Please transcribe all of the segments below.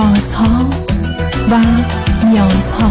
رازها و نیازها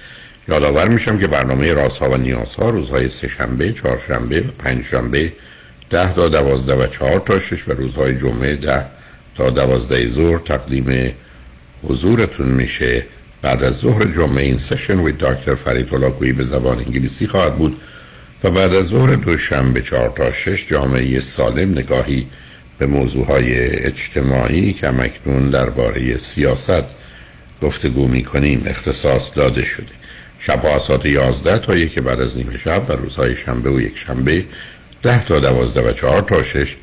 یادآور میشم که برنامه رازها و نیازها روزهای سهشنبه، چهارشنبه و پنجشنبه ده تا دوازده و چهار تا شش و روزهای جمعه ده تا دوازده ظهر تقدیم حضورتون میشه. بعد از ظهر جمعه این سشن وی دکتر فرید هلاکویی به زبان انگلیسی خواهد بود و بعد از ظهر دوشنبه چهار تا شش جامعه سالم نگاهی به موضوعهای اجتماعی که مکنون درباره سیاست گفتگو می‌کنیم اختصاص داده شده. شب ساعت 11 تا یک بعد از نیمه شب و روزهای شنبه و یک شنبه 10 تا 12 و 4 تا 6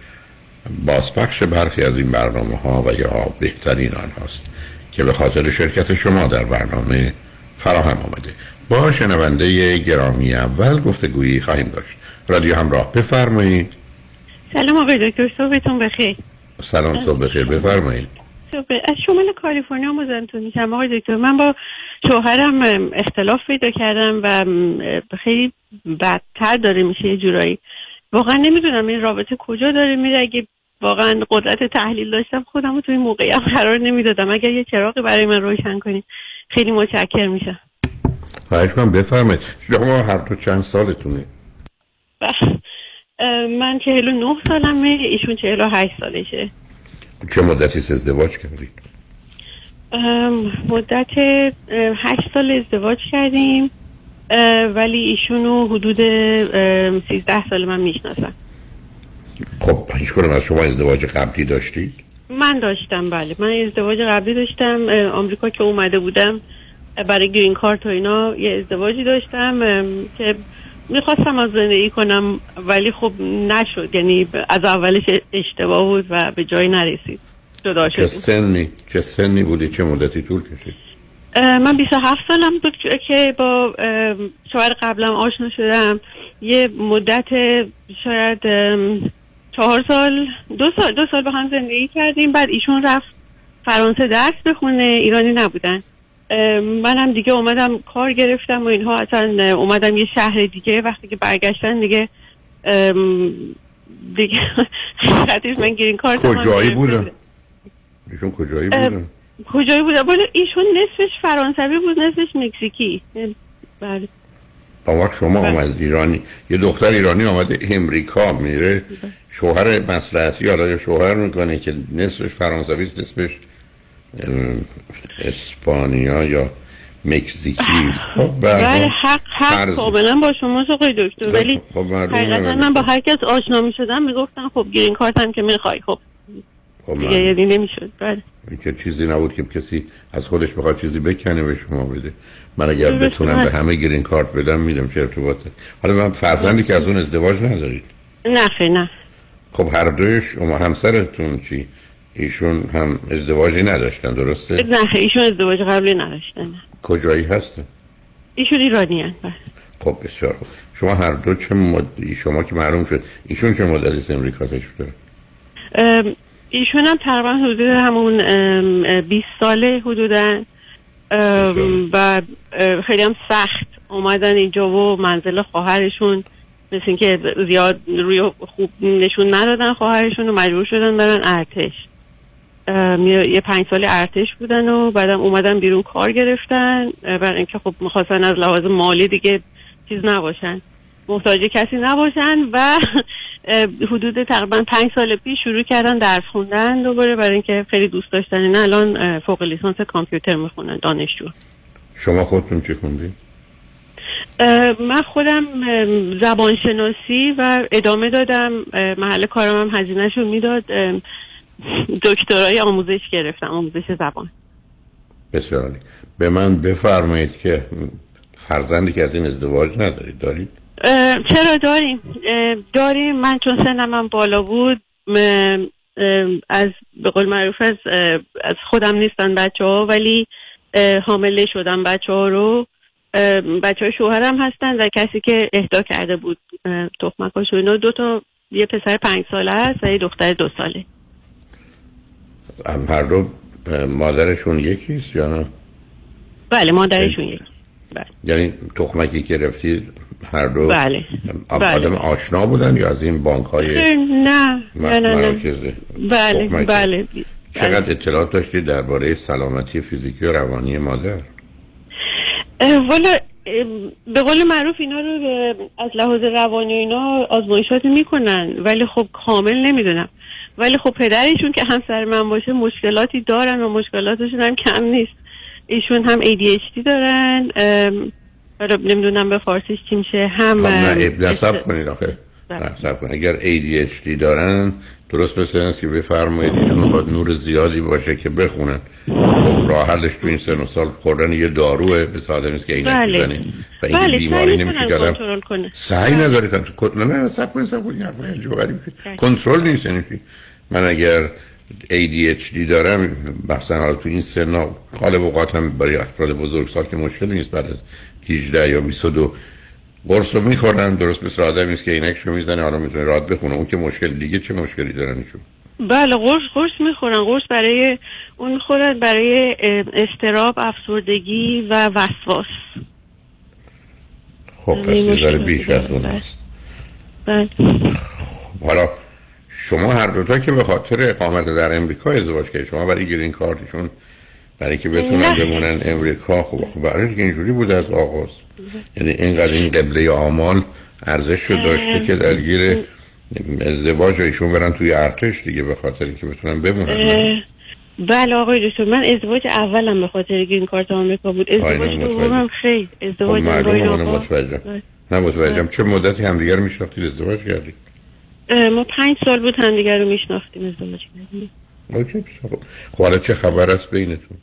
بازپخش برخی از این برنامه ها و یا بهترین آنهاست که به خاطر شرکت شما در برنامه فراهم آمده. با شنونده گرامی اول گفتگویی خواهیم داشت. رادیو همراه بفرمایید. سلام آقای دکتر صبحتون بخیر. سلام صبح بخیر. بفرمایید. از شمال کالیفرنیا مزنتون میشم. آقای دکتر من با شوهرم اختلاف پیدا کردم و خیلی بدتر داره میشه یه جورایی. واقعا نمی‌دونم این رابطه کجا داره میره. اگه واقعا قدرت تحلیل داشتم خودم رو توی این موقعیت قرار نمی‌دادم. اگر یه چراغی برای من روشن کنید خیلی متشکر میشم. خواهش کنم بفرمایید. شما هر دو چند سالتونه؟ من چهل و نه سالمه ایشون چهل و هشت سالشه. چه مدتی ازدواج کردید؟ مدت هشت سال ازدواج کردیم ولی ایشونو حدود سیزده سال من می‌شناسم خب هیچ کنم از شما ازدواج قبلی داشتید؟ من داشتم بله من ازدواج قبلی داشتم آمریکا که اومده بودم برای گرین کارت و اینا یه ازدواجی داشتم که می‌خواستم از زندگی کنم ولی خب نشد. یعنی از اولش اشتباه بود و به جایی نرسید. جدا چه سنی چه سنی بودی چه مدتی طول کشید؟ من 27 سالم بود که با شوهر قبلم آشنا شدم. یه مدت شاید چهار سال دو سال دو سال با هم زندگی کردیم. بعد ایشون رفت فرانسه درس بخونه. ایرانی نبودن. منم دیگه اومدم کار گرفتم و اینها اصلا اومدم یه شهر دیگه وقتی که برگشتن دیگه دیگه من گرین کارت کجایی بودن؟ ایشون کجایی بودن؟ کجایی بودن؟ ایشون نصفش فرانسوی بود نصفش مکزیکی بله وقت شما بله. آمد ایرانی یه دختر ایرانی آمده امریکا میره شوهر مسلحتی یا شوهر می‌کنه که نصفش فرانسوی است نصفش اسپانیا یا مکزیکی. خب بله حق حق. کاملا با شما آقای دکتر. ولی خب حقیقتا من با هر کس آشنا می شدم می‌گفتم خب گرین کارتم که می‌خوای. خب خب یعنی نمی‌شد. بله. که چیزی نبود که کسی از خودش بخواد چیزی بکنه به شما بده. من اگر بتونم به همه گرین کارت بدم میدم چه ارتباطه حالا من فرزندی که از اون ازدواج ندارید؟ نه نه. خب هر دوی شما همسرتون چی؟ ایشون هم ازدواجی نداشتن درسته؟ نه ایشون ازدواج قبلی نداشتن کجایی هستن؟ ایشون ایرانی هست بله. خب بسیار خوب شما هر دو چه مدلی شما که معلوم شد ایشون چه مدلی امریکا تشریف داره؟ ایشون هم تقریبا حدود همون 20 ساله حدودا و خیلی هم سخت اومدن اینجا و منزل خواهرشون مثل اینکه زیاد روی خوب نشون ندادن خواهرشون و مجبور شدن برن ارتش یه پنج سال ارتش بودن و بعدم اومدن بیرون کار گرفتن برای اینکه خب می‌خواستن از لحاظ مالی دیگه چیز نباشن. محتاج کسی نباشن و حدود تقریبا پنج سال پیش شروع کردن درس خوندن دوباره برای اینکه خیلی دوست داشتن. این الان فوق لیسانس کامپیوتر می‌خونن دانشجو. شما خودتون چه خوندید؟ من خودم زبانشناسی و ادامه دادم. محل کارم هم هزینهش رو می‌داد دکترای آموزش گرفتم آموزش زبان. بسیار عالی. به من بفرمایید که فرزندی که از این ازدواج ندارید دارید؟ چرا داریم؟ داریم. من چون سنم بالا بود از به قول معروف از, از خودم نیستن بچه ها ولی حامله شدم بچه ها رو. بچه های شوهرم هستن و کسی که اهدا کرده بود تخمکاش و اینا. دو تا یه پسر پنج ساله هست و یه دختر دو ساله. هر دو مادرشون یکیست یا نه؟ بله مادرشون یکی بله. یعنی تخمکی که رفتید هر دو بله. آدم بله. آشنا بودن یا از این بانک های نه نه نه, بله بله چقدر اطلاعات داشتید درباره سلامتی فیزیکی و روانی مادر والا به قول معروف اینا رو از لحاظ روانی اینا آزمایشات می‌کنن ولی خب کامل نمی‌دونم ولی خب پدرشون که همسر من باشه مشکلاتی دارن و مشکلاتشون هم کم نیست. ایشون هم ADHD دارن نمی‌دونم به فارسیش چی میشه هم خب نه سب کنید آخه. سب کنید. اگر ADHD دارن درست مثل است که بفرمایید ایشون باید نور زیادی باشه که بخونن. خب راه حلش تو این سن و سال خوردن یه داروه به ساده نیست که اینه بله. بزنید و این بله. بیماری نمیشه که سعی بله. نداره نه نه سب کنید سب کنید. بله. کنترل نیست یعنی من اگر ADHD دارم مثلا حالا تو این سن غالب اوقات هم برای افراد بزرگ سال که مشکلی نیست بعد از 18 یا 22 قرص رو می‌خورن درست مثل آدمی است که اینکشو می‌زنه حالا می‌تونه راد بخونه. اون که مشکل دیگه چه مشکلی دارن ایشون بله قرص قرص می‌خورن. قرص برای اون می‌خورن برای استراب افسردگی و وسواس. خب پس بیش از اون هست. بله. حالا شما هر دوتا که به خاطر اقامت در امریکا ازدواج کردید شما برای گرین کارتشون برای که بتونن بمونن امریکا خب خب برای دیگه اینجوری بود از آغاز. یعنی اینقدر این قبله آمال ارزش رو داشته که درگیر ازدواج ایشون برن توی ارتش دیگه به خاطر اینکه بتونن بمونن بله آقای دکتر من ازدواج اولم به خاطر گرین کارت آمریکا بود. ازدواج دومم خیلی ازدواج خب متوجهم نه متوجهم. چه مدتی همدیگه رو میشناختید ازدواج کردید؟ ما پنج سال بود همدیگه رو میشناختیم ازدواج کردیم اوکی خب حالا چه خبر است بینتون؟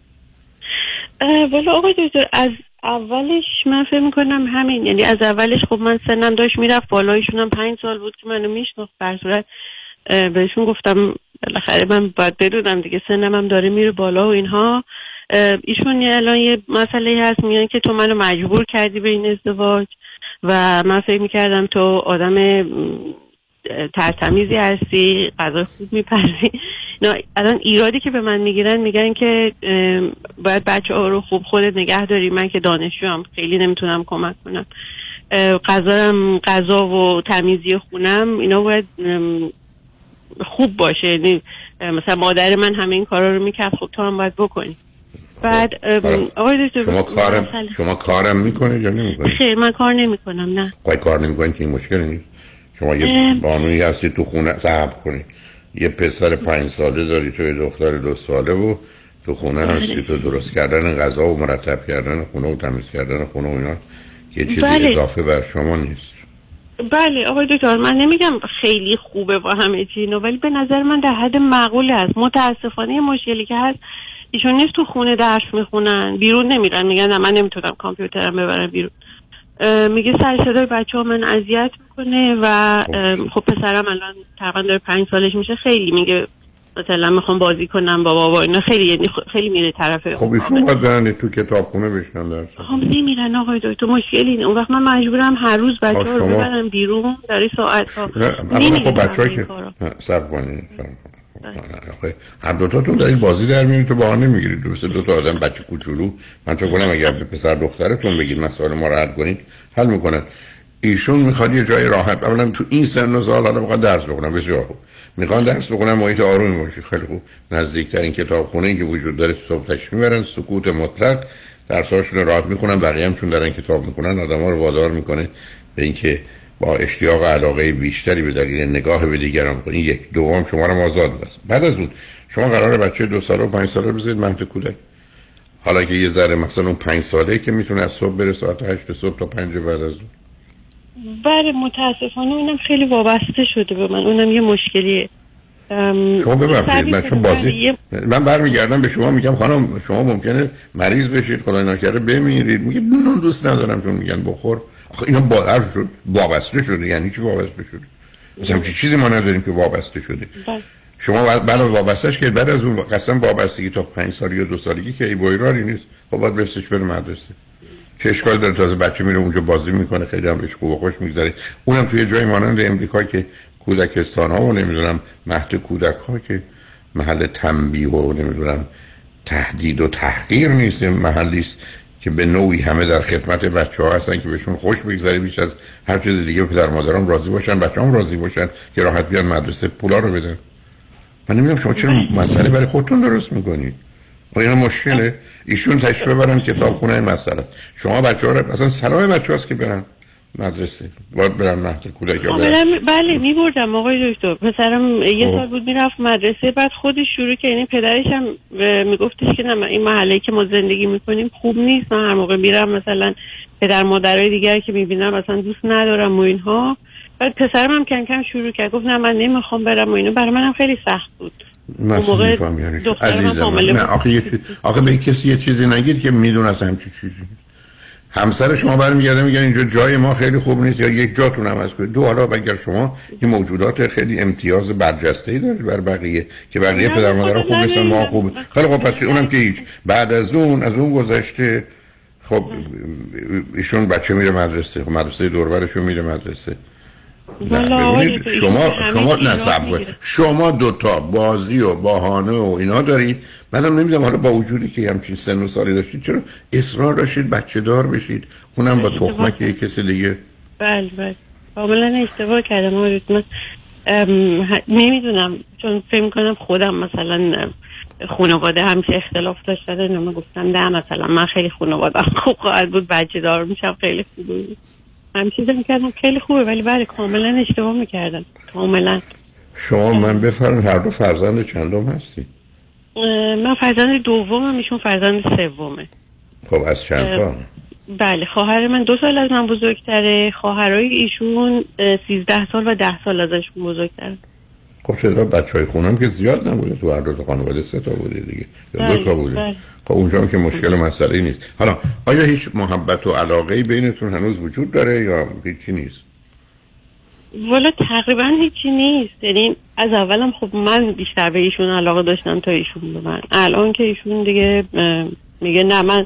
والا آقای دکتر از اولش من فکر می‌کنم همین یعنی از اولش خب من سنم داشت می‌رفت بالایشون هم پنج سال بود که منو میشناخت بر صورت. بهشون گفتم بالاخره من باید بدونم دیگه سنم هم داره میره بالا و اینها. ایشون الان یه مسئله هست میگن که تو منو مجبور کردی به این ازدواج و من فکر می‌کردم تو آدم ترتمیزی هستی غذا خوب می‌پرسی الان ایرادی که به من می‌گیرن میگن که باید بچه ها رو خوب خودت نگه داری. من که دانشجو هم خیلی نمی‌تونم کمک کنم. غذا غذا و تمیزی خونم اینا باید خوب باشه. یعنی مثلا مادر من همه این کارا رو می‌کرد خب تو هم باید بکنی. بعد آقای شما کارم شما کارم می‌کنید یا نمی‌کنید؟ خیر من کار نمی‌کنم نه. خواهی کار نمی‌کنید که این مشکل نیست. شما یه بانوی هستی تو خونه صحب کنی. یه پسر پنج ساله داری تو یه دختر دو ساله و تو خونه بله. هستی. تو درست کردن غذا و مرتب کردن خونه و تمیز کردن خونه و اینا یه چیزی بله. اضافه بر شما نیست. بله آقای دکتر من نمیگم خیلی خوبه با همه چینا ولی به نظر من در حد معقول است. متاسفانه مشکلی که هست ایشون نیست تو خونه درس می‌خونن بیرون نمیرن. میگن من نمی‌تونم کامپیوترم ببرم بیرون. میگه سر صدای بچه ها من اذیت می‌کنه و خب, پسرم الان تقریبا داره پنج سالش میشه. خیلی میگه مثلا می‌خوام بازی کنم با بابا اینا. خیلی یعنی خیلی میره طرف خب ایشون باید برن تو کتابخونه بشنن درس خب نمیرن آقای دکتر مشکلی اینه. اون وقت من مجبورم هر روز بچه ها رو ببرم بیرون در ساعت ها خب بچه ها که سب کنید هر دوتاتون دارید بازی در میونید تو با نمی‌گیرید درسته دو تا آدم بچه کوچولو. من فکر کنم اگر به پسر دخترتون بگید مسائل ما رو حل کنید حل می‌کنن ایشون می‌خواد یه جای راحت. اولا تو این سن و سال حالا می‌خواد درس بخونم بسیار خوب. می‌خوان درس بخونم محیط آرومی باشه. خیلی خوب. نزدیکترین کتابخونه که وجود داره صبح تشریف می‌برن. سکوت مطلق. درساشون راحت می‌خونن. بقیه هم چون دارن کتاب می‌کنن آدم ها رو وادار می‌کنه به اینکه با اشتیاق و علاقه بیشتری به دلیل نگاه به دیگران کنی یک دوم شما رو آزاد بس بعد از اون شما قرار بچه دو ساله و پنج ساله بذارید مهد کودک. حالا که یه ذره مثلا اون پنج ساله که می‌تونه از صبح بره ساعت هشت صبح تا پنج بعد از اون. بله متاسفانه اونم خیلی وابسته شده به من. اونم یه مشکلیه. شما ببخشید من چون بازی من برمیگردم به شما میگم خانم شما ممکنه مریض بشید خدای نکرده بمیرید. میگه نون دوست ندارم چون میگن بخور. آخه اینا با شد وابسته شده یعنی چی وابسته شده؟ مثلا چه چیزی ما نداریم که وابسته شده. بله. شما بعد وابستهش که بعد از اون قسم وابستگی تا پنج سال یا دو سالگی که ای بایراری نیست خب باید برسش بره مدرسه. چه اشکال داره؟ تازه بچه میره اونجا بازی می‌کنه خیلی هم بهش خوب و خوش میگذره. اونم توی جای مانند امریکا که کودکستان ها و نمی‌دونم مهد کودک ها که محل تنبیه و نمی‌دونم تهدید و تحقیر نیست محلی است که به نوعی همه در خدمت بچه ها هستن که بهشون خوش بگذره بیش از هر چیز دیگه پدر مادران راضی باشن بچه هم راضی باشن که راحت بیان مدرسه پولا رو بدن. من نمی‌دونم شما چرا مسئله برای خودتون درست می‌کنید؟ و اینا مشکله. ایشون تشبه برن کتاب خونه مسئله شما بچه ها رو اصلا صلاح بچه هاست که برن. مدرسه. باید برن مهد کودک بله می بردم آقای دکتر. پسرم یه خب. سال بود می‌رفت مدرسه بعد خودش شروع که یعنی پدرش هم میگفتش که نه این محله که ما زندگی می‌کنیم خوب نیست. من هر موقع میرم مثلا پدر مادرای دیگر که می‌بینم مثلا دوست ندارم و اینها. بعد پسرم هم کم کم شروع کرد. گفت نه من نمی‌خوام برم و اینو. برای منم خیلی سخت بود. من موقع عزیزم نه آخه, یه آخه به کسی یه چیزی نگید که میدون از همچی چیزی. همسر شما برمیگرده میگن اینجا جای ما خیلی خوب نیست یا یک جاتون عوض کنید دو حالا اگر شما این موجودات خیلی امتیاز برجسته ای دارید بر بقیه که بقیه پدر مادر خوب نیستن ما خوب خیلی خوب پس اونم که هیچ. بعد از اون از اون گذشته خب ایشون بچه میره مدرسه خب مدرسه دوربرشون میره مدرسه. شما شما نه شما دوتا بازی و بهانه و اینا دارید. منم نمی‌دونم حالا با وجودی که همچین سن و سالی داشتید چرا اصرار داشتید بچه دار بشید؟ اونم با تخمک یک کسی دیگه. بله بله. کاملا اشتباه کردم من نمی‌دونم چون فکر کنم خودم مثلا خانواده همیشه اختلاف داشته نمه گفتم ده مثلا من خیلی خانواده خوب خواهد بود بچه دار میشم خیلی خوب بود. همیشه می‌کردم. خیلی خوبه ولی بله کاملا اشتباه می‌کردم. کاملا. شما من بفرم هر دو فرزند چندم هستی؟ من فرزند دومم ایشون فرزند سومه. خب از چند تا؟ بله خواهر من دو سال از من بزرگتره. خواهرای ایشون سیزده سال و ده سال ازشون بزرگتره خب چرا بچه های خونم که زیاد نبوده. تو هر دو خانواده سه تا بوده دیگه. یا دو تا بله، بوده. بله. خب اونجا هم که مشکل و مسئله نیست. حالا آیا هیچ محبت و علاقه بینتون هنوز وجود داره یا هیچی نیست؟ والا تقریبا هیچی نیست. یعنی از اولم خب من بیشتر به ایشون علاقه داشتم تا ایشون به من. الان که ایشون دیگه میگه نه من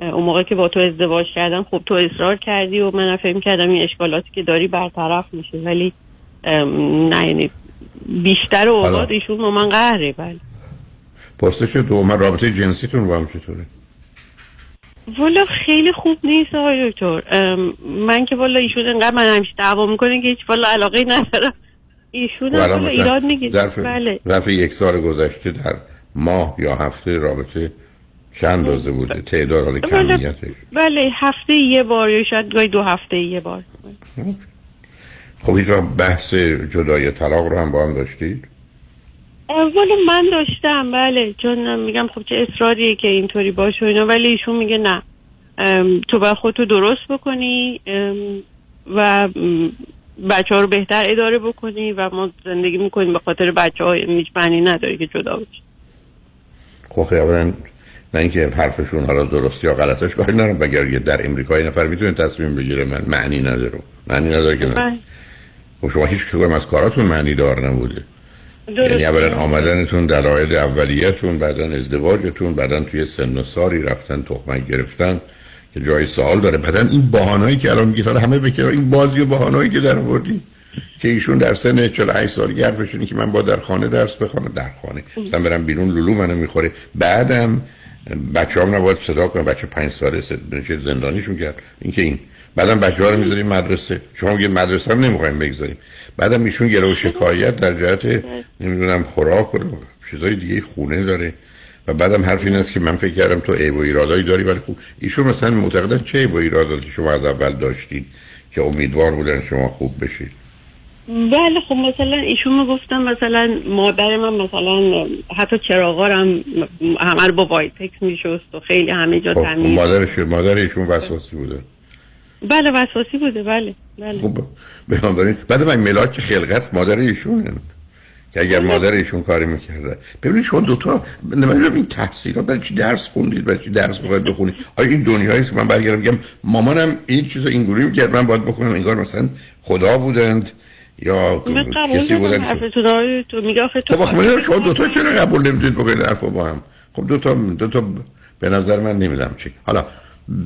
اون موقع که با تو ازدواج کردم خب تو اصرار کردی و من فهم کردم این اشکالاتی که داری برطرف میشه. ولی نه یعنی بیشتر اوقات ایشون با من قهره بله. پرسش دوم رابطه جنسیتون با هم چطوره؟ والا خیلی خوب نیست آقای دکتر. من که والا ایشون انقدر من همیشه دعوا می‌کنه که هیچ والا علاقه ندارم. ایشون هم ایراد می‌گیره. بله. رفع یک سال گذشته در ماه یا هفته رابطه چند روزه بوده؟ تعداد حال کمیتش. بله هفته یه بار یا شاید گاهی دو هفته یه بار. خب هیچ بحث جدای طلاق رو هم با هم داشتید؟ اول من داشتم بله. چون میگم خب چه اصراریه که اینطوری باشه اینا ولی ایشون میگه نه. تو باید خودتو درست بکنی و بچه ها رو بهتر اداره بکنی و ما زندگی می‌کنیم به خاطر بچه های هیچ معنی نداری که جدا بشی خب خیلی نه اینکه حرفشون حالا درست یا غلطش کاری نرم بگر در امریکا نفر می‌تونه تصمیم بگیره من معنی نداره. معنی نداره که من. بله. خب شما هیچ کدوم از کاراتون معنی دار نبوده. یعنی اولا آمدنتون دلایل اولیتون بعدا ازدواجتون بعدا توی سن و ساری رفتن تخمک گرفتن که جای سوال داره. بعدا این بهانه‌ای که الان میگید همه بکنن این بازی و بهانه‌ای که در آوردین که ایشون در سن 48 سال گرفشون که من با در خانه درس بخونم. در خانه. مثلا برم بیرون لولو منو می‌خوره. بعدم بچه هم نباید صدا کنه. بچه پنج ساله زندانیشون کرد. اینکه این بعدم بچه ها رو می‌ذاریم مدرسه. شما میگه مدرسه هم نمی‌خوایم بگذاریم. بعدم ایشون گره و شکایت در جهت نمی‌دونم خوراک و چیزای دیگه خونه داره. و بعدم حرف این است که من فکر کردم تو عیب و ایرادایی داری ولی خوب ایشون مثلا معتقدن چه عیب و ایراداتی شما از اول داشتید که امیدوار بودن شما خوب بشید بله خب مثلا ایشون گفتم مثلا مادر من مثلا حتی چراغارم همه رو با وایتکس میشست و خیلی همه جا خب تمیز مادرش مادر ایشون وسواسی بوده. بله وسواسی بوده بله بله. خب بنابراین بعد من ملاک خلقت مادر ایشونه که اگر مادر ایشون کاری می‌کرده. ببینید شما دوتا نمی‌دونم این تحصیل برای چی درس خوندید برای چی درس باید بخونید؟ آیا این دنیایی که من برگردم بگم مامانم این چیزا اینجوری می‌کرد من باید بکنم انگار مثلا خدا بودند یا قبول کسی دارم بودن حرفتون رو. تو میگه آخه تو خب شما دوتا چرا قبول نمی‌تونید بکنید حرف رو با هم؟ خب دوتا دوتا به نظر من نمیدم چی. حالا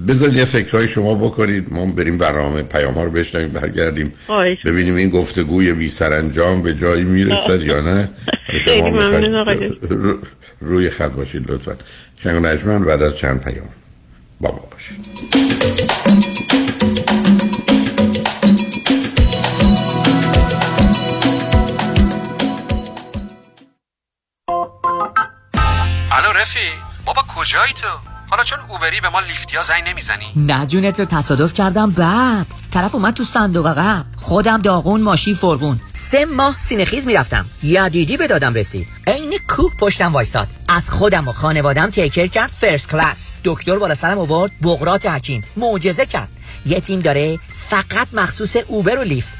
بذارید یه فکرهای شما بکنید. ما بریم برنامه پیام ها رو بشنویم برگردیم. ببینیم این گفتگوی بی سرانجام به جایی می‌رسد یا نه. خیلی شما روی خط باشید لطفا. شنگ نجمن بعد از چند پیام. بابا باشید. الو رفی بابا کجایی تو؟ حالا چون Uber ی به ما Lyft یا زنگ نمی‌زنی؟ نه جون تو تصادف کردم بعد. طرف اومد تو صندوق عقب. خودم داغون ماشین فرغون. سه ماه سینه‌خیز می‌رفتم. یدیدی به دادم رسید. عین کوه پشتم وایستاد. از خودم و خانوادم take care کرد first class دکتر بالا سرم آورد بقراط حکیم. معجزه کرد. یه تیم داره فقط مخصوص Uber و Lyft.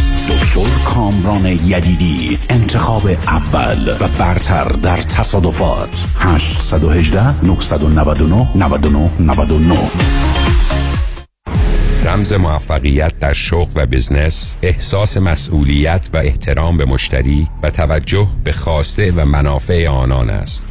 کامران یدیدی انتخاب اول و برتر در تصادفات. 818 999 99 99 رمز موفقیت در شغل و بزنس احساس مسئولیت و احترام به مشتری و توجه به خواسته و منافع آنان است.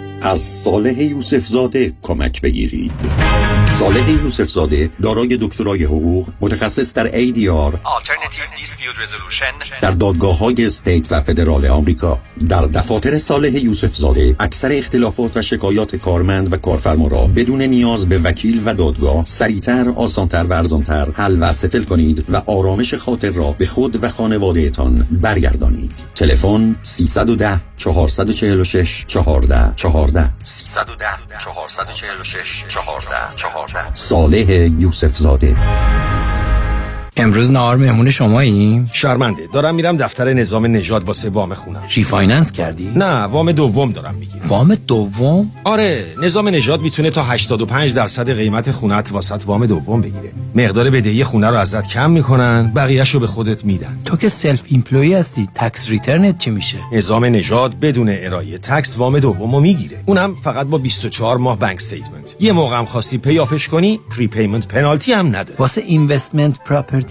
از صالح یوسف زاده کمک بگیرید. صالح یوسف زاده دارای دکترای حقوق متخصص در ADR در دادگاه های استیت و فدرال آمریکا. در دفاتر صالح یوسف زاده اکثر اختلافات و شکایات کارمند و کارفرما را بدون نیاز به وکیل و دادگاه سریعتر آسانتر و ارزانتر حل و ستل کنید و آرامش خاطر را به خود و خانوادهتان برگردانید. تلفن 310 446 14 14 310 446 14 14 صالح یوسف زاده امروز نهار مهمون شماییم؟ شرمنده. دارم میرم دفتر نظام نژاد واسه وام خونم. refinance کردی؟ نه وام دوم دارم می‌گیرم. وام دوم؟ آره نظام نژاد می‌تونه تا 85 درصد قیمت خونت واست وام دوم بگیره. مقدار بدهی خونه رو ازت کم می‌کنن بقیهش رو به خودت میدن. تو که self-employed هستی tax return ت چی میشه؟ نظام نژاد بدون ارائه tax وام دومو می‌گیره. اونم فقط با 24 ماه bank statement یه موقع هم خواستی pay off ش کنی prepayment penalty هم نداره واسه investment properties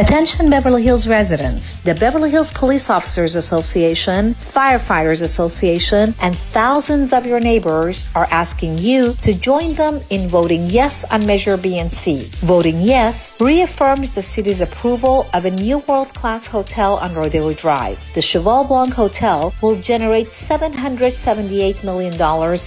Attention Beverly Hills residents. The Beverly Hills Police Officers Association, Firefighters Association, and thousands of your neighbors are asking you to join them in voting yes on Measure B and C. Voting yes reaffirms the city's approval of a new world-class hotel on Rodeo Drive. The Cheval Blanc Hotel will generate $778 million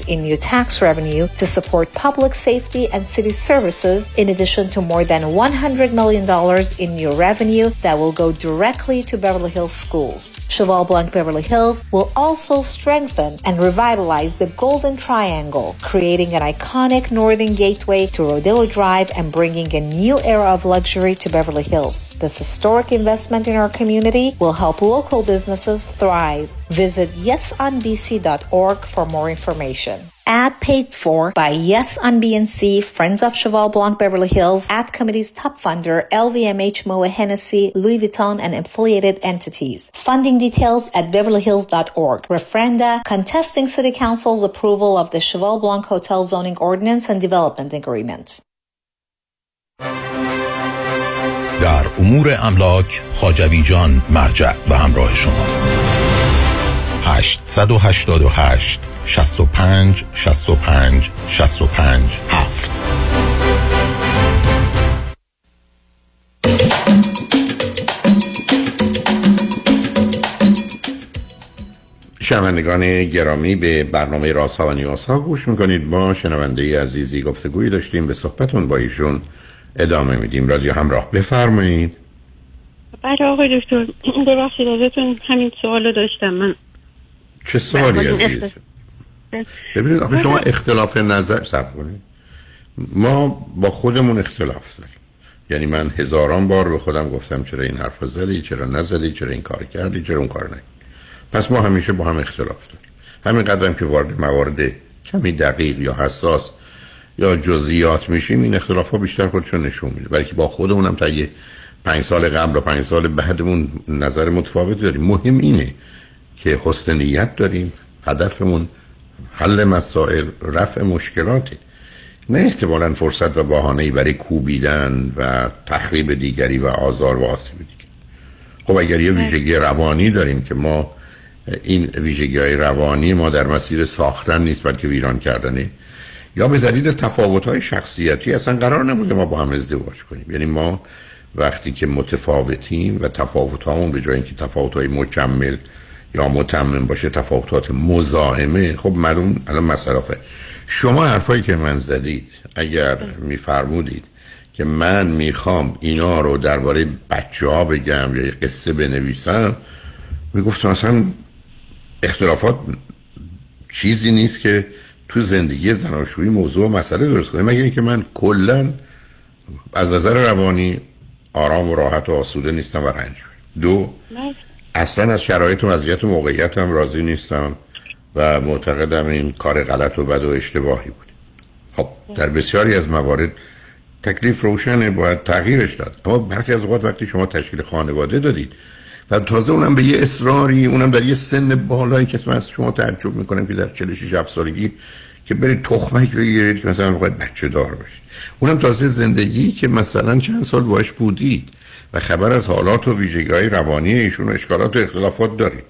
in new tax revenue to support public safety and city services, in addition to more than $100 million in new revenue that will go directly to Beverly Hills schools. Cheval Blanc Beverly Hills will also strengthen and revitalize the Golden Triangle, creating an iconic northern gateway to Rodeo Drive and bringing a new era of luxury to Beverly Hills. This historic investment in our community will help local businesses thrive. Visit yesonbc.org for more information. Ad paid for by Yes on BNC, Friends of Cheval Blanc Beverly Hills, Ad Committee's top funder, LVMH Moa Hennessy, Louis Vuitton, and affiliated entities. Funding details at beverlyhills.org. Referenda contesting City Council's approval of the Cheval Blanc Hotel Zoning Ordinance and Development Agreement. در امور املاک خاجوی جان مرجع و همراه شماست 888 65 65 65 7 شنوندگان گرامی به برنامه راست ها و نیاز ها گوش می‌کنید. ما شنونده عزیزی گفتگویی داشتیم. به صحبتون با ایشون ادامه میدیم. رادیو همراه بفرمایید. بله آقای دکتر ببخشید ازتون همین سوالو داشتم. من چه سوالی عزیز؟ ببینید آخه شما اختلاف نظر سب کنید. ما با خودمون اختلاف داریم. یعنی من هزاران بار به خودم گفتم چرا این حرف زدی چرا نزدی چرا این کار کردی چرا اون کار نکردی. پس ما همیشه با هم اختلاف داریم. همین قدرم که وارد موارد کمی دقیق یا حساس یا جزئیات میشیم این اختلاف ها بیشتر خودشون نشون میده. برای که با خودمونم تا یه پنج سال قبل و پنج سال بعدمون نظر متفاوت داریم. مهم اینه که حسن نیت داریم هدفمون حل مسائل رفع مشکلاتی نه احتمالا فرصت و بهانه‌ای برای کوبیدن و تخریب دیگری و آزار و آسیب دیگری خب اگر یه ویژگی روانی داریم که ما این ویژگی های روانی ما در مسیر ساختن نیست بلکه ویران کردنه یا به دلیل تفاوت های شخصیتی اصلا قرار نبوده ما با هم ازدواج کنیم. یعنی ما وقتی که متفاوتیم و تفاوت به جای اینکه تفاوت های مکمل یا متمم باشه تفاوتات مزاحمه. خب معلوم الان مصرفه شما حرفایی که من زدید اگر میفرمودید که من می‌خوام اینا رو درباره بچه ها بگم یا قصه بنویسم می‌گفتم اصلا اختلافات چیزی نیست که تو زندگی زناشویی موضوع و مسئله درست کنه. مگر اینکه من کلا از نظر روانی آرام و راحت و آسوده نیستم و رنج دو اصلا از شرایط و وضعیت و موقعیت راضی نیستم و معتقدم این کار غلط و بد و اشتباهی بود. خب در بسیاری از موارد تکلیف روشنه باید تغییرش داد. اما برخی از اوقات وقتی شما تشکیل خانواده دادید و تازه اونم به یه اصراری اونم در یه سن بالایی که از شما تعجب می‌کنم که در 46 7 سالگی که برید تخمک بگیرید که مثلا باید بچه دار باشید. اونم تازه زندگی که مثلا چند سال باش بودید. و خبر از حالات و ویژگی روانی ایشون و اشکالات و اختلافات دارید.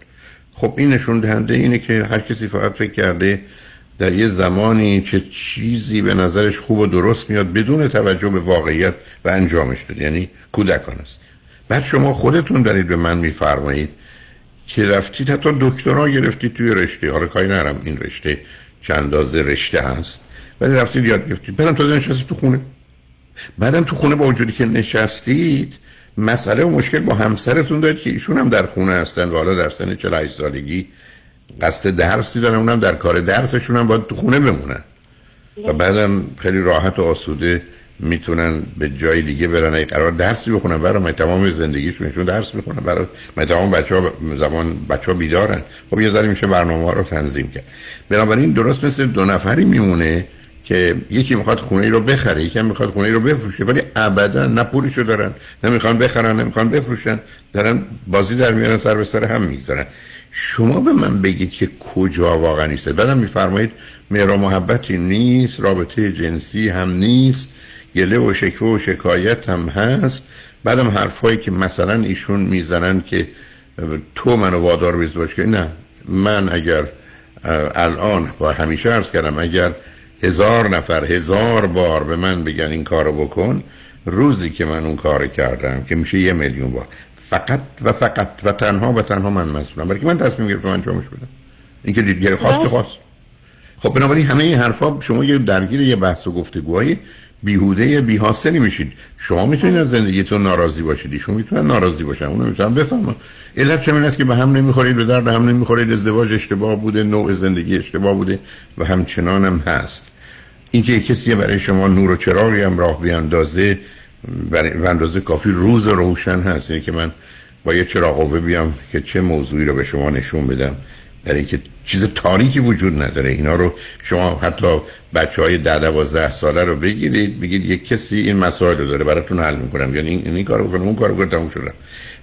خب این نشون دهنده اینه که هر کسی فقط فکر کرده در یه زمانی چه چیزی به نظرش خوب و درست میاد بدون توجه به واقعیت و انجامش داد یعنی کودکان است. بعد شما خودتون دارید به من میفرمایید که رفتید حتی دکترا گرفتید توی رشته. حالا کاری نرم این رشته چند اندازه رشته هست. ولی رفتید یاد گرفتید. بعدم تازه نشستید تو خونه. بعدم تو خونه با وجودی که نشستید مسئله و مشکل با همسرتون دارید که ایشون هم در خونه هستن و حالا در سن 48 سالگی قصد درسی دارن اونم در کار درسشون هم باید تو خونه بمونن. و بعدم خیلی راحت و آسوده می‌تونن به جای دیگه برن. ای قرار درسی بخونن برای تمام زندگیشون درس بخونن برای تمام بچه ها زمان بچه ها بیدارن. خب یه ذره میشه برنامه ها رو تنظیم کرد. بنابراین درست مثل دو نفری میمونه که یکی می‌خواد خونه ای رو بخره یکی هم می‌خواد خونه ای رو بفروشه ولی ابدا نه پولشو دارن نمی‌خوان بخرن نمی‌خوان بفروشن دارن بازی در میارن سر به سر هم می‌گذارن. شما به من بگید که کجا واقعا نیست بعدم میفرمایید مهر و محبتی نیست رابطه جنسی هم نیست گله و شکوه و شکایت هم هست. بعدم حرفایی که مثلا ایشون می‌زنن که تو منو وادار بیز باش که نه. من اگر الان با همیشه عرض کردم اگر هزار نفر هزار بار به من بگن این کارو بکن روزی که من اون کار کردم که میشه یه میلیون بار. فقط و فقط و تنها و تنها من مسئولم. برای که من تصمیم گرفتم انجامش بدم. اینکه دیگه خواست که خواست. خب بنابراین همه این حرفا شما یه درگیر یه بحث و گفتگوهای بیهوده بی حاصلی میشید. شما می‌تونید از زندگیتون ناراضی باشید. ایشون می‌تونن ناراضی باشن. اونو می‌تونن بفهمن. علت چه است که به هم نمی‌خورید به درد هم نمی‌خورید. ازدواج اشتباه بوده نوع زندگی اشتباه بوده و همچنان هم هست. اینکه کسی برای شما نور و چراغی هم راه بیاندازه برای اندازه کافی روز روشن هست. اینه که من با یه چراغ بیام که چه موضوعی رو به شما نشون بدم. در اینکه چیز تاریکی وجود نداره. اینا رو شما حتی بچه های ده دوازده ساله رو بگیرید بگید یک کسی این مسائل رو داره براتون حل می‌کنم. یعنی این, این کارو بکنم اون کارو کنم تموم شدم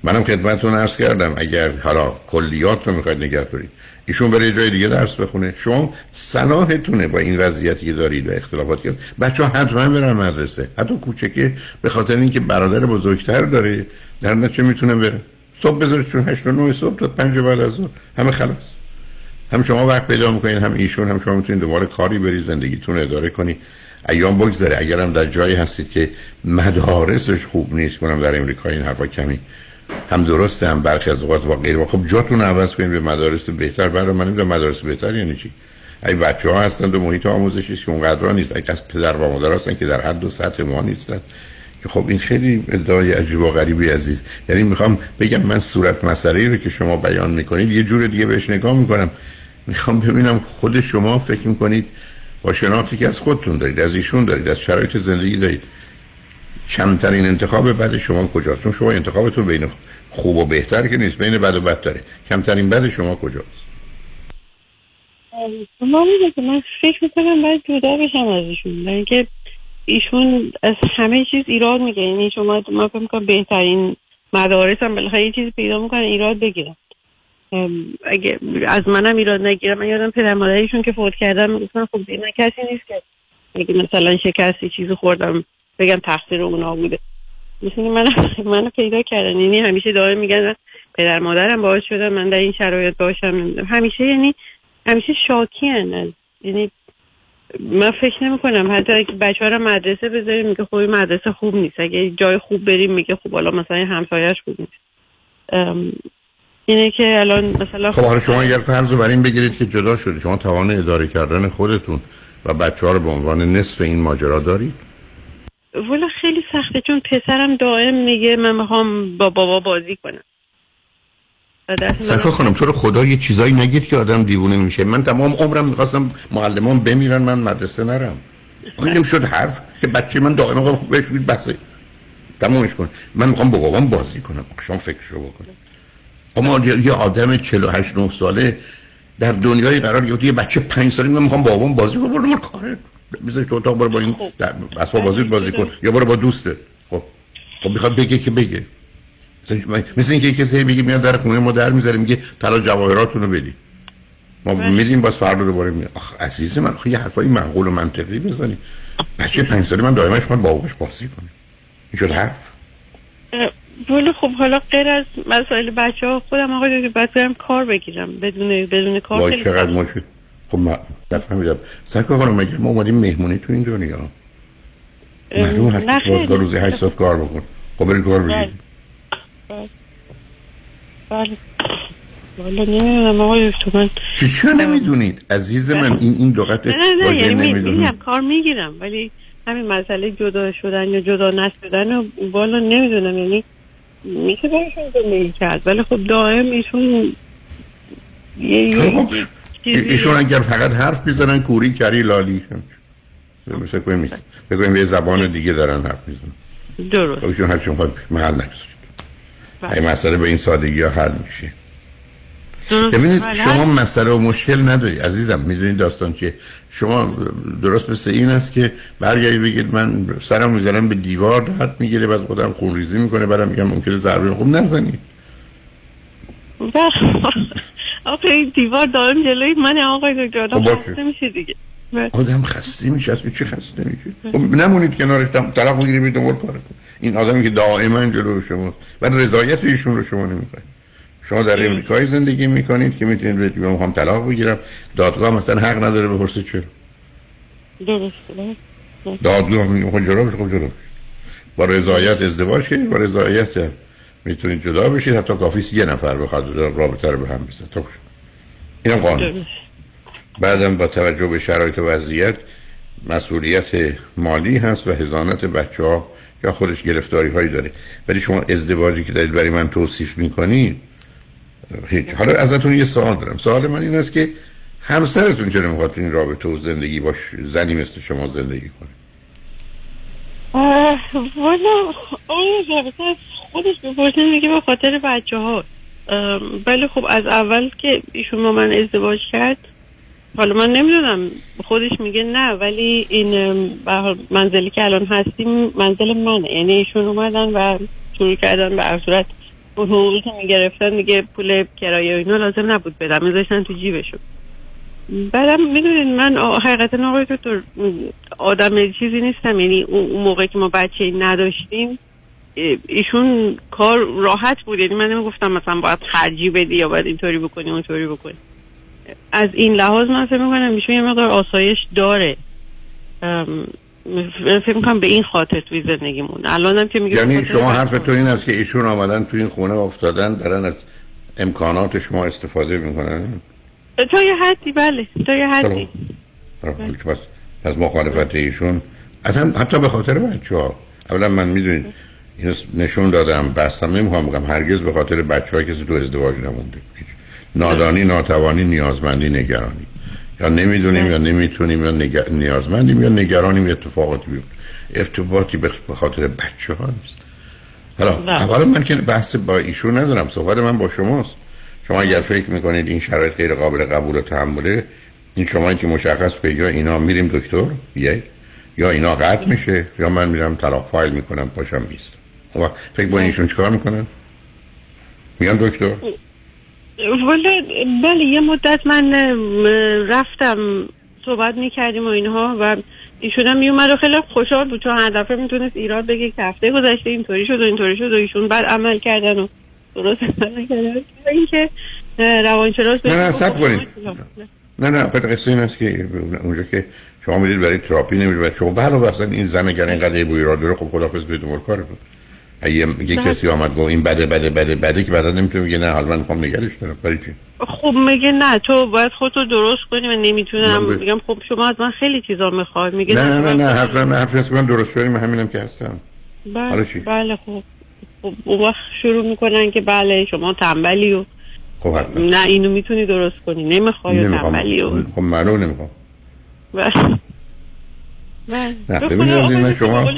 منم خدمتتون عرض کردم. اگر حالا کلیات رو می‌خواید نگه دارید. ایشون برای جای دیگه درس بخونه. شما صلاحتونه با این وضعیتی که دارید و اختلافاتی هست. بچه ها حتما برن مدرسه. حتی کوچکه به خاطر اینکه برادر بزرگتر داره در نتیجه می‌تونه بره. صبح بذارید چون 8 و 9 صبح تا 5 بعد از ظهر. همه خلاص. هم شما وقت پیدا می‌کنید هم ایشون هم شما می‌تونید دوباره کاری بری زندگیتون اداره کنید. ایام بگذره. اگر هم در جایی هستید که مدارسش خوب نیست کنم در امریکا این حرفا کمی. هم درسته هم برخی از اوقات با غیر خب جاتون عوض کنید به مدارس بهتر برای من نمی‌دونم مدارس بهتر یعنی چی؟ ای بچه ها هستن و محیط آموزشی که اونقدر نیست. ای از پدر و مادر هستن که در حد و سطح ما نیستن. که خب این خیلی ادعای عجیب و غریبی عزیز. یعنی می‌خوام بگم من صورت مسئله رو که شما بیان می‌کنید یه جور دیگه بهش نگاه می‌کنم. می‌خوام ببینم خود شما فکر می‌کنید با شناختی که از خودتون دارید از ایشون دارید از شرایط زندگی دارید. کمترین انتخاب بعد شما کجاست؟ چون شما انتخابتون بین خوب و بهتر که نیست بین بد و بدتره کمترین بد شما کجاست؟ ما که من فکر می‌کنم باید جدا بشم از ایشون اینکه ایشون از همه چیز ایراد میگه یعنی شما ما فکر می‌کنم بهترین مدارس هم بالاخره یه چیزی پیدا می‌کنن ایراد بگیرن. اگه از منم ایراد نگیرم من یادم پدر مادریشون که فوت کردم می‌گفتن خب من کسی نیست که اگه مثلا شکستی چیزی خوردم بگم تقصیر اونا بوده. می‌تونی من منو پیدا کردن. یعنی همیشه دائم میگن پدر مادرم باعث شده من در این شرایط باشم. همیشه یعنی همیشه شاکی هن. یعنی من فکر نمی کنم حتی اگه بچه رو مدرسه بذاریم میگه خب مدرسه خوب نیست. اگه جای خوب بریم میگه خب حالا مثلا همسایش خوب نیست. اینه که الان مثلا خب حالا شما اگر فرض رو این بگیرید که جدا شده شما توان اداره کردن خودتون و بچه ها رو به عنوان نصف این ماجرا دارید. والا خیلی سخته چون پسرم دائم میگه من می‌خوام با بابا بازی کنم. سرکا خانم چرا خدا یه چیزایی نگید که آدم دیوونه میشه. من تمام عمرم می‌خواستم معلمان بمیرن من مدرسه نرم. خیلی شد حرف که بچه من دائما بهش بید بسه. تمامش کن. من می‌خوام با بابام بازی کنم. شما فکرشو بکنم اما یه آدم 48 9 ساله در دنیای قرار گرفته یه بچه 5 ساله می‌خوام بابام بازی کنم. برو کاره بذار تو اتاق برو با این اسباب بازی بازی کن. یا برو با دوسته. خب. خب می‌خواد بگه که بگه. مثل اینکه کسی بگه میاد در خونه ما در می‌ذاره میگه طلا جواهراتونو بدی. ما بله. میدیم باز فردا دوباره میاد. آخ عزیز من خب یه حرفای معقول و منطقی بزنی. بچه پنج ساله من دائما می‌خواد با بازی کنه این شد حرف؟ ولی خب حالا غیر از مسائل بچه ها خودم آقای باید برم کار بگیرم. بدون بدون کار وای چقدر مشکل. خب من نفهمیدم. سرکار خانم مگه ما اومدیم مهمونی تو این دنیا؟ معلوم هر کسی روزی هشت ساعت کار بکن. خب بری کار بگیر بله. نمی‌دونم آقای من چی چی نمی‌دونید؟ عزیز من این این لغت نه نه یعنی میگم کار می‌گیرم ولی همین مسئله جدا شدن یا جدا نشدن والا نمی‌دونم. یعنی میشه باشون زندگی کرد. ولی خب دائم ایشون یه ایشون اگر فقط حرف بزنن کوری کری لالی. مثل کنیم نیست. بگویم یه زبان دیگه دارن حرف می‌زنن. درست. ایشون هرچون خواهد محل نگذارید این مسئله به این سادگی ها حل میشه. ببینید شما مسئله و مشکل نداری. عزیزم می‌دونید داستان که شما درست مثل این است که برگردی بگید من سرم می‌زنم به دیوار درد می‌گیره از خودم خونریزی می‌کنه بعدم میگم ممکنه ضربه خوب نزنید آخه این دیوار دارم جلوی من آقای دکتر آدم خسته میشه دیگه. آدم خسته میشه از چی خسته میشه؟ خب نمونید کنارش طلاق بگیری بیدون کار کن این آدمی که دائما جلو شما و رضایت ایشون رو شما نمی‌خواید. شما در امریکای زندگی می‌کنید که می‌تونید بگید من می‌خوام طلاق بگیرم. دادگاه مثلا حق نداره بپرسه چرا. درسته. دادگاه می‌خواد جلو خب جلو بشه با رضایت ازدواج کنید با رضایت می‌تونید جدا بشید حتی کافیست یه نفر بخواد رابطه رو به هم بزن تا اینم قانون. بعدم با توجه به شرایط وضعیت مسئولیت مالی هست و هزانت بچه ها یا خودش گرفتاری هایی داره. ولی شما ازدواجی که دارید برای من توصیف می‌کنید هیچ. حالا ازتون یه سوال دارم. سوال من این است که همسرتون چرا می‌خواد این رابطه و زندگی باش زنی مثل شما زندگی کنه؟ والا آیا خودش بپرسه میگه به خاطر بچه ها ولی خب از اول که ایشون با من ازدواج کرد حالا من نمی‌دونم خودش میگه نه ولی این منزلی که الان هستیم منزل منه. یعنی ایشون اومدن و شروع کردن به صورت حقوقی که می‌گرفتن دیگه پول کرایه اینا لازم نبود بدم میذاشتن تو جیبشون. بعدم می‌دونید من حقیقتا آقای دکتر آدم چیزی نیستم. یعنی اون موقع که ما بچه نداشتیم ایشون کار راحت بود. یعنی من نمی‌گفتم مثلا باید خرجی بدی یا باید اینطوری بکنی اونطوری بکنی. از این لحاظ من فکر می‌کنم ایشون یه مقدار آسایش داره. فکر می‌کنم به این خاطر توی زندگیمون. الانم که میگه یعنی شما حرف تو این است که ایشون آمدن تو این خونه افتادن دارن از امکانات شما استفاده می‌کنن؟ تا یه حدی بله. تا یه حدی. پس پس مخالفت ایشون اصلا حتی به خاطر بچه ها اولا من می‌دونید نشون دادم بستم نمی‌خوام بگم. هرگز به خاطر بچه های کسی تو ازدواج نمونده. نادانی ناتوانی نیازمندی نگرانی. یا نمی‌دونیم یا نمی‌تونیم یا نگر... نیازمندیم یا نگرانیم اتفاقاتی بیفته. ارتباطی به خاطر بچه ها نیست. حالا اولا من که بحث با ایشون ندارم صحبت من با شماست. شما اگر فکر می‌کنید این شرایط غیر قابل قبول و تحمله این شما که مشخص بگید اینا میریم دکتر؟ یک. یا اینا قطع میشه؟ یا من میرم طلاق فایل می‌کنم پاشم نیست. و فکر با ایشون چیکار می‌کنن؟ میان دکتر؟ ولی بله یه مدت من رفتم صحبت می‌کردیم و اینها و ایشون هم میومد و خیلی خوشحال بود. چون هر دفعه می‌تونست ایراد بگه که هفته گذشته اینطوری شد و اینطوری شد و ایشون بعد عمل کردن و درست عمل کردن. اینکه روانشناس نه نه سب کنید. نه نه خود قصه این است که اونجا که شما می‌دید برای تراپی نمیرید و شما برای اصلا این زن اگر اینقدر بوی را داره خب خدافظ بدون کار اگه یه کسی آمد گفت این بده بده بده بده که بعدا نمی‌تونه میگه نه حالا من می‌خوام نگرش دارم. برای چی؟ خب میگه نه تو باید خودتو درست کنی من نمی‌تونم ب... میگم خب شما از من خیلی چیزا می‌خواد میگه نه نه نه نه حرف نه حرف من درست کنیم همینم که هستم. بله بله خب خب وقت شروع می‌کنن که بله شما تنبلی و خب نه اینو می‌تونی درست کنی. نمی‌خوای تنبلی و خب منو نمی‌خوام. بله. نه ببینید شما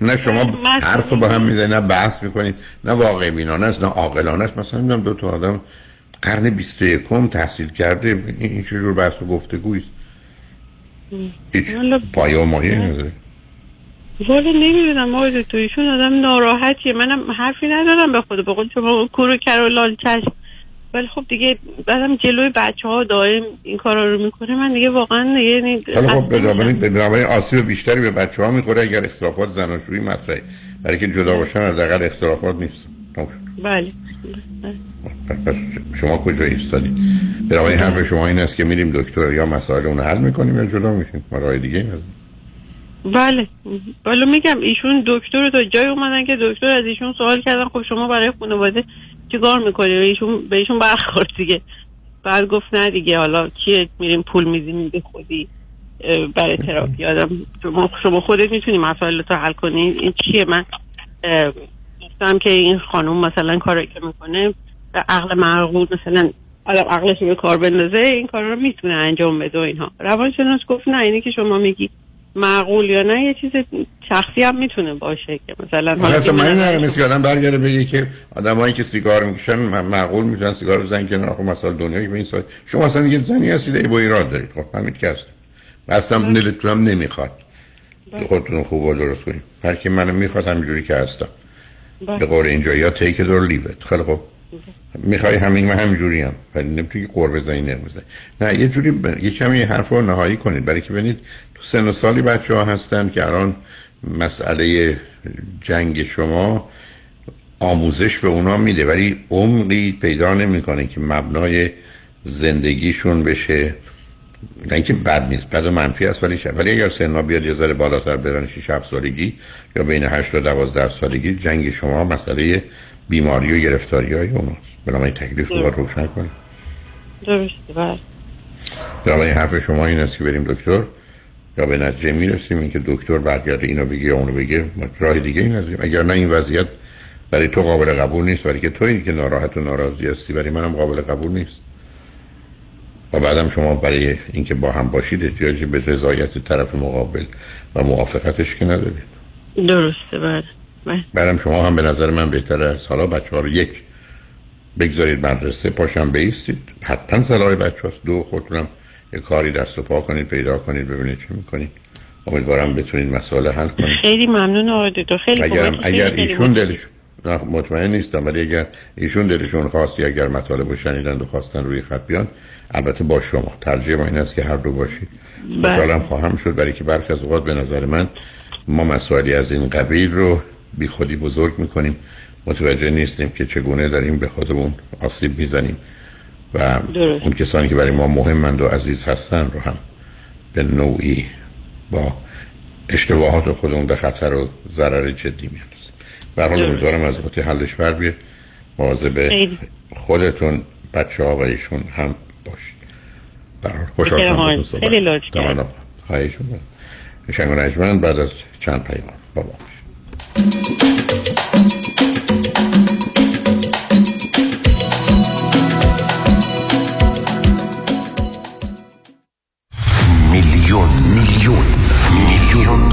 نه شما حرف با هم می‌زنید نه بحث می‌کنید نه واقع بینانه است نه عاقلانه است. مثلا میگم دو تا آدم قرن 21 تحصیل کرده این چه جور بحث و گفتگویی است؟ هیچ پایه و مایه نداره. والا نمی‌دونم آقای دکتر ایشون آدم ناراحتیه. منم حرفی ندارم به خود به قول شما کورو کر و لال چشم. ولی خب دیگه بعدم جلوی بچه ها دائم این کارا رو می‌کنه من دیگه واقعا یعنی حالا خب بنابراین بنابراین آسیب بیشتری به بچه ها می‌خوره اگر اختلافات زناشویی مطرحه. برای که جدا باشن حداقل اختلافات نیست. بله. شما کجا ایستادید بنابراین حرف شما این است که میریم دکتر یا مسائل اون حل می‌کنیم یا جدا میشیم؟ ما راه دیگه نداریم. بله. بالا میگم ایشون دکتر تا جای اومدن که دکتر از ایشون سوال کردن. خب شما برای خانواده چیکار می‌کنی؟ ایشون به ایشون برخورد دیگه. بعد گفت نه دیگه حالا چیه میریم پول میزیم به خودی برای تراپی آدم. شما شما خودت می‌تونی مسائل تو حل کنی. این چیه؟ من گفتم که این خانم مثلا کاری که می‌کنه به عقل معقول مثلا آدم عقلش رو به کار بندازه این کار رو می‌تونه انجام بده و اینها. روانشناس گفت نه اینی که شما میگی. معقول یا نه یه چیز شخصی هم می‌تونه باشه که مثلا حالا که من نره مثل که آدم برگرده بگه که آدمایی که سیگار می‌کشن معقول می‌تونن سیگار بزنن کنار. خب مثلا دنیایی به این سال شما اصلا یه زنی هستید ای با ایراد دارید. خب همین که هست. اصلا دلتون هم نمی‌خواد. خودتون خوب و درست کنید. هر کی منو می‌خواد همینجوری که هستم. به قول اینجا یا تیک دور لیوت خیلی خب می‌خوای همین من همینجوری هم. ولی نمی‌تونی که قور بزنی نه بزنی. نه یه جوری ب... یه کمی حرف رو نهایی کنید. برای که ببینید تو سن و سالی بچه ها هستن که الان مسئله جنگ شما آموزش به اونا میده ولی عمقی پیدا نمی‌کنه که مبنای زندگیشون بشه. نه اینکه بد نیست بد و منفی است ولی ولی اگر سنا بیاد یه ذره بالاتر برن 6 7 سالگی یا بین 8 و 12 سالگی جنگ شما مسئله بیماری و گرفتاری های اوناست. بنابراین تکلیف رو باید روشن کنید درسته بله. حرف شما این است که بریم دکتر. یا به نتیجه می‌رسیم اینکه دکتر برگرده اینو بگه یا اونو بگه ما راه دیگه این نداریم. اگر نه این وضعیت برای تو قابل قبول نیست برای که تویی که ناراحت و ناراضی هستی برای منم قابل قبول نیست. و بعدم شما برای اینکه با هم باشید احتیاجی به رضایت طرف مقابل و موافقتش که ندارید. درسته بله. بله. بعدم شما هم به نظر من بهتره از حالا بچه ها رو یک بگذارید مدرسه پاشم بیستید. حتما صلاح بچه هاست دو خودتونم یه کاری دست و پا کنید پیدا کنید ببینید چه می‌کنید امیدوارم بتونید مسئله حل کنید. خیلی ممنون آقای دکتر. خیلی اگر اگر ایشون. دلش نه مطمئن نیستم ولی اگر ایشون دلشون خواستی اگر مطالب رو شنیدن و خواستن روی خط بیان البته با شما. ترجیح ما این است که هر دو باشید بله. خوشحالم خواهم شد برای که برخی از اوقات به نظر من ما مسائلی از این قبیل رو بی خودی بزرگ می‌کنیم. متوجه نیستیم که چگونه داریم به خودمون آسیب می‌زنیم. و درست. اون کسانی که برای ما مهمند و عزیز هستن رو هم به نوعی با اشتباهات خودمون به خطر و ضرر جدی میاندازیم به هر حال درست. امیدوارم از وقتی حلش بر بیاد مواظب. خودتون بچه ها و ایشون هم باشید به هر حال خوشحال خیلی لطف و نجمن بعد از چند پیام با ما باشید.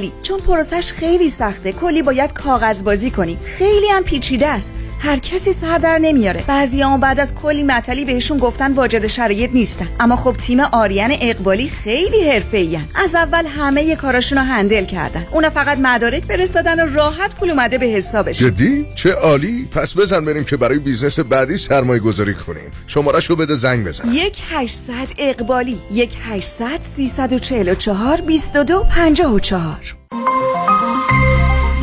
اقبالی چون پروسش خیلی سخته کلی باید کاغذ بازی کنی. خیلی هم پیچیده است. هر کسی سر در نمیاره. بعضی هم بعد از کلی معطلی بهشون گفتن واجد شرایط نیستن. اما خب تیم آریان اقبالی خیلی حرفه‌این از اول همه کاراشون رو handle کردن. اونا فقط مدارک فرستادن و راحت پول اومده به حسابشون جدی؟ چه عالی؟ پس بزن بریم که برای business بعدی سرمایه گذاری کنیم. شماره شو بده زنگ بزن. یک 800 اقبالی یک 800 344 22 54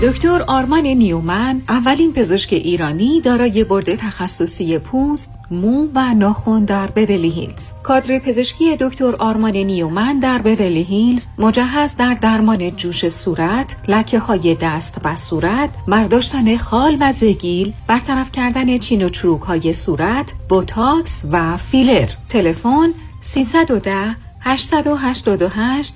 دکتر آرمان نیومن اولین پزشک ایرانی دارای board تخصصی پوست، مو و ناخن در Beverly Hills. کادر پزشکی دکتر آرمان نیومن در Beverly Hills مجهز در درمان جوش صورت، لکه های دست و صورت، برداشتن خال و زگیل، برطرف کردن چین و چروک های صورت، بوتاکس و فیلر. تلفن 310 888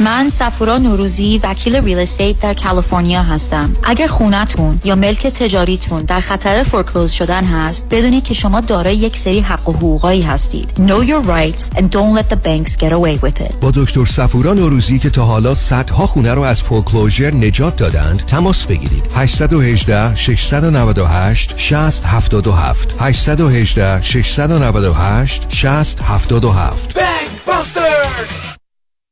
من سفورا نوروزی وکیل real estate در کالیفرنیا هستم. اگر خونتون یا ملک تجاریتون در خطر foreclose شدن هست بدونید که شما دارای یک سری حق و حقوقایی هستید. Know your rights and don't let the banks get away with it. با دکتر سفورا نوروزی که تا حالا صدها خونه رو از فورکلوزر نجات دادند تماس بگیرید. 818 698 6077 818 698 6077 Bankbusters!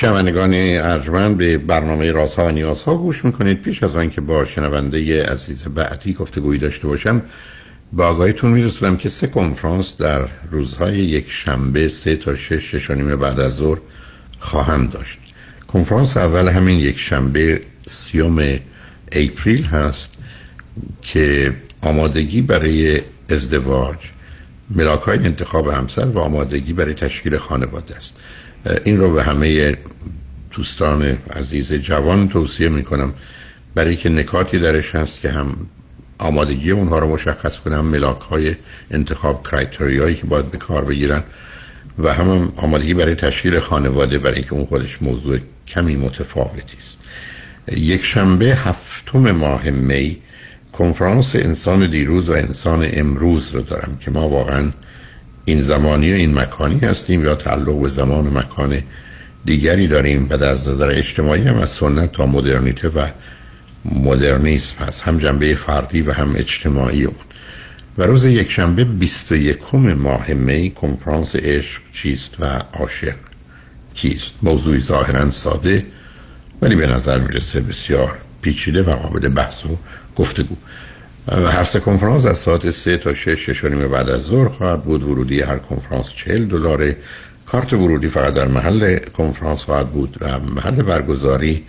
شنوندگان ارجمند به برنامه رازها و نیازها گوش می‌کنید. پیش از آنکه با شنونده عزیز بعدی گفتگویی داشته باشم با آگاهیتون میرسونم که سه کنفرانس در روزهای یک شنبه سه تا شش شش بعد از ظهر خواهم داشت. کنفرانس اول همین یک شنبه سیوم اپریل هست که آمادگی برای ازدواج ملاک های انتخاب همسر و آمادگی برای تشکیل خانواده است. این رو به همه دوستان عزیز جوان توصیه می کنم برای که نکاتی درش هست که هم آمادگی اونها رو مشخص کنم ملاک های انتخاب کرایتریایی که باید به کار بگیرن و هم آمادگی برای تشکیل خانواده برای اینکه اون خودش موضوع کمی متفاوتی است. یک شنبه هفتم ماه می کنفرانس انسان دیروز و انسان امروز رو دارم که ما واقعا این زمانی و این مکانی هستیم یا تعلق به زمان و مکان دیگری داریم و از نظر اجتماعی هم از سنت تا مدرنیته و مدرنیسم هست. هم جنبه فردی و هم اجتماعی اون. و روز یک شنبه 21 ماه می کنفرانس عشق چیست و عاشق کیست؟ موضوعی ظاهرا ساده ولی به نظر می‌رسه بسیار پیچیده و قابل بحث و گفتگو. هر سه کنفرانس از ساعت سه تا شش شش بعد از ظهر خواهد بود. ورودی هر کنفرانس چهل دلاره کارت ورودی فقط در محل کنفرانس خواهد بود و محل برگزاری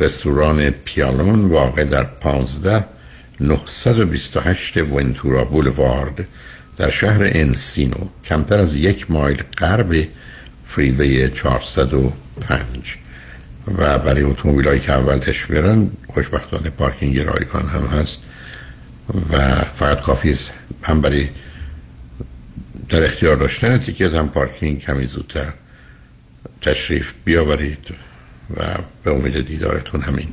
رستوران پیالون واقع در 15 928 ونتورا بولوارد در شهر انسینو کمتر از یک مایل غرب فریوی 405 و برای اتومبیل که اول تشریف بیارن خوشبختانه پارکینگ رایگان هم هست. و فقط کافی است هم برای در اختیار داشتن تیکت هم پارکینگ کمی زودتر تشریف بیاورید و به امید دیدارتون همین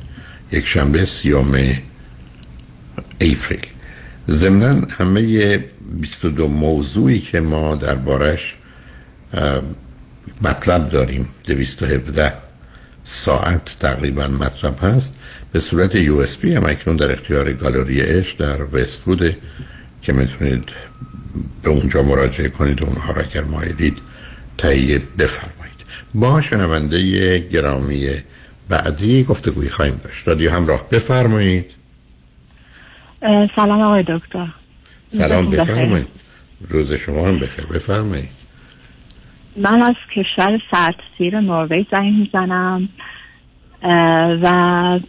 یک شنبه سی‌ام April ضمنا همه 22 موضوعی که ما دربارش مطلب داریم 217 ساعت تقریبا مطلب هست. به صورت USB هم اکنون در اختیار گالری اش در وست بوده که می‌تونید به اونجا مراجعه کنید و اونها را اگر مایلید تهیه بفرمایید. با شنونده گرامی بعدی گفتگوی خواهیم داشت. رادیو همراه بفرمایید. سلام آقای دکتر. سلام بفرمایید. روز شما هم بخیر. بفرمایید. من از کشور سرتسیر نروژ زنگ می‌زنم و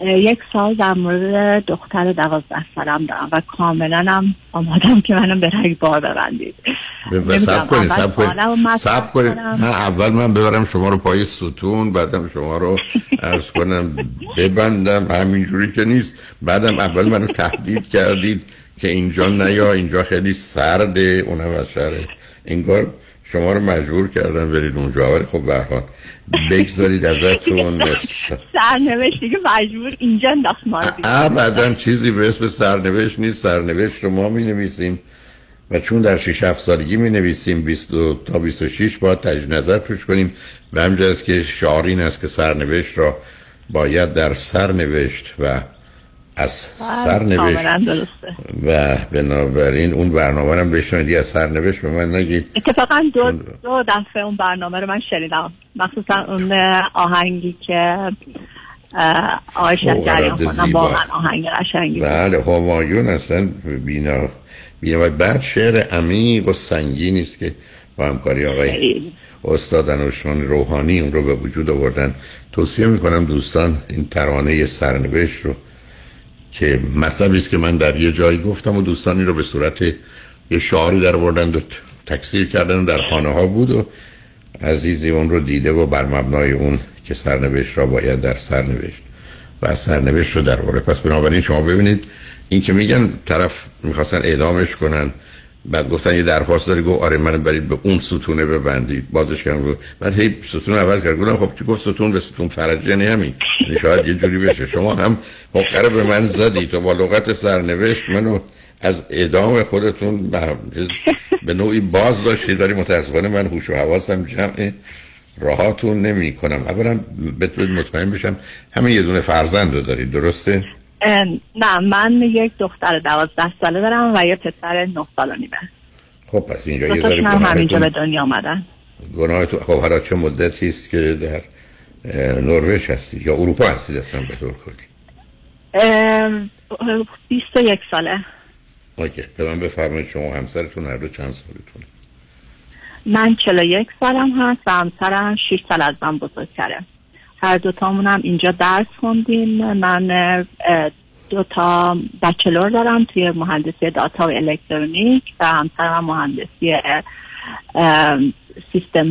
یک سال در مورد دختر دوازده سالم دارم و کاملا هم آمادم که منم به رگ بار ببندید. سب کنید سب کنید. سب کنید. من اول من ببرم شما رو پای ستون بعدم شما رو ارز کنم ببندم. همینجوری که نیست. بعدم اول منو تهدید کردید که اینجا نیا اینجا خیلی سرده اونم از شهر انگار شما رو مجبور کردن برید اونجا. ولی خب به حال بگذارید ازتون. سرنوشت دیگه مجبور اینجا انداخت ما ابدا چیزی به اسم سرنوشت نیست. سرنوشت رو ما می نویسیم و چون در 6 7 سالگی می نویسیم 20 تا 26 باید تجدید نظر توش کنیم. و همجاست که شعار این است که سرنوشت را باید در سر نوشت و از سر نوشت و بنابراین اون برنامه رو بشنوید. از سر نوشت به من نگید. اتفاقا دو, دو دفعه اون برنامه رو من شنیدم. مخصوصا اون آهنگی که آقای شجریان خوندم واقعا آهنگ قشنگی بله همایون اصلا بینا بینا و بعد شعر عمیق و سنگینی است که با همکاری آقای استاد انوشان روحانی اون رو به وجود آوردن. توصیه می‌کنم دوستان این ترانه سرنوشت رو که مطلبی است که من در یه جایی گفتم و دوستانی رو به صورت یه شعاری در بردن و تکثیر کردن در خانه ها بود و عزیزی اون رو دیده و بر مبنای اون که سرنوشت را باید در سرنوشت و سرنوشت رو در پس بنابراین شما ببینید این که میگن طرف می‌خواستن اعدامش کنن بعد گفتن یه درخواست داری گفت آره من برید به اون ستونه ببندید. بازش کردم بعد هی ستون اول کرد. گفتم خب چی گفت؟ ستون به ستون فرج یعنی همین. یعنی شاید یه جوری بشه. شما هم حقره به من زدید و با لغت سرنوشت منو از اعدام خودتون به نوعی باز داشتید داری متاسفانه من هوش و حواسم جمع راهاتون نمی کنم اولا بتونید مطمئن بشم همین یه دونه فرزند رو دارید. درسته؟ نه من یک دختر دوازده ساله دارم و یه پسر نه ساله نیمه خب پس اینجا یه ذاری همینجا به دنیا آمدن. گناه تو خب حالا چه مدتی است که در نروژ هستی یا اروپا هستی اصلا به طور کلی؟ بیست و یک ساله. اوکی به من بفرمایید شما همسرتون هر دو چند سالتونه؟ من چلو یک سالم هست و همسرم شیش سال از من بزرگتره. هر دوتامون هم اینجا درس خوندیم. من دو تا بچلور دارم توی مهندسی داتا و الکترونیک و همسرم مهندسی سیستم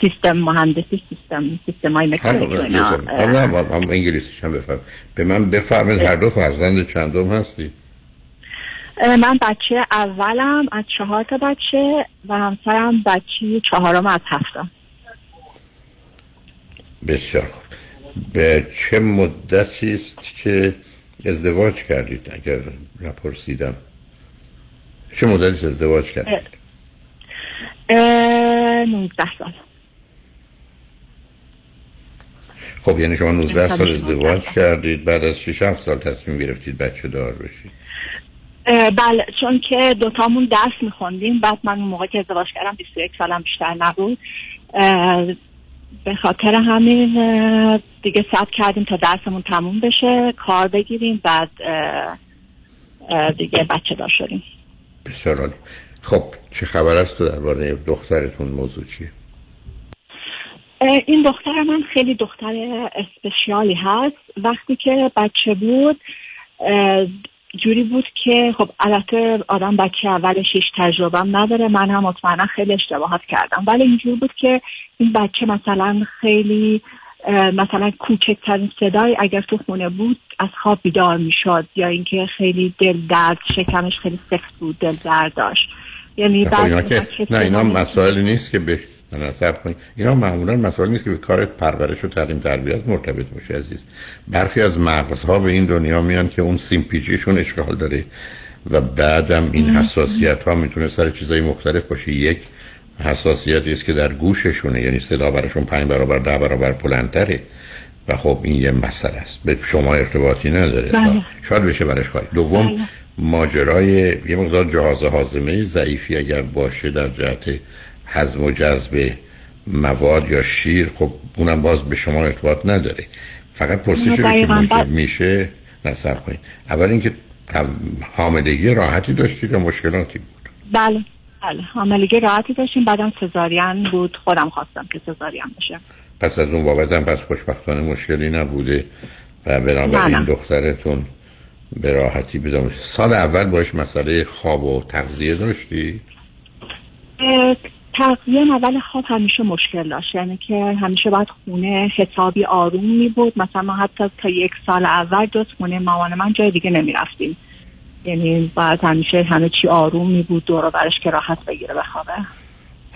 سیستم مهندسی سیستم سیستم های مکانیک هم انگلیسیش هم بفرم به من بفرمید هر دو فرزند چندم هستی؟ من بچه اولم از چهار تا بچه و همسرم بچه چهارم از هفتم. بسیار خوب. به چه مدتی است که ازدواج کردید؟ اگر نپرسیدم. چه مدتی ازدواج کردید؟ 19 سال. خب یعنی شما 19 سال ازدواج کردید بعد از 6 7 سال تصمیم گرفتید بچه دار بشید. بله چون که دوتامون درس میخوندیم بعد من اون موقع که ازدواج کردم 21 سالم بیشتر نبود. به خاطر همین دیگه ثبت کردیم تا درسمون تموم بشه کار بگیریم بعد دیگه بچه دار شدیم. بسیار خب چه خبر است تو درباره دخترتون موضوع چیه؟ این دختر من خیلی دختر اسپشیالی هست. وقتی که بچه بود جوری بود که خب البته آدم بچه اولش هیچ تجربه نداره. من هم مطمئنا خیلی اشتباهات کردم. ولی اینجوری بود که این بچه مثلا خیلی مثلا کوچکترین صدای اگر تو خونه بود از خواب بیدار می‌شد یا اینکه خیلی دل درد شکمش خیلی سخت بود دل درد داشت. یعنی خب اینا که نه اینا مسائلی نیست که به نصب کنید اینا معمولا مسائل نیست که به کار پرورش و تعلیم تربیت مرتبط باشه عزیز. برخی از مغزها به این دنیا میان که اون سیمپیچیشون اشکال داره و بعدم این حساسیت ها می‌تونه سر چیزای مختلف باشه. یک حساسیتی است که در گوششونه یعنی صدا براشون پنج برابر ده برابر بلندتره. و خب این یه مسئله است. به شما ارتباطی نداره. بله. شاید بشه برش کاری. دوم بله. ماجرای یه مقدار جهاز هاضمه ضعیفی اگر باشه در جهت هضم و جذب مواد یا شیر خب اونم باز به شما ارتباط نداره فقط پرسشی رو که. موجب میشه نصب کنید اول اینکه حاملگی راحتی داشتید یا مشکلاتی بود بله بله حاملگی راحتی داشتیم بعدم سزارین بود خودم خواستم که سزارین بشه پس از اون بابت هم پس خوشبختانه مشکلی نبوده و بنابراین. دخترتون به راحتی بدون سال اول باش مسئله خواب و تغذیه داشتی؟ تغذیه اول خواب همیشه مشکل داشت. یعنی که همیشه باید خونه حسابی آروم می بود. مثلا ما حتی تا یک سال اول جز خونه مامان من جای دیگه نمی رفتیم. یعنی باید همیشه همه چی آروم می بود. دور و برش که راحت بگیره بخوابه.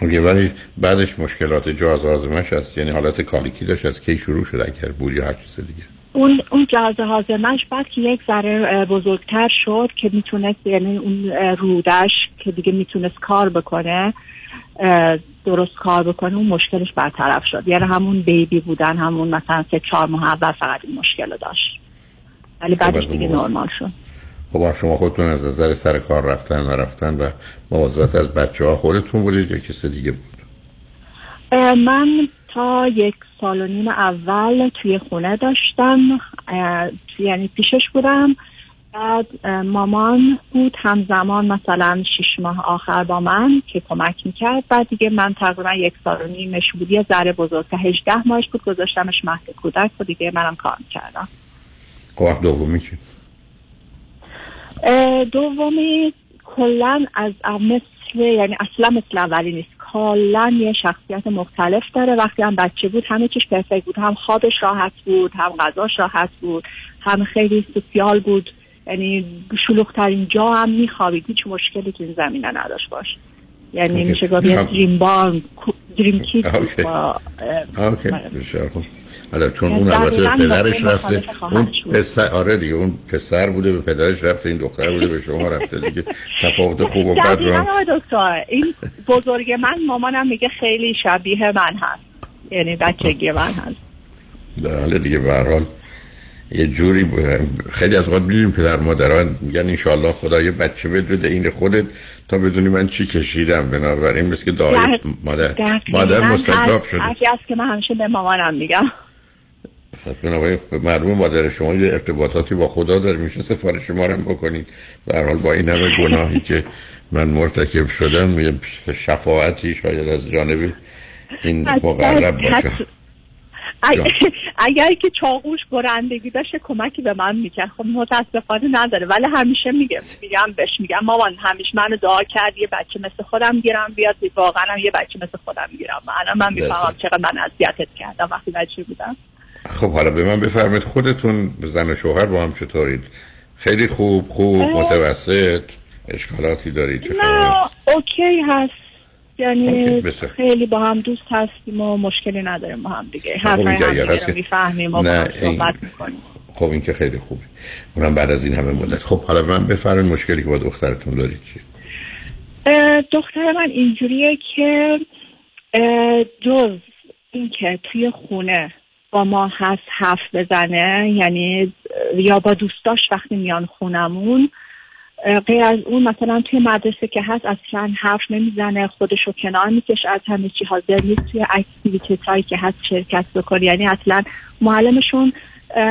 اوکی ولی بعدش مشکلات جهاز هاضمه‌ش هست. یعنی حالت کالیکی داشت؟ از کی شروع شد اگر بود یا هر چیز دیگه؟ اون اون جهاز هاضمه‌اش بعد که یک ذره بزرگتر شد که می‌تونست یعنی اون رودش که دیگه می‌تونست کار بکنه درست کار بکنه اون مشکلش برطرف شد. یعنی همون بیبی بودن همون مثلا سه چهار ماه اول فقط این مشکل رو داشت. ولی خب، بعدش دیگه. نرمال شد. خب شما خودتون از نظر سر کار رفتن و رفتن و مواظبت از بچه ها خودتون بودید یا کسی دیگه بود؟ من تا یک سال و نیم اول توی خونه داشتم. یعنی پیشش بودم. بعد مامان بود همزمان مثلا شیش ماه آخر با من که کمک می‌کرد. بعد دیگه من تقریبا یک سال و نیمش بود. یه ذره بزرگتر هجده ماهش بود گذاشتمش مهد کودک و دیگه منم کار می‌کردم. خب دومی چی؟ دومی کلا از از مثل یعنی اصلا مثل اولی نیست. کلا یه شخصیت مختلف داره. وقتی هم بچه بود همه چیش پرفکت بود. هم خوابش راحت بود هم غذاش راحت بود هم خیلی سوسیال بود. یعنی شلوغترین جا هم میخوابید هیچ مشکلی تو این زمینه نداشت باش. یعنی. میشه گفت یه. دریم بارن دریم کیت. با اوکی. حالا چون یعنی اون البته به پدرش رفته اون. پسر آره دیگه اون پسر بوده به پدرش رفته این دختر بوده به شما رفته دیگه. تفاوت خوب و بد رو دکتر این بزرگ من مامانم میگه خیلی شبیه من هست. یعنی بچگی من هست. حال دیگه به هر حال. یه جوری ب- خیلی از وقت می‌دونیم پدر مادران میگن انشالله خدا یه بچه بده این خودت تا بدونی من چی کشیدم. بنابراین مثل که دعای مادر مادر مستجاب حرف- شده است که من همیشه به مامانم میگم. بنابراین معلومه مادر شما یه ارتباطاتی با خدا داره. میشه سفارش ما رو بکنید. هر حال با این همه گناهی که من مرتکب شدم یه شفاعتی شاید از جانب این مقرب باشه اگر, که چاقوش برندگی داشته کمکی به من می‌کرد. خب متاسفانه نداره. ولی همیشه میگم میگم بهش میگم مامان همیشه منو دعا کرد یه بچه مثل خودم گیرم بیاد واقعا هم یه بچه مثل خودم گیرم. الان من می‌فهمم چقدر من اذیتت کردم. وقتی بچه بودم؟ خب حالا به من بفرمایید. خودتون زن و شوهر با هم چطورید؟ خیلی خوب خوب. متوسط. اشکالاتی دارید. چه نه؟ اوکی هست. یعنی. خیلی با هم دوست هستیم و مشکلی نداریم با هم دیگه. خب، رو می‌فهمیم و نه، صحبت می‌کنیم. خب این که خیلی خوبه. اونم بعد از این همه مدت. خب حالا من بفرمایید مشکلی که با دخترتون دارید چی دختر من اینجوریه که جز اینکه توی خونه با ما هست حرف بزنه یعنی یا با دوستاش وقتی میان خونمون غیر از اون مثلا توی مدرسه که هست اصلا حرف نمی‌زنه خودش رو کنار می‌کشه از همه چی حاضر نیست. توی activities هایی که هست شرکت بکنه. یعنی اصلا معلمشون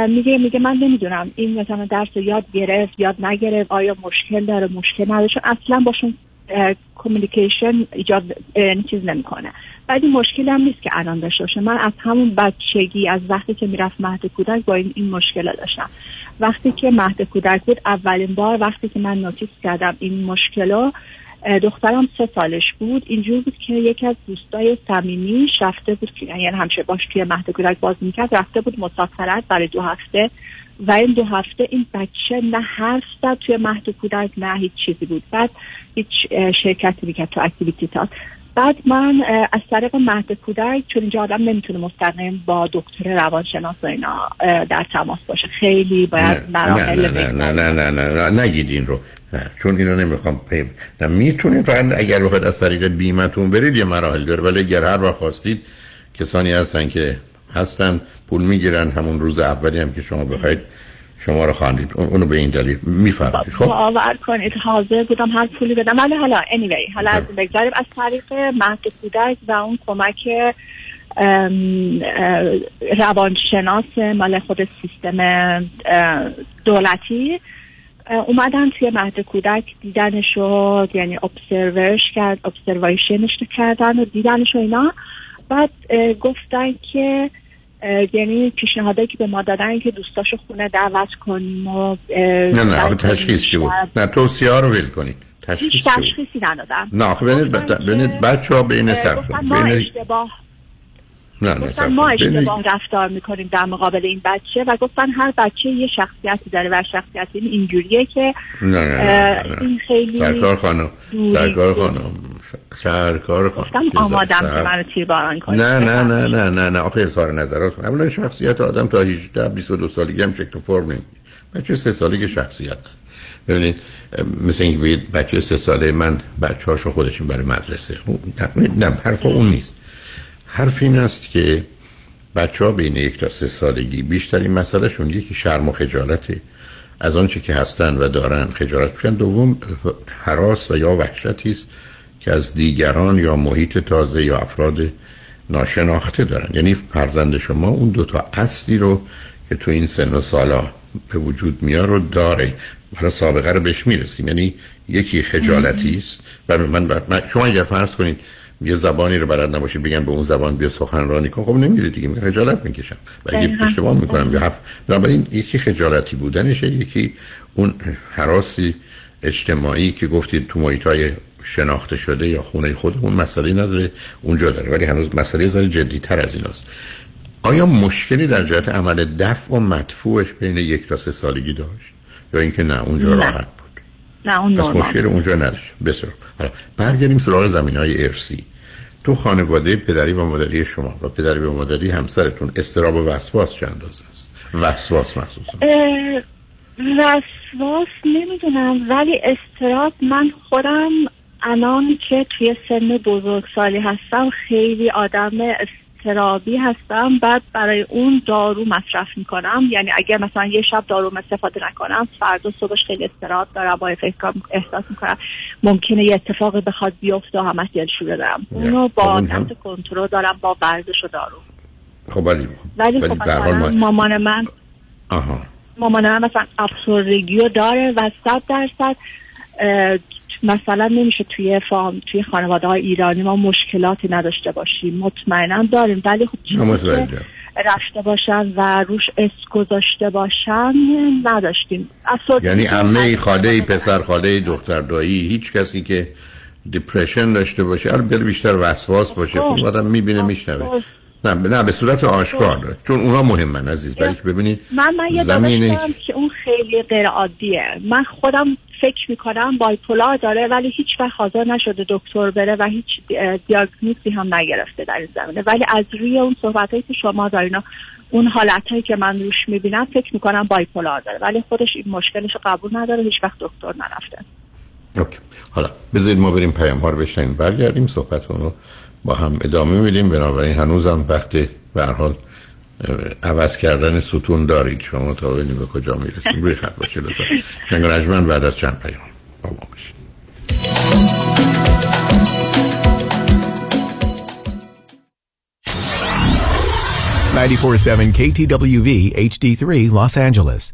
میگه میگه من نمی‌دونم این مثلا درس یاد گرفت یاد نگرفت آیا مشکل داره مشکل نداره. چون اصلا باشون communication ایجاد یعنی چیز نمی‌کنه. این مشکلی هم نیست که الان داشته باشه. من از همون بچگی از وقتی که می‌رفت مهد کودک با این این مشکل داشتم. وقتی که مهد کودک بود اولین بار وقتی که من نوتیس کردم این مشکل دخترم سه سالش بود. اینجور بود که یکی از دوستای صمیمی رفته بود که یعنی همیشه باش توی مهد کودک باز می‌کرد رفته بود مسافرت برای دو هفته. و این دو هفته این بچه نه حرف زد توی مهد کودک نه هیچ چیزی بود. بعد هیچ شرکتی می‌کرد تو اکتیویتیات بعد من از طریق مهد کودک چون اینجا آدم نمی‌تونه مستقیم با دکتر روانشناس و اینا در تماس باشه. خیلی باید مراحل نه نه نه نه نه نه نه نگید این رو. نه چون اینو نمی‌خوام پیم نه می‌تونید فقط اگر بخواید از طریق بیمتون برید یه مراحل داره. ولی اگر هر وقت خواستید کسانی هستن که هستن پول می‌گیرن همون روز اولی هم که شما بخواید شما رو خواندید. اونو به این دلیل میفرمایید. خب؟ باور کنید حاضر بودم هر پولی بدم. ولی حالا anyway حالا از بگذاریم. از طریق مهد کودک و اون کمک روانشناس مال خود سیستم دولتی اومدن توی مهد کودک دیدنش رو یعنی ابسرورش کرد ابسرویشنش کردن و دیدنش و اینا. بعد گفتن که یعنی پیشنهادایی که به ما دادن که دوستاشو خونه دعوت کنیم و نه نه تشخیص چی بود؟ نه توصیه ها رو ول کنید. تشخیص هیچ تشخیصی ندادم. نه آخه بینید, بینید بچه ها بین سر ما اشتباه نه نه گفتن ما اشتباه رفتار می‌کنیم در مقابل این بچه و گفتن هر بچه یه شخصیتی داره و شخصیت این اینجوریه که نه نه نه این خیلی سرکار خانم سرکار خانم سرکار خانم. گفتم آمادم که منو تیر باران کنید. نه نه نه نه نه نه. آخه اظهار نظرات اولا شخصیت آدم تا 18 22 سالگی هم شکل فرم نمی‌گیره. بچه سه سالگی شخصیت ببینید مثل اینکه بگید بچه سه ساله من بچه هاشو خودشون برای مدرسه. نه, نه حرف اون نیست. حرف این است که بچه ها بین یک تا سه سالگی بیشترین مسئله شون یکی شرم و خجالته. از آنچه که هستن و دارن خجالت میشن دوم حراس و یا وحشتی است که از دیگران یا محیط تازه یا افراد ناشناخته دارن. یعنی فرزند شما اون دوتا اصلی رو که تو این سن و سالا به وجود میاد رو داره. برای سابقه رو بهش می‌رسیم. یعنی یکی خجالتی است. و من, من شما اگر فرض کنید یه زبانی رو بلد نباشید بگم به اون زبان بیا سخنرانی کن. خب نمیره دیگه می خجالت می‌کشم. و اگه اشتباه می‌کنم یا بنابراین یکی خجالتی بودنشه یکی اون حراسی اجتماعی که گفتید تو محیط های شناخته شده یا خونه خود اون مسئله نداره اونجا داره. ولی هنوز مسئله زری جدی تر از ایناست. آیا مشکلی در جهت عمل دفع و مدفوعش بین یک تا سه سالگی داشت؟ یا اینکه نه اونجا. راحت بود؟ نه اون پس مشکل اونجا نداشت بسیار. حالا برگردیم سراغ زمین های ارسی تو خانواده پدری و مادری شما و پدری و مادری همسرتون استراب و وسواس چند اندازه است؟ وسواس مخصوصا. وسواس نمی‌دونم ولی استراب من خودم الان که توی سن بزرگسالی هستم خیلی آدم استرابی هستم. بعد برای اون دارو مصرف می‌کنم. یعنی اگر مثلا یه شب دارو استفاده نکنم فردا صبحش خیلی استراب دارم با احساس می‌کنم. ممکنه یه اتفاقی بخواد بیفته و همش دلشوره دارم اونو با هم- تحت کنترل دارم با ورزش و دارو. خب ولی ولی خب مثلا ما- مامان من آها. مامان من مثلا افسردگی رو داره و صد درصد مثلا نمیشه توی فام توی خانواده های ایرانی ما مشکلاتی نداشته باشیم. مطمئنا داریم. ولی خب. رفته باشن و روش اسم گذاشته باشن نداشتیم. یعنی عمه. خاله ای پسر خاله ای دختر دایی هیچ کسی که دیپرشن داشته باشه البته بیشتر وسواس باشه. خب آدم می‌بینه میشنوه. نه نه به صورت آشکار داره. چون اونا مهمن عزیز. برای که ببینید من من یه زمینه که اون خیلی غیر عادیه من خودم فکر می‌کنم بایپولار داره ولی هیچ وقت حاضر نشده دکتر بره و هیچ دیاگنوزی هم نگرفته در این زمینه. ولی از روی اون صحبت که شما دارین اون حالت هایی که من روش می‌بینم فکر می‌کنم بایپولار داره. ولی خودش این مشکلش قبول نداره هیچ وقت دکتر نرفته. اوکی. حالا بذارید ما بریم پیام ها رو بشنیم برگردیم صحبتون رو با هم ادامه میدیم. بنابراین هنوزم وقت به حال عوض کردن ستون دارید شما تا ببینیم به کجا می‌رسیم. روی خط باشید لطفا. شنگ بعد از چند پیام با ما باشید. 947 KTWV HD3 Los Angeles.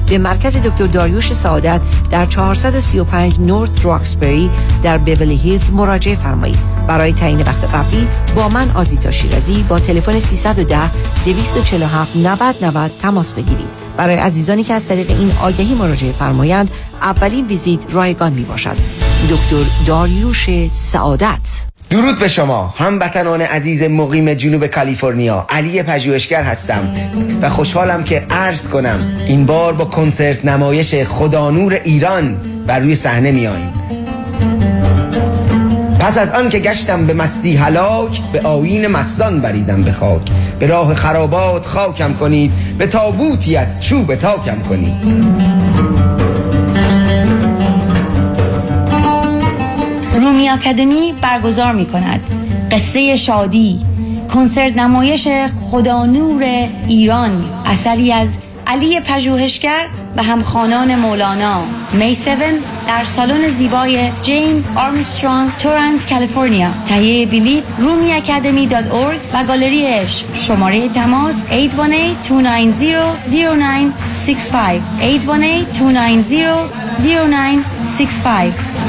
به مرکز دکتر داریوش سعادت در 435 نورث راکسبری در بیولی هیلز مراجعه فرمایید. برای تعیین وقت قبلی با من آزیتا شیرازی با تلفن 310 247 90 90 تماس بگیرید. برای عزیزانی که از طریق این آگهی مراجعه فرمایند اولین ویزیت رایگان می باشد دکتر داریوش سعادت. درود به شما. هموطنان عزیز مقیم جنوب کالیفرنیا. علی پژوهشگر هستم و خوشحالم که عرض کنم این بار با کنسرت نمایش خدانور ایران بر روی صحنه میاییم پس از آن که گشتم به مستی هلاک به آوین مستان بریدم به خاک. به راه خرابات خاکم کنید به تابوتی از چوب تاکم کنید. رومی اکادمی برگزار می کند قصه شادی کنسرت نمایش خدانور ایران اثری از علی پژوهشگر و همخانان مولانا. می 7 در سالن زیبای جیمز آرمسترانگ تورنز کالیفرنیا تهیه بلیط رومی اکادمی دات و گالری عشق شماره تماس 818-290-0965 818-290-0965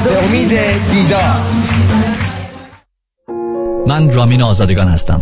به امید دیدار من رامین آزادگان هستم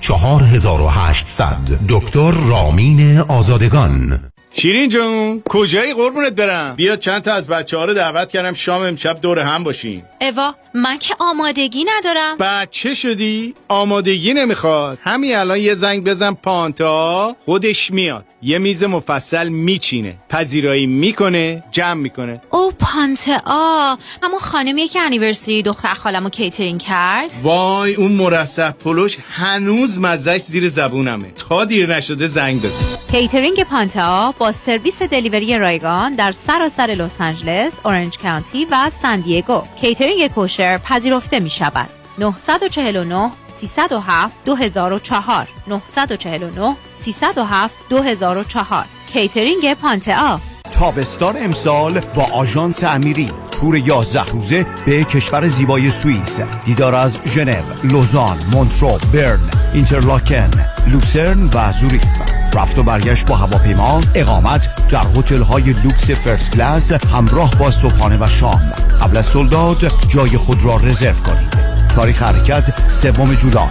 4800 دکتر رامین آزادگان. شیرین جون کجایی؟ قربونت برم. بیا چند تا از بچه ها رو دعوت کردم شام امشب دور هم باشیم. اوا من که آمادگی ندارم. بچه شدی؟ آمادگی نمی‌خواد. همین الان یه زنگ بزن پانتا خودش میاد. یه میز مفصل میچینه. پذیرایی می‌کنه جمع می‌کنه. او پانتا همون خانمیه که انیورسری دختر خالمو کیترینگ کرد. وای اون مرصع پلوش هنوز مزش زیر زبونمه. تا دیر نشده زنگ بزن. کیترینگ پانتا با سرویس delivery رایگان در سراسر لس آنجلس، Orange County و سان دیگو. catering kosher پذیرفته می شود. 949 307 2004 949 307 2004 کیترینگ پانتا تابستان امسال با آژانس امیری. تور 11 روزه به کشور زیبای سوئیس. دیدار از ژنو، لوزان، مونترو، برن، اینترلاکن، لوسرن و زوریخ. رفت و برگشت با هواپیما اقامت در هتل های لوکس first class همراه با صبحانه و شام. قبل از sold out جای خود را رزرو کنید. تاریخ حرکت سوم جولای.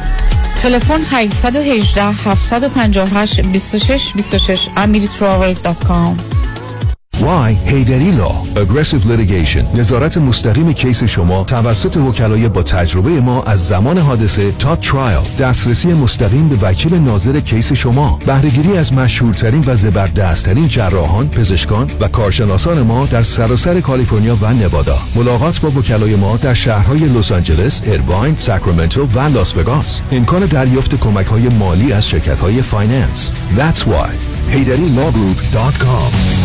تلفن 818 758 26 26 amiritravel.com Why Heidari Law Aggressive Litigation. نظارت مستقیم case شما توسط وکلای با تجربه ما از زمان حادثه تا trial دسترسی مستقیم به وکیل ناظر case شما. بهرهگیری از مشهورترین و زبردستترین جراحان پزشکان و کارشناسان ما در سراسر کالیفرنیا و نوادا. ملاقات با وکلای ما در شهرهای لس آنجلس ارواین ساکرامنتو و لاس وگاس. امکان دریافت کمک های مالی از شرکت های finance. That's why. HeidariLawGroup.com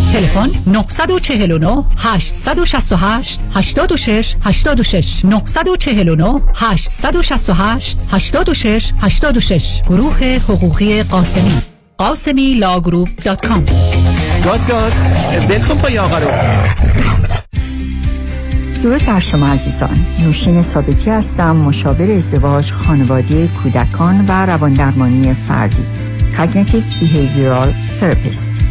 تلفن 949 868 86 86 949 868 86 86 گروه حقوقی قاسمی قاسمی Law Group dot com گاز گاز ول کن پای آقا رو درود بر شما عزیزان. نوشین ثابتی هستم مشاور ازدواج خانواده کودکان و رواندرمانی فردی Cognitive Behavioral Therapist.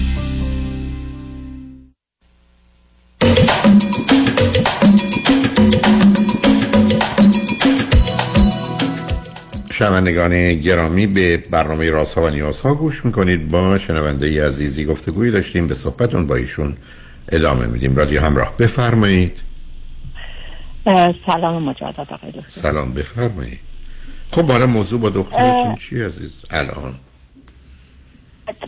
شنوندگان گرامی به برنامه راست ها و نیاز ها گوش می‌کنید. با شنونده ای عزیزی گفتگوی داشتیم به صحبتون با ایشون ادامه میدیم. رادیو همراه بفرمایید. سلام مجدد آقای دکتر. سلام بفرمایید. خب حالا موضوع با دخترتون چیه عزیز؟ الان.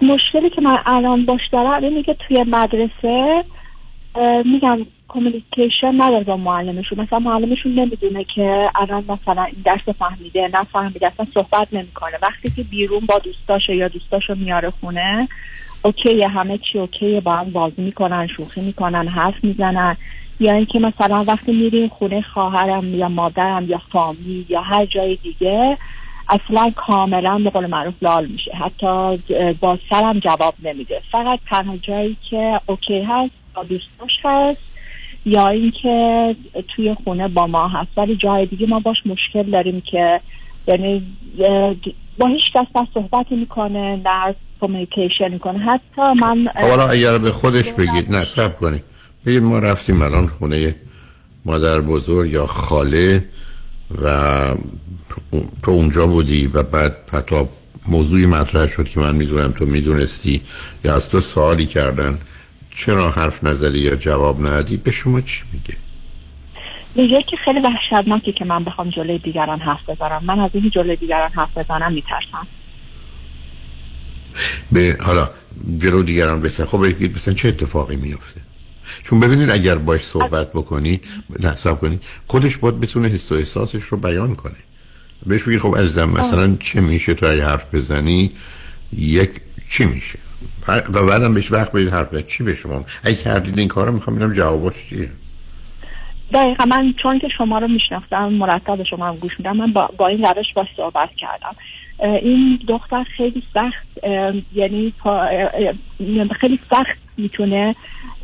مشکلی که من الان باش دارم اینه که توی مدرسه میگم communication نداره با معلمشون. مثلا معلمشون نمی‌دونه که الان مثلا این درس فهمیده نفهمیده اصلا صحبت نمی‌کنه. وقتی که بیرون با دوستاشه یا دوستاشو میاره خونه okay همه چی okay با هم بازی می‌کنن شوخی می‌کنن حرف می‌زنن. یا اینکه مثلا وقتی میریم خونه خواهرم یا مادرم یا فامیل یا هر جای دیگه اصلا کاملا به قول معروف لال میشه. حتی با سرم جواب نمیده. فقط تنها جایی که اوکی هست با دوستاش هست یا اینکه توی خونه با ما هست. ولی جای دیگه ما باش مشکل داریم که یعنی با هیچ کس صحبت می‌کنه نه کمیکیشن می‌کنه. حتی من حالا اگر به خودش بگید نه سب کنید بگید ما رفتیم الان خونه مادر بزرگ یا خاله و تو اونجا بودی و بعد حتی موضوعی مطرح شد که من می‌دونم تو می‌دونستی یا از تو سوالی کردن. چرا حرف نزدی یا جواب ندی؟ به شما چی میگه؟ میگه که خیلی وحشتناکه که من بخوام جلوی دیگران حرف بزنم. من از این جلوی دیگران حرف بزنم میترسم. به حالا جلو دیگران بسن خب بگید مثلا چه اتفاقی میفته چون ببینید اگر باش صحبت بکنید نحساب کنید خودش باید بتونه حس و احساسش رو بیان کنه. بهش بگید خب عزیزم مثلا چه میشه تو اگه حرف بزنی؟ یک چی میشه؟ و بعدم بهش وقت بدید حرف چی به شما؟ اگه کردید این کارو می‌خوام ببینم جوابش چیه. دقیقا من چون که شما رو میشناختم مرتب شما هم گوش میدم من با, با این روش باش صحبت کردم. این دختر خیلی سخت یعنی خیلی سخت می‌تونه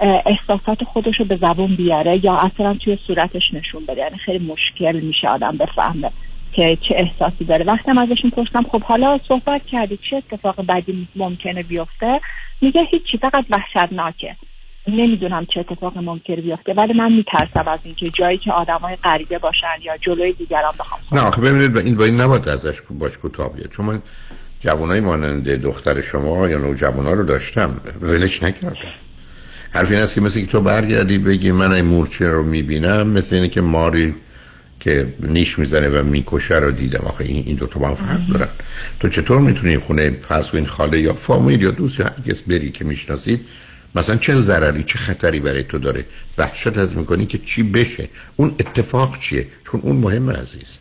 احساسات خودش رو به زبون بیاره یا اصلا توی صورتش نشون بده. یعنی خیلی مشکل میشه آدم بفهمه. که چه احساسی داره. وقتی ازشون پرسیدم خب حالا صحبت کردی چه اتفاق بدی ممکنه بیفته؟ میگه هیچی فقط وحشتناکه. نمی‌دونم چه اتفاق ممکنه بیفته ولی من میترسم از اینکه جایی که آدمای غریبه باشن یا جلوی دیگران بخوام نه آخه ببینید این با این نباید ازش باش کوتاه بیاد. چون من جوانای مانند دختر شما یا نوجوانا رو داشتم. ولش نکردم. حرف این است که مثل که تو برگردی بگی من این مورچه رو می‌بینم مثل اینه که ماری که نیش می‌زنه و می‌کشه رو دیدم. آخه این, این دو تا با هم فرق دارن. تو چطور می‌تونی خونه پس این خاله یا فامیل یا دوست یا هر کس بری که می‌شناسید؟ مثلا چه ضرری چه خطری برای تو داره؟ وحشت از می‌کنی که چی بشه؟ اون اتفاق چیه؟ چون اون مهم عزیز.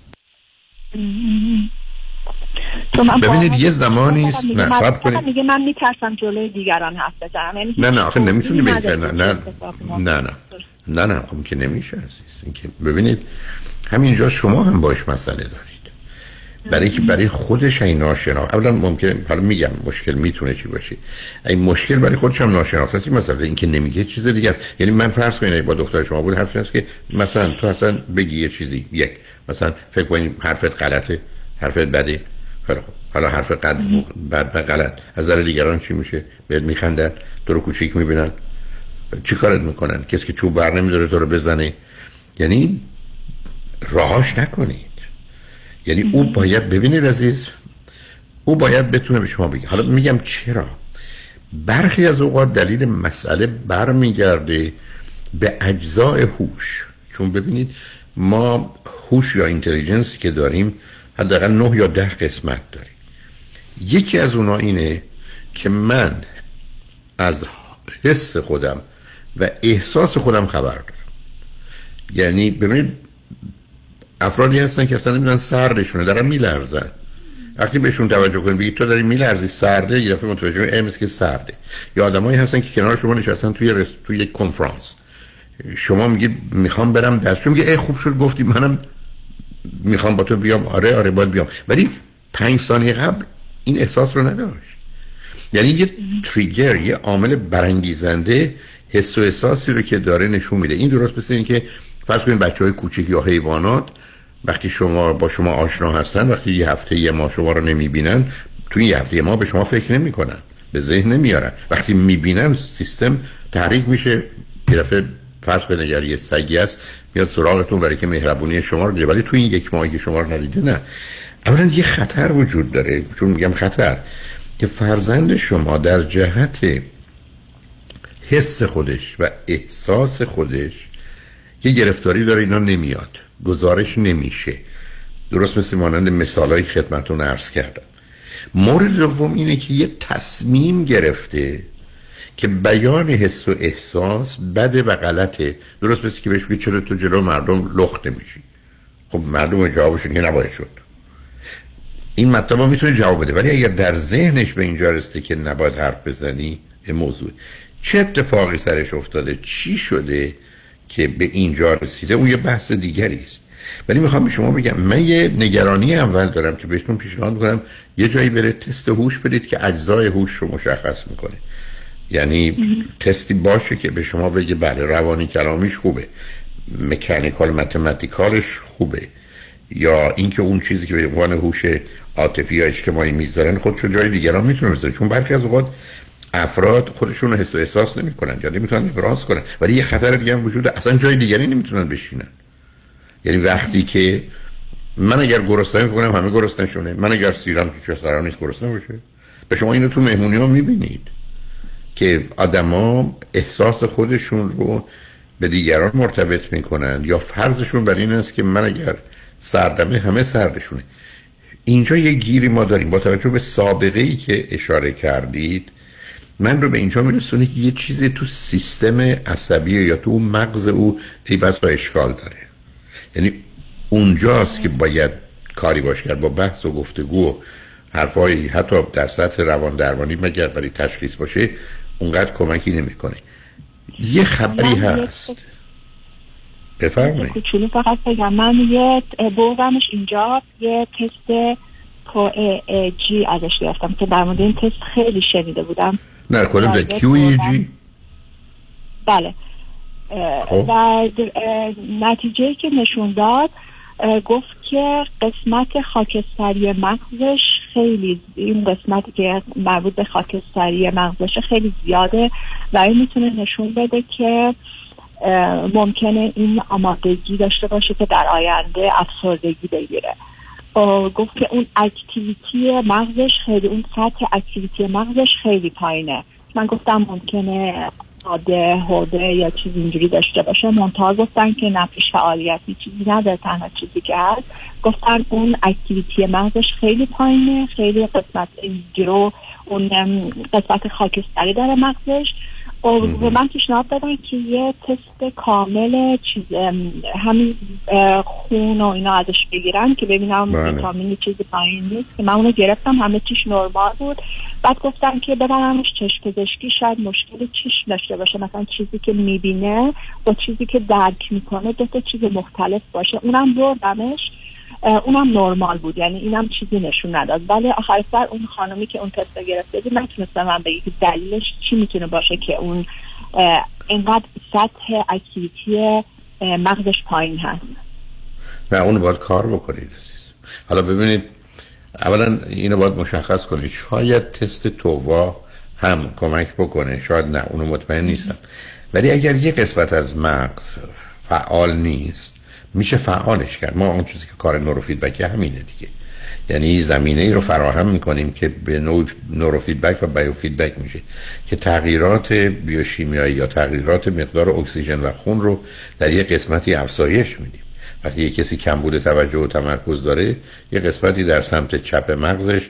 ببینید یه زمانی است نه صبر کنید. میگه من میترسم جلوی دیگران حرف بزنم. یعنی نه نه آخه نمی‌تونی بگی نه نه. نه نه. نه نه خب که نمیشه عزیز. اینکه ببینید همینجا شما هم باش مسئله دارید. برای که برای خودش این ناشناخته اولا ممکنه حالا میگم مشکل می‌تونه چی باشه. این مشکل برای خودش هم ناشناخته است. مثلا اینکه نمیگه چیز دیگه است. یعنی من فرض کنید با دختر شما بود حرف است که مثلا تو اصلا بگی یه چیزی یک. مثلا فکر کنید حرفت غلطه حرفت بده. خیلی خب حالا حرف قد بد و غلط. از نظر دیگران چی میشه؟ بهت میخندن تو رو کوچیک می‌بینن. چی کارت می‌کنن؟ کسی که چوب بر نمیداره تو رو بزنه. یعنی راهاش نکنید. یعنی او باید ببینید عزیز او باید بتونه به شما بگه. حالا میگم چرا؟ برخی از اوقات دلیل مسئله برمیگرده به اجزای هوش. چون ببینید ما هوش یا اینتلیجنسی که داریم حداقل نه یا ده قسمت داریم. یکی از اونا اینه که من از حس خودم و احساس خودم خبر دارم. یعنی ببینید افرادی هستن که اصلا نمی‌دونن سردشونه دارن میلرزن. وقتی بهشون توجه کنید بگید تو داری میلرزی سرده یه دفعه متوجه امس که سرده. یا آدمایی هستن که کنار شما نشستن توی رس... توی یک کنفرانس. شما میگید می‌خوام برم دستشون میگه ای خوب شد گفتی منم می‌خوام با تو بیام. آره آره باید بیام. ولی پنج ثانیه قبل این احساس رو نداشت. یعنی یه تریگر یه عامل برانگیزنده حس و احساسی رو که داره نشون میده. این درست مثل که فرض کنید بچه های کوچیک یا حیوانات وقتی شما با شما آشنا هستن وقتی یه هفته یه ما شما رو نمی‌بینن توی یه هفته ما به شما فکر نمی‌کنن به ذهن نمیارن. وقتی می‌بینن سیستم تحریک میشه یه فرض اگر یه سگی است میاد سراغتون برای که مهربونی شما رو ولی توی این یک ماهی که شما رو ندیده نه. اولا یه خطر وجود داره چون میگم خطر که فرزند شما در جهت حس خودش و احساس خودش یه گرفتاری داره اینا نمیاد. گزارش نمیشه. درست مثل مانند مثال های خدمتون عرض کردم. مورد دوم اینه که یه تصمیم گرفته که بیان حس و احساس بده و غلطه. درست مثل که بهش بگی چرا تو جلو مردم لخت نمیشی. خب مردم جوابشون که نباید شد. این مطلب می‌تونه جواب بده. ولی اگر در ذهنش به اینجا رسته که نباید حرف بزنی موضوع. چه اتفاقی سرش افتاده؟ چی شده؟ که به اینجا رسیده اون یه بحث دیگری است. ولی می‌خوام به شما بگم من یه نگرانی اول دارم که بهتون پیشنهاد می‌کنم یه جایی بره تست هوش بدید که اجزای هوش رو مشخص می‌کنه. یعنی تستی باشه که به شما بگه بله روانی کلامیش خوبه مکانیکال متمتیکالش خوبه یا اینکه اون چیزی که به عنوان هوش عاطفی یا اجتماعی می‌ذارن خودشو جای دیگران می‌تونه بذاره. چون برخی از اوقات افراد خودشون حس و احساس نمی‌کنن یا نمی‌تونن ابراز کنن. ولی یه خطر دیگه هم وجود اصلا جای دیگری نمی‌تونن بشینن. یعنی وقتی که من اگر گرسنه می‌کنم همه گرسنه شونه من اگر سیرم که قرار نیست گرسنه باشه. به شما اینو تو مهمونی ها می‌بینید که آدما احساس خودشون رو به دیگران مرتبط می‌کنند یا فرضشون بر این است که من اگر سردمه همه سردشونه. اینجا یه گیری ما داریم. با توجه به سابقه ای که اشاره کردید من رو به اینجا میرسونه که یه چیزی تو سیستم عصبی یا تو مغز او بس با اشکال داره. یعنی اونجاست که باید کاری باش کرد با بحث و گفتگو و حرفایی حتی در سطح روان درمانی مگر برای تشخیص باشه اونقدر کمکی نمی‌کنه. یه خبری هست. بفرمایید. کوچولو فقط بگم. من یه بردمش اینجا یه تست کو ازش گرفتم که در مورد این تست خیلی شنیده بودم. نه کنم به کیو ای جی بله. خب. و نتیجه که نشون داد گفت که قسمت خاکستری مغزش خیلی این قسمتی که مربوط به خاکستری مغزش خیلی زیاده و این می‌تونه نشون بده که ممکنه این آمادگی داشته باشه که در آینده افسردگی بگیره. گفت که اون activity مغزش خیلی اون سطح activity مغزش خیلی پایینه. من گفتم ممکنه ADHD یا چیز اینجوری داشته باشه. منتها گفتن که نه بیش فعالیتی چیزی نداره تنها چیزی که هست. گفتن اون activity مغزش خیلی پایینه خیلی قسمت گرو اون قسمت خاکستری داره مغزش. و من پیشنهاد دادن که یه تست کامل چیز همین خون و اینا ازش بگیرن که ببینم بله. ویتامین چیزی پایین نیست که من اونو گرفتم همه چیش نرمال بود. بعد گفتم که ببرمش چشم پزشکی شاید مشکل چشم داشته باشه مثلا چیزی که می‌بینه با چیزی که درک می‌کنه دو تا چیز مختلف باشه. اونم بردمش. اونم نرمال بود. یعنی اینم چیزی نشون نداد. ولی آخر سر اون خانمی که اون تست گرفته بود نتونستم من بگی که دلیلش چی می‌تونه باشه که اون اینقدر سطح اکتیویتی مغزش پایین هست. نه اونو باید کار بکنید حالا ببینید اولا اینو باید مشخص کنید. شاید تست تووا هم کمک بکنه. شاید نه اونو مطمئن نیستم. ولی اگر یه قسمت از مغز فعال نیست میشه فعالش کرد. ما اون چیزی که کار نوروفیدبک همینه دیگه. یعنی زمینه ای رو فراهم می‌کنیم که به نوع نوروفیدبک و بیوفیدبک میشه که تغییرات بیوشیمیایی یا تغییرات مقدار اکسیژن و خون رو در یه قسمتی افزایش میدیم. وقتی یه کسی کمبود توجه و تمرکز داره یه قسمتی در سمت چپ مغزش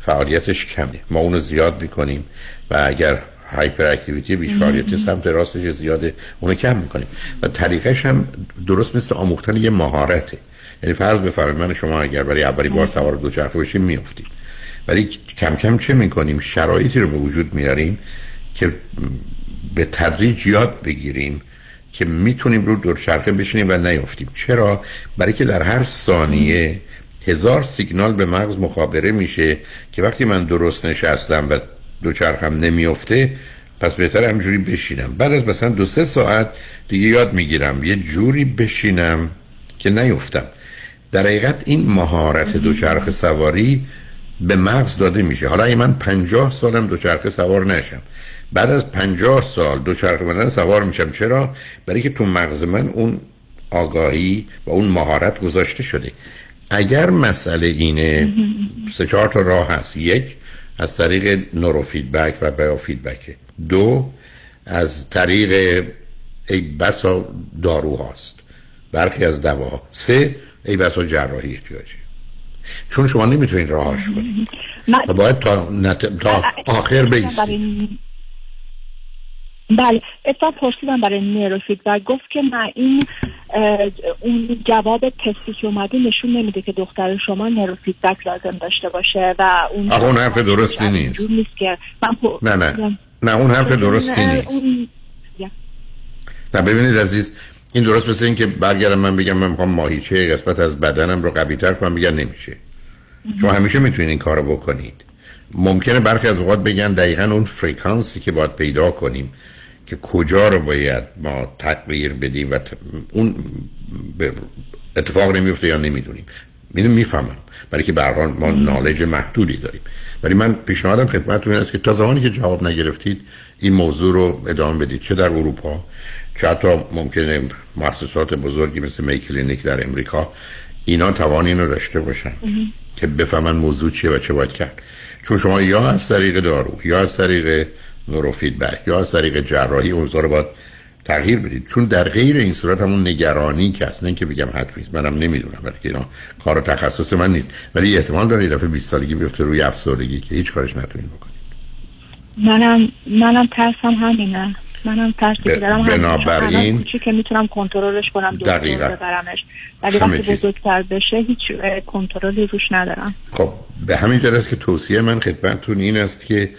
فعالیتش کمه. ما اونو زیاد می‌کنیم و اگر هایپر اکتیویتی بیش فعالیت سمت راستش زیاده اونو کم می‌کنیم. و طریقش هم درست مثل آموختن یه مهارته. یعنی فرض بفرمایید من شما اگر برای اولین بار سوار دوچرخه بشیم میافتیم. ولی کم کم چه می‌کنیم؟ شرایطی رو به وجود میاریم که به تدریج یاد بگیریم که می‌تونیم رو دوچرخه بشینیم و نیافتیم. چرا؟ برای که در هر ثانیه هزار سیگنال به مغز مخابره میشه که وقتی من درست نشستم و دوچرخم نمیافته پس بهتر همجوری بشینم. بعد از مثلا دو سه ساعت دیگه یاد می‌گیرم یه جوری بشینم که نیفتم. در حقیقت این مهارت دوچرخه سواری به مغز داده میشه. حالا اگه من پنجاه سالم دوچرخه سوار نشم. بعد از پنجاه سال دوچرخه من سوار میشم. چرا؟ برای که تو مغز من اون آگاهی و اون مهارت گذاشته شده. اگر مسئله اینه سه چهار تا راه هست. یک از طریق نوروفیدبک و بیوفیدبک. دو از طریق ای بسا دارو هاست. برخی از دوا سه ای بسا جراحی احتیاجی. چون شما نمی‌تونید راهاش کنید. و باید تا, نت... تا آخر بیستید بله اتفاق پرسیدم برای نروفیدبک گفت که نه این اون جواب تستی که اومده نشون نمیده که دختر شما نروفیدبک لازم داشته باشه و اون اون حرف درستی نیست. نیست که نه نه. نه اون حرف درستی نیست. نه ببینید عزیز این درست مثل این که برگردم من بگم من می‌خوام ماهیچه قسمت از بدنم رو قوی تر کنم بگن نمیشه. شما همیشه می‌تونید این کارو بکنید. ممکنه برخی از اوقات بگن دقیقا اون فریکانسی که باید پیدا کنیم. که کجا رو باید ما تغییر بدیم و اون اتفاق نمیفته یا نمی‌دونیم. می‌دونم می‌فهمم. برای که به ما نالج محدودی داریم. ولی من پیشنهادم خدمتتون است که تا زمانی که جواب نگرفتید این موضوع رو ادامه بدید. چه در اروپا چه حتی ممکنه مؤسسات بزرگی مثل می کلینیک در امریکا اینا توان اینو داشته باشن که بفهمن موضوع چیه و چه باید کرد. چون شما یا از طریق دارو یا از طریق نوروفیدبک یا از طریق جراحی اوضاع رو باید تغییر بدید. چون در غیر این صورت همون نگرانی که اصلا که بگم حتمی منم نمی‌دونم ولی که اینا کار تخصص من نیست. ولی احتمال داره یه دفعه 20 سالگی بیفته روی افسردگی که هیچ کارش نتونید بکنید. منم منم ترسم همینه. منم ترسی که دارم بنابراین که می‌تونم کنترلش کنم دقیقاً. ببرمش. ولی وقتی بزرگتر بشه هیچ کنترلی روش ندارم. خب به همین جهت که توصیه من خدمتتون این است که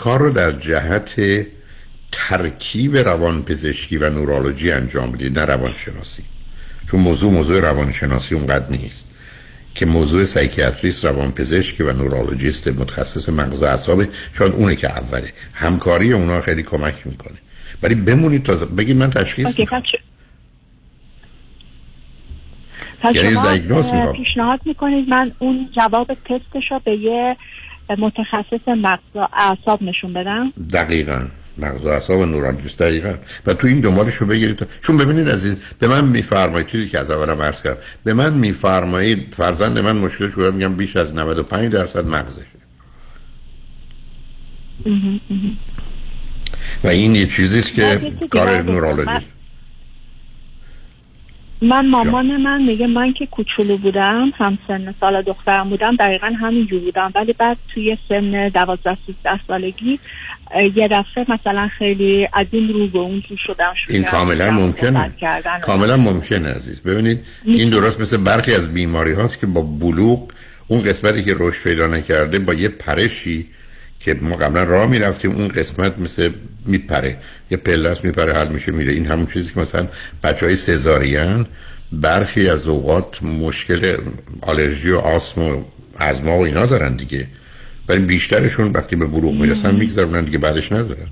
کار رو در جهت ترکیب روانپزشکی و نورولوژی انجام بدید نه روانشناسی. چون موضوع موضوع روانشناسی اونقدر نیست که موضوع سایکیاتریست روانپزشکی و نورولوژیست متخصص مغز و اعصاب شاید اونه که اوله. همکاری اونا خیلی کمک می‌کنه. ولی بمونید تا بگید من تشخیص می‌کنم یعنی شما پیشنهاد می‌کنید من اون جواب تستش رو به یه متخصص مغز و اعصاب نشون بدم؟ دقیقا. مغز و اعصاب و نورولوژیست دقیقا. و تو این دنبالش رو بگیرید. چون ببینید عزیز به من میفرمایید چیزی که از اولم عرض کردم به من میفرمایید فرزند من مشکلش رو میگم بیش از 95 درصد مغزشه. و این یه چیزیست که کار نورولوژیست من مامان من میگه من که کوچولو بودم هم سن سال دخترم بودم دقیقا همینجور بودم. ولی بعد توی سن دوازده سیزده سالگی یه دفعه مثلا خیلی از این رو به اون رو شدم این کاملا ممکنه. کاملا ممکنه عزیز. ببینید این درست مثل برخی از بیماری هاست که با بلوغ اون قسمتی که رشد پیدا نکرده با یه پرشی که ما قبلا راه می‌رفتیم اون قسمت مثل میپره. یه پلاس میپره حل میشه میره. این همون چیزی که مثلا بچه های سزارین برخی از اوقات مشکل آلرژی و آسم و ازما و اینا دارن دیگه. ولی بیشترشون وقتی به بروغ می‌رسن میگذارونن دیگه بعدش ندارن.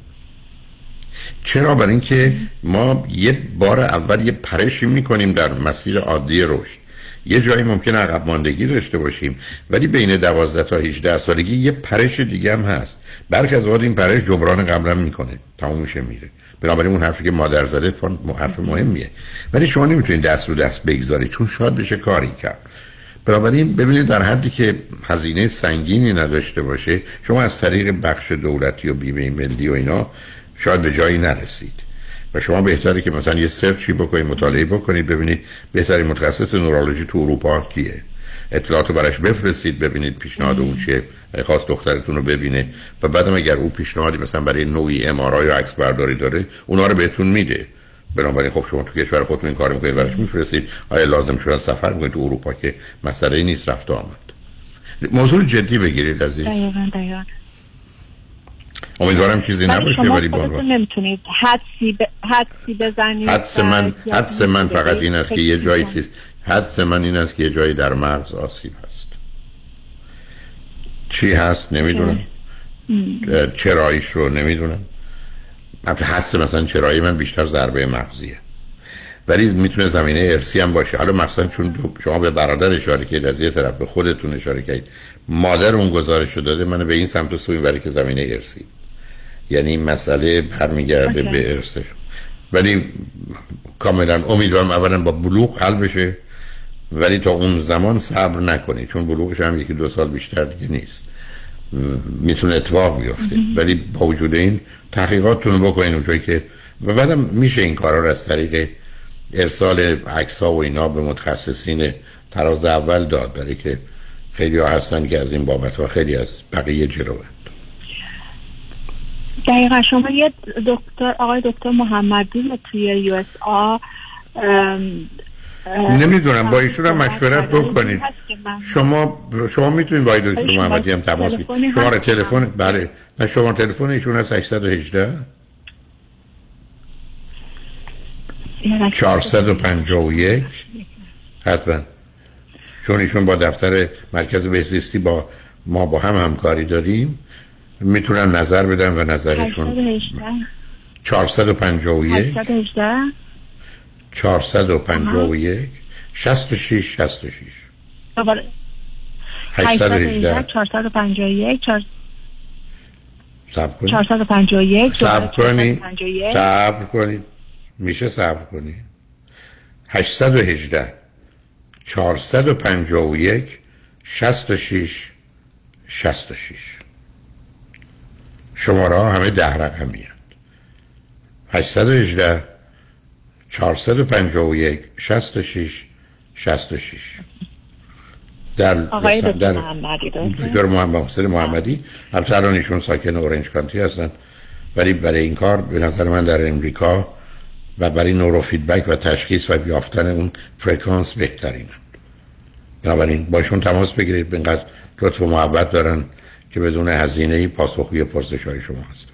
چرا؟ برای اینکه ما یه بار اول یه پرشی می‌کنیم در مسیر عادی رشد. یه جایی ممکن عقب ماندگی داشته باشیم ولی بین 12 تا 18 سالگی یه پرش دیگه هم هست. برخی از این پرش جبران قبلا می‌کنه. تموم میشه میره. بنابراین اون حرفی که مادر زده حرف مهمیه. ولی شما نمی‌تونید دست رو دست بگذارید چون شاید بشه کاری کرد. بنابراین ببینید در حدی که هزینه سنگینی نداشته باشه شما از طریق بخش دولتی و بیمه ملی و اینا شاید به جایی نرسید. و شما بهتره که مثلا یه سرچی بکنید مطالعه بکنید ببینید بهترین متخصص نورولوژی تو اروپا کیه. اطلاعاتو براش بفرستید ببینید پیشنهاد اون چیه خواست دخترتون رو ببینه. و بعدم اگر او پیشنهادی مثلا برای نوعی ام یا عکس برداری داره اونا رو بهتون میده. بنابراین خب شما تو کشور خودتون این کار می‌کنید براش میفرستید. آیا لازم شده سفر می‌کنید؟ تو اروپا که مسئله نیست رفت آمد. موضوع جدی بگیرید عزیز. دقیقا دقیقا. امیدوارم چیزی نباشه ولی با نمی‌تونید حدسی ب... حدسی بزنید حدس من حدس من فقط این است که یه جایی چیز حدس من این است که یه جایی در مغز آسیب هست. چی هست؟ نمی‌دونم. چراییش رو نمی‌دونم. حدس مثلا چرایی من بیشتر ضربه مغزیه. ولی می‌تونه زمینه ارسی هم باشه. حالا مثلا چون شما به برادر اشاره کردید از یه طرف به خودتون اشاره کردید. مادر اون گزارش رو داده من به این سمت و سوی برای که زمینه ارسی یعنی این مسئله برمیگرده به ارث. ولی کاملا امیدوارم اولا با بلوغ حل بشه ولی تا اون زمان صبر نکنید چون بلوغش هم یکی دو سال بیشتر دیگه نیست. می‌تونه اتفاق بیفته. ولی با وجود این تحقیقاتتون رو بکنین اونجایی که و بعدم میشه این کارا رو از طریق ارسال عکس ها و اینا به متخصصین تراز اول داد برای که خیلی ها هستن که از این بابت ها خیلی از بقیه جلوه. دقیقا شما یه دکتر آقای دکتر محمدی توی یو اس آ نمی‌دونم با ایشون هم مشورت بکنید. شما شما می‌تونید با دکتر محمدی هم تماس بگیرید. شما تلفن بله. شما تلفن ایشون هست 818 451 حتما. چون ایشون با دفتر مرکز بهزیستی با ما با هم همکاری داریم. می‌تونن نظر بدن و نظرشون 451 451 66 66 818 451 صبر کنید. 451 صبر کنید. صبر کنید. میشه صبر کنید. 818 451 66 66 شماره ها همه ده رقمی هست 818 451 66 66 در آقای در محمدی دکتر محمد حسین محمدی. البته الان ایشون ساکن اورنج کانتی هستن. ولی برای این کار به نظر من در امریکا و برای نورو فیدبک و تشخیص و یافتن اون فرکانس بهترینه بنابراین باشون تماس بگیرید. اینقدر لطف و محبت دارن. که بدون هزینه پاسخگوی پرسش های شما هستن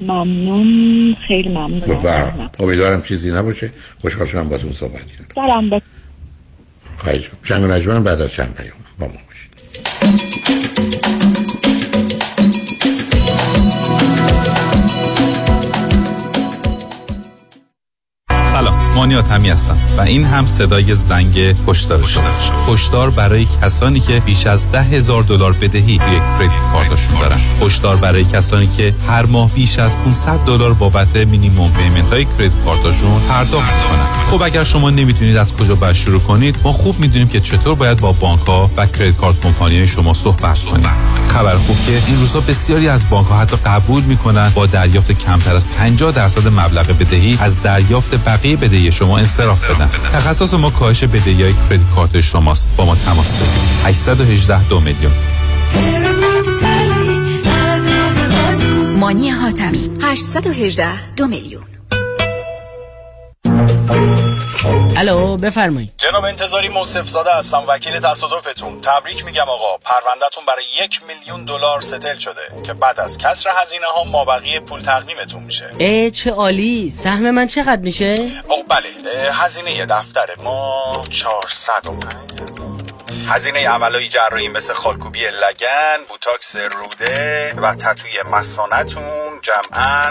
ممنون. خیلی ممنون. امیدوارم چیزی نباشه. خوشحال شدم باتون صحبت کردم. خواهش چند و بعد از چند پیام. با ما مانیات همی هستم و این هم صدای زنگ هشدار شماست هشدار برای کسانی که بیش از ده هزار دلار بدهی روی credit card شون دارن. هشدار برای کسانی که هر ماه بیش از 500 دلار بابت minimum payment های credit card شون پرداخت کنن خب اگر شما نمی‌تونید از کجا باید شروع کنید ما خوب می‌دونیم که چطور باید با بانک ها و credit card company شما صحبت کنید خبر خوب که این روزا بسیاری از بانک ها حتی قبول می‌کنن با دریافت کمتر از 50 درصد مبلغ بدهی از دریافت بقیه بدهی شما انصراف بدن. تخصص ما کاهش بدهی های credit card شماست. با ما تماس بگیرید. 818 دو میلیون. مانی حاتمی. 818 دو میلیون. الو بفرمایید. جناب انتظاری موصف زاده هستم وکیل تصادفتون. تبریک میگم آقا. پروندهتون برای یک میلیون دلار ستل شده که بعد از کسر هزینه ها مابقی پول تقدیمتون میشه. ای چه عالی. سهم من چقدر میشه؟ آقا بله. هزینه دفتر ما 405 هزینه عملای جراحی مثل خالکوبی لگن بوتاکس روده و تتوی مسانتون جمعا.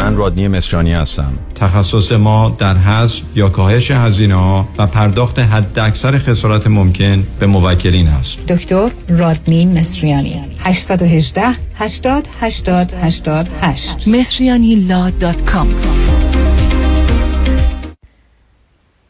من رادنی مصریانی هستم. تخصص ما در حذف یا کاهش هزینه ها و پرداخت حد اکثر خسارت ممکن به موکلین است. دکتر رادنی مصریانی. 818 80 80 88 مصریانی Law dot com.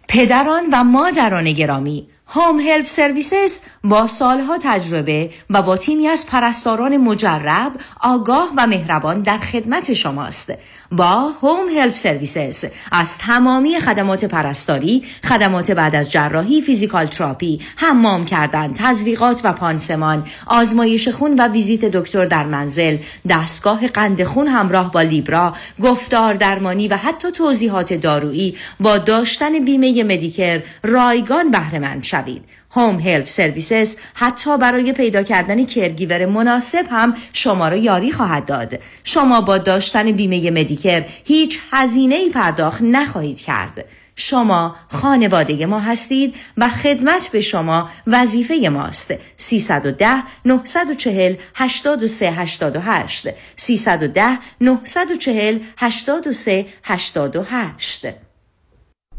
پدران و مادران گرامی Home Help Services با سالها تجربه و با تیمی از پرستاران مجرب، آگاه و مهربان در خدمت شماست. با Home Help Services از تمامی خدمات پرستاری، خدمات بعد از جراحی، physical therapy، حمام کردن، تزریقات و پانسمان، آزمایش خون و ویزیت دکتر در منزل، دستگاه قند خون همراه با لیبرا، گفتار درمانی و حتی توضیحات دارویی با داشتن بیمه مدیکر رایگان بهره مند شوید. هوم هلپ سرویسز حتی برای پیدا کردن کرگیور مناسب هم شما را یاری خواهد داد. شما با داشتن بیمه مدیکر هیچ هزینه ای پرداخت نخواهید کرد. شما خانواده ما هستید و خدمت به شما وظیفه ماست. 310 940 83 88 310 940 83 88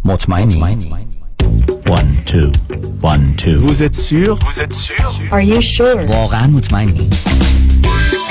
مطمئنی. One, two, one, two. Vous êtes sûr? Vous êtes sûr? Are you sure? واقعا مطمئنی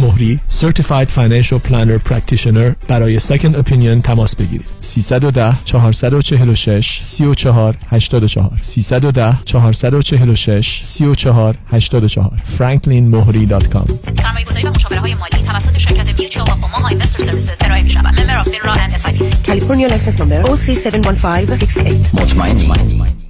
مهری Certified Financial Planner Practitioner برای Second Opinion تماس بگیرید. 310 446 34 84 310 446 34 84 franklinmohri.com سرمایه گذاری و مشاوره های مالی توسط شرکت میوچوال و اوماها اینوستر سرویسز ارائه می شود member of FINRA and SIPC California license number OC71568 مطمئنی؟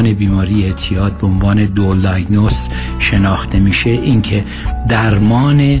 بیماری اعتیاد به عنوان دول شناخته میشه اینکه درمان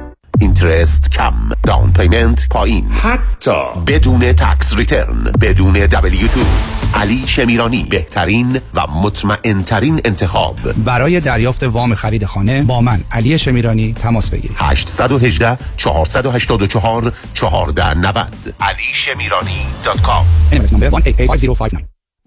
interest کم down payment پایین. حتی بدون tax return بدون دبلیو تو علی شمیرانی بهترین و مطمئن ترین انتخاب. برای دریافت وام خرید خانه با من علی شمیرانی تماس بگیرید. 818 484 1490 علی شمیرانی dot com.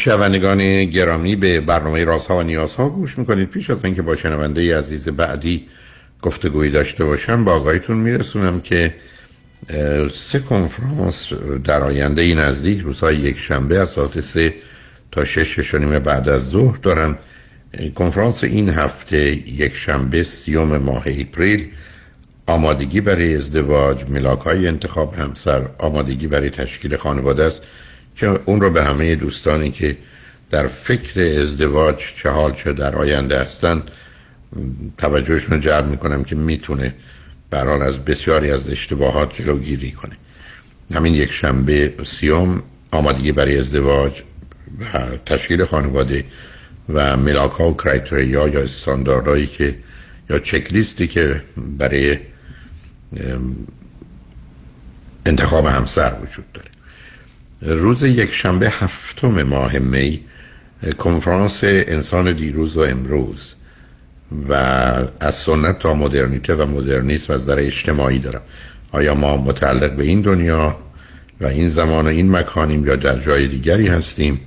شنوندگان گرامی به برنامه رازها و نیازها گوش می‌کنید. پیش از اینکه با شنونده عزیز بعدی گفتگویی داشته باشم با آگاهیتون میرسونم که سه کنفرانس در آینده ای نزدیک روزهای یک شنبه از ساعت سه تا شش شش و نیم بعد از ظهر دارم کنفرانس این هفته یک شنبه سیوم ماه اپریل. آمادگی برای ازدواج ملاک های انتخاب همسر آمادگی برای تشکیل خانواده است. که اون رو به همه دوستانی که در فکر ازدواج چه حال چه در آینده هستند توجهشون رو جلب می‌کنم که می‌تونه برحال از بسیاری از اشتباهات جلوگیری کنه. همین یک شنبه سیوم آمادگی برای ازدواج و تشکیل خانواده و ملاک ها و کرایتریا یا استانداردهایی که یا چکلیستی که برای انتخاب همسر وجود داره. روز یک شنبه هفتم ماه می کنفرانس انسان دیروز و امروز و از سنت تا مدرنیته و مدرنیسم از در اجتماعی دارم. آیا ما متعلق به این دنیا و این زمان و این مکانیم یا در جای دیگری هستیم؟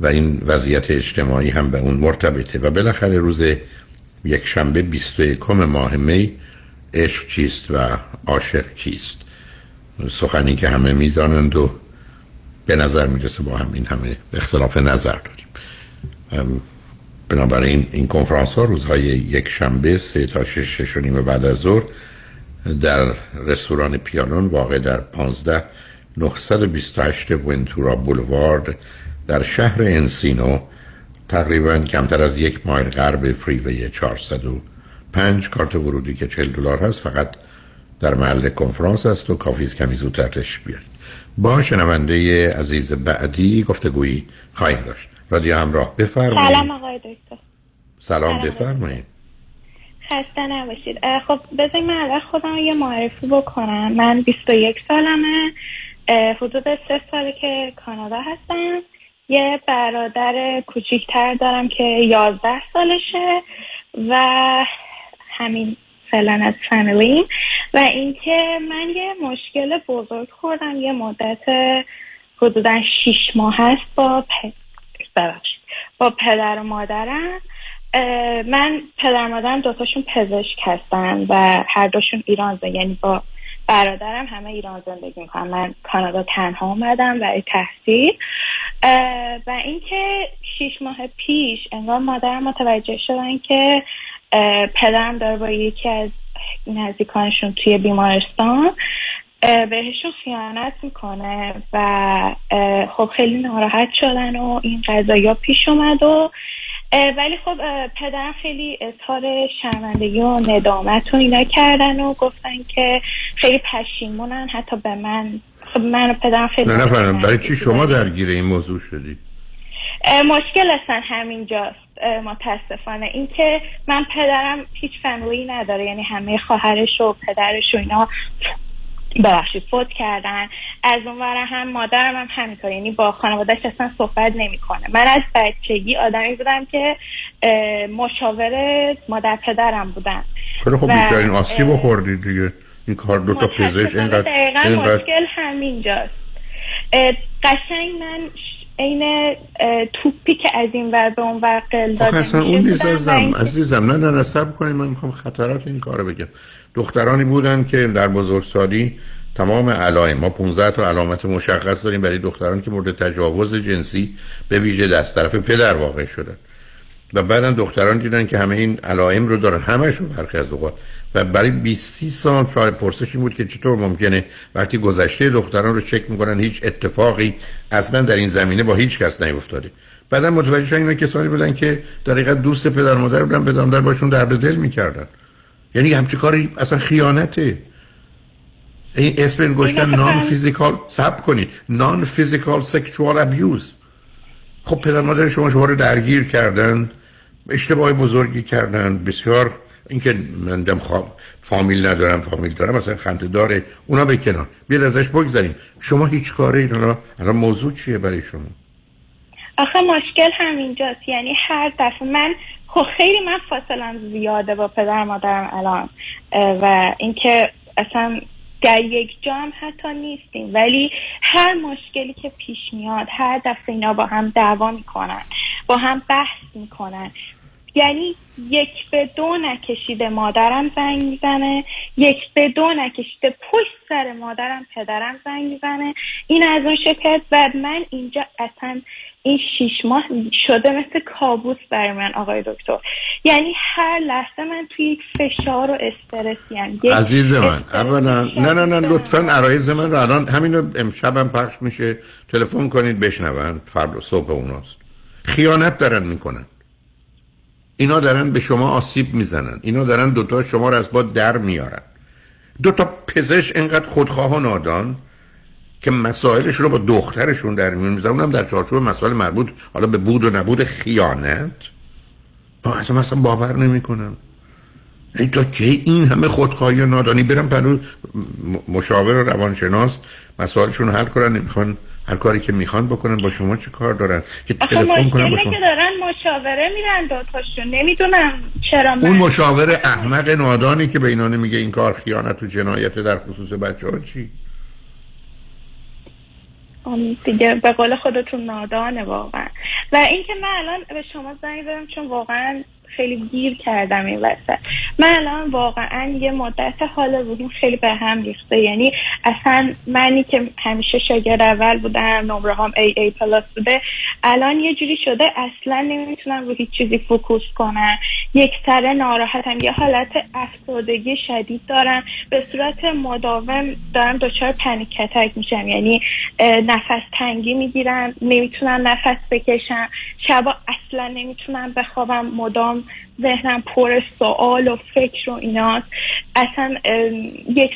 و این وضعیت اجتماعی هم به اون مرتبطه. و بالاخره روز یک شنبه 21 ماه می عشق چیست و عاشق کیست؟ سخنی که همه می‌دانند و به نظر می‌رسه با هم این همه اختلاف نظر داریم. بنابراین این کنفرانس ها روزهای یک شنبه سه تا شش شش و نیم بعد از ظهر در رستوران پیانون واقع در 15 928 ونتورا بولوارد در شهر انسینو تقریبا کمتر از یک مایل غرب فریوی 405 کارت ورودی که 40 دلار هست فقط در محل کنفرانس است و کافی کمی زودتر تشریف بیارید. با شنونده عزیز بعدی گفتگویی خواهیم داشت. رادیو همراه بفرمایید. سلام آقای دکتر. سلام بفرمایید. خسته نباشید. خب بذارید من اول خودم یه معرفی بکنم. من 21 سالمه. حدود سه ساله که کانادا هستم. یه برادر کوچیکتر دارم که 11 سالشه و همین فعلا از فامیلیم و اینکه من یه مشکل بزرگ خوردم. یه مدت حدودا 6 ماه هست با پ... ببخشید. با پدر و مادرم. من پدر مادرم دوتاشون پزشک هستن و هر دوشون ایران زندگی یعنی با برادرم همه ایران زندگی می‌کنن. من کانادا تنها اومدم برای تحصیل. و اینکه شیش ماه پیش انگار مادرم متوجه شدن که پدرم داره با یکی از نزدیکانشون توی بیمارستان بهشون خیانت می‌کنه و خب خیلی ناراحت شدن و این قضایا پیش اومد و ولی خب اه، پدرم خیلی اظهار شرمندگی و ندامت و اینا کردن و گفتن که خیلی پشیمونن حتی به من. خب من و پدرم خیلی نه نفرم برای چی شما درگیر این موضوع شدید؟ مشکل اصلا همینجاست. متاسفانه. اینکه من پدرم هیچ فامیلی نداره یعنی همه خواهرش و پدرش و اینا ببخشید فوت کردن. از اون هم مادرم هم همینطور یعنی با خانوادهش اصلا صحبت نمی‌کنه. من از بچگی آدمی بودم که مشاور مادر پدرم بودم. خیلی خب بیشترین آسیب خوردید دیگه. این کار دو تا پزشک اینقدر دقیقا اینقدر مشکل همینجاست. قشنگ من عین توپی که از این ور به اون ور قل داده اصلا اون نیست عزیزم عزیزم نه نه صبر کنید من می‌خوام خطرات این کارو بگم. دخترانی بودن که در بزرگسالی تمام علائم ما 15 تا علامت مشخص داریم برای دختران که مورد تجاوز جنسی به ویژه دست طرف پدر واقع شدن. و بعدا دختران دیدن که همه این علائم رو دارن. همشون برخی از اوقات. و برای 20 30 سال شاید پرسش این بود که چطور ممکنه وقتی گذشته دختران رو چک می‌کنن هیچ اتفاقی اصلا در این زمینه با هیچ کس نیفتاده. بعدا متوجه شدن اینا کسانی بودن که در حقیقت دوست پدر مادر بودن پدر مادر باشون درد دل می‌کردن. یعنی همچه کاری اصلا خیانته. این اسم گذاشتن non-physical صبر کنید. non-physical sexual abuse خب پدر مادر شما شما رو درگیر کردن. اشتباه بزرگی کردن بسیار اینکه من دم فامیل ندارم فامیل دارم مثلا خنده داره اونا به کنار. بیاد ازش بگذاریم. شما هیچ کاره این الان موضوع چیه برای شما؟ آخه مشکل همینجاست. یعنی هر دفعه من خب خیلی من فاصلم زیاده با پدر مادرم الان. و اینکه اصلا در یک جا هم حتی نیستیم. ولی هر مشکلی که پیش میاد هر دفعه اینا با هم دعوا می‌کنن با هم بحث می‌کنن. یعنی یک به دو نکشیده مادرم زنگ می‌زنه یک به دو نکشیده پشت سر مادرم پدرم زنگ می‌زنه. این از اون شکل و من اینجا اصلا این شیش ماه شده مثل کابوس برای من آقای دکتر. یعنی هر لحظه من توی یک فشار و استرسیم یک عزیز من اولا نه نه نه لطفا عرایز من رو الان همین رو امشبم پخش میشه. تلفن کنید بشنون فردا صبح اوناست. خیانت دارن می‌کنن. اینا دارن به شما آسیب می‌زنن. اینا دارن دوتا شما رو از با در میارن. دوتا پزشک انقدر خودخواه و نادان که مسائلش رو با دخترشون در میون می‌ذارن. اونم در چارچوب مسائل مربوط حالا به بود و نبود خیانت. با اصلا مثلا باور نمی‌کنم ای تا کی این همه خودخواهی و نادانی؟ برم پلو مشاور و روانشناس مسائلشون حل کنن نمی‌خوان هر کاری که می‌خوان بکنن با شما چه کار دارن؟ که تلفن کنن با شما. که دارن مشاوره میرن دوتاشون. نمی‌دونم چرا من اون مشاور احمق نادانی که به اینا نمیگه این کار خیانت و جنایت در خصوص بچه ها چی دیگه به قول خودتون نادانه واقعا. و اینکه من الان به شما زنگ زدم چون واقعا خیلی گیر کردم این وسط. من الان واقعا یه مدت حال روحیم خیلی به هم ریخته. یعنی اصلا منی که همیشه شاگرد اول بودم نمره هام A A plus بوده الان یه جوری شده اصلا نمی‌تونم رو هیچ چیزی focus کنم. یک سره ناراحتم یه حالت افسردگی شدید دارم. به صورت مداوم دارم دچار panic attack میشم. یعنی نفس تنگی می‌گیرم نمی‌تونم نفس بکشم. شبا اصلا نمی‌تونم بخوابم مدام ذهنم پر سوال و فکر و ایناست. اصلا یک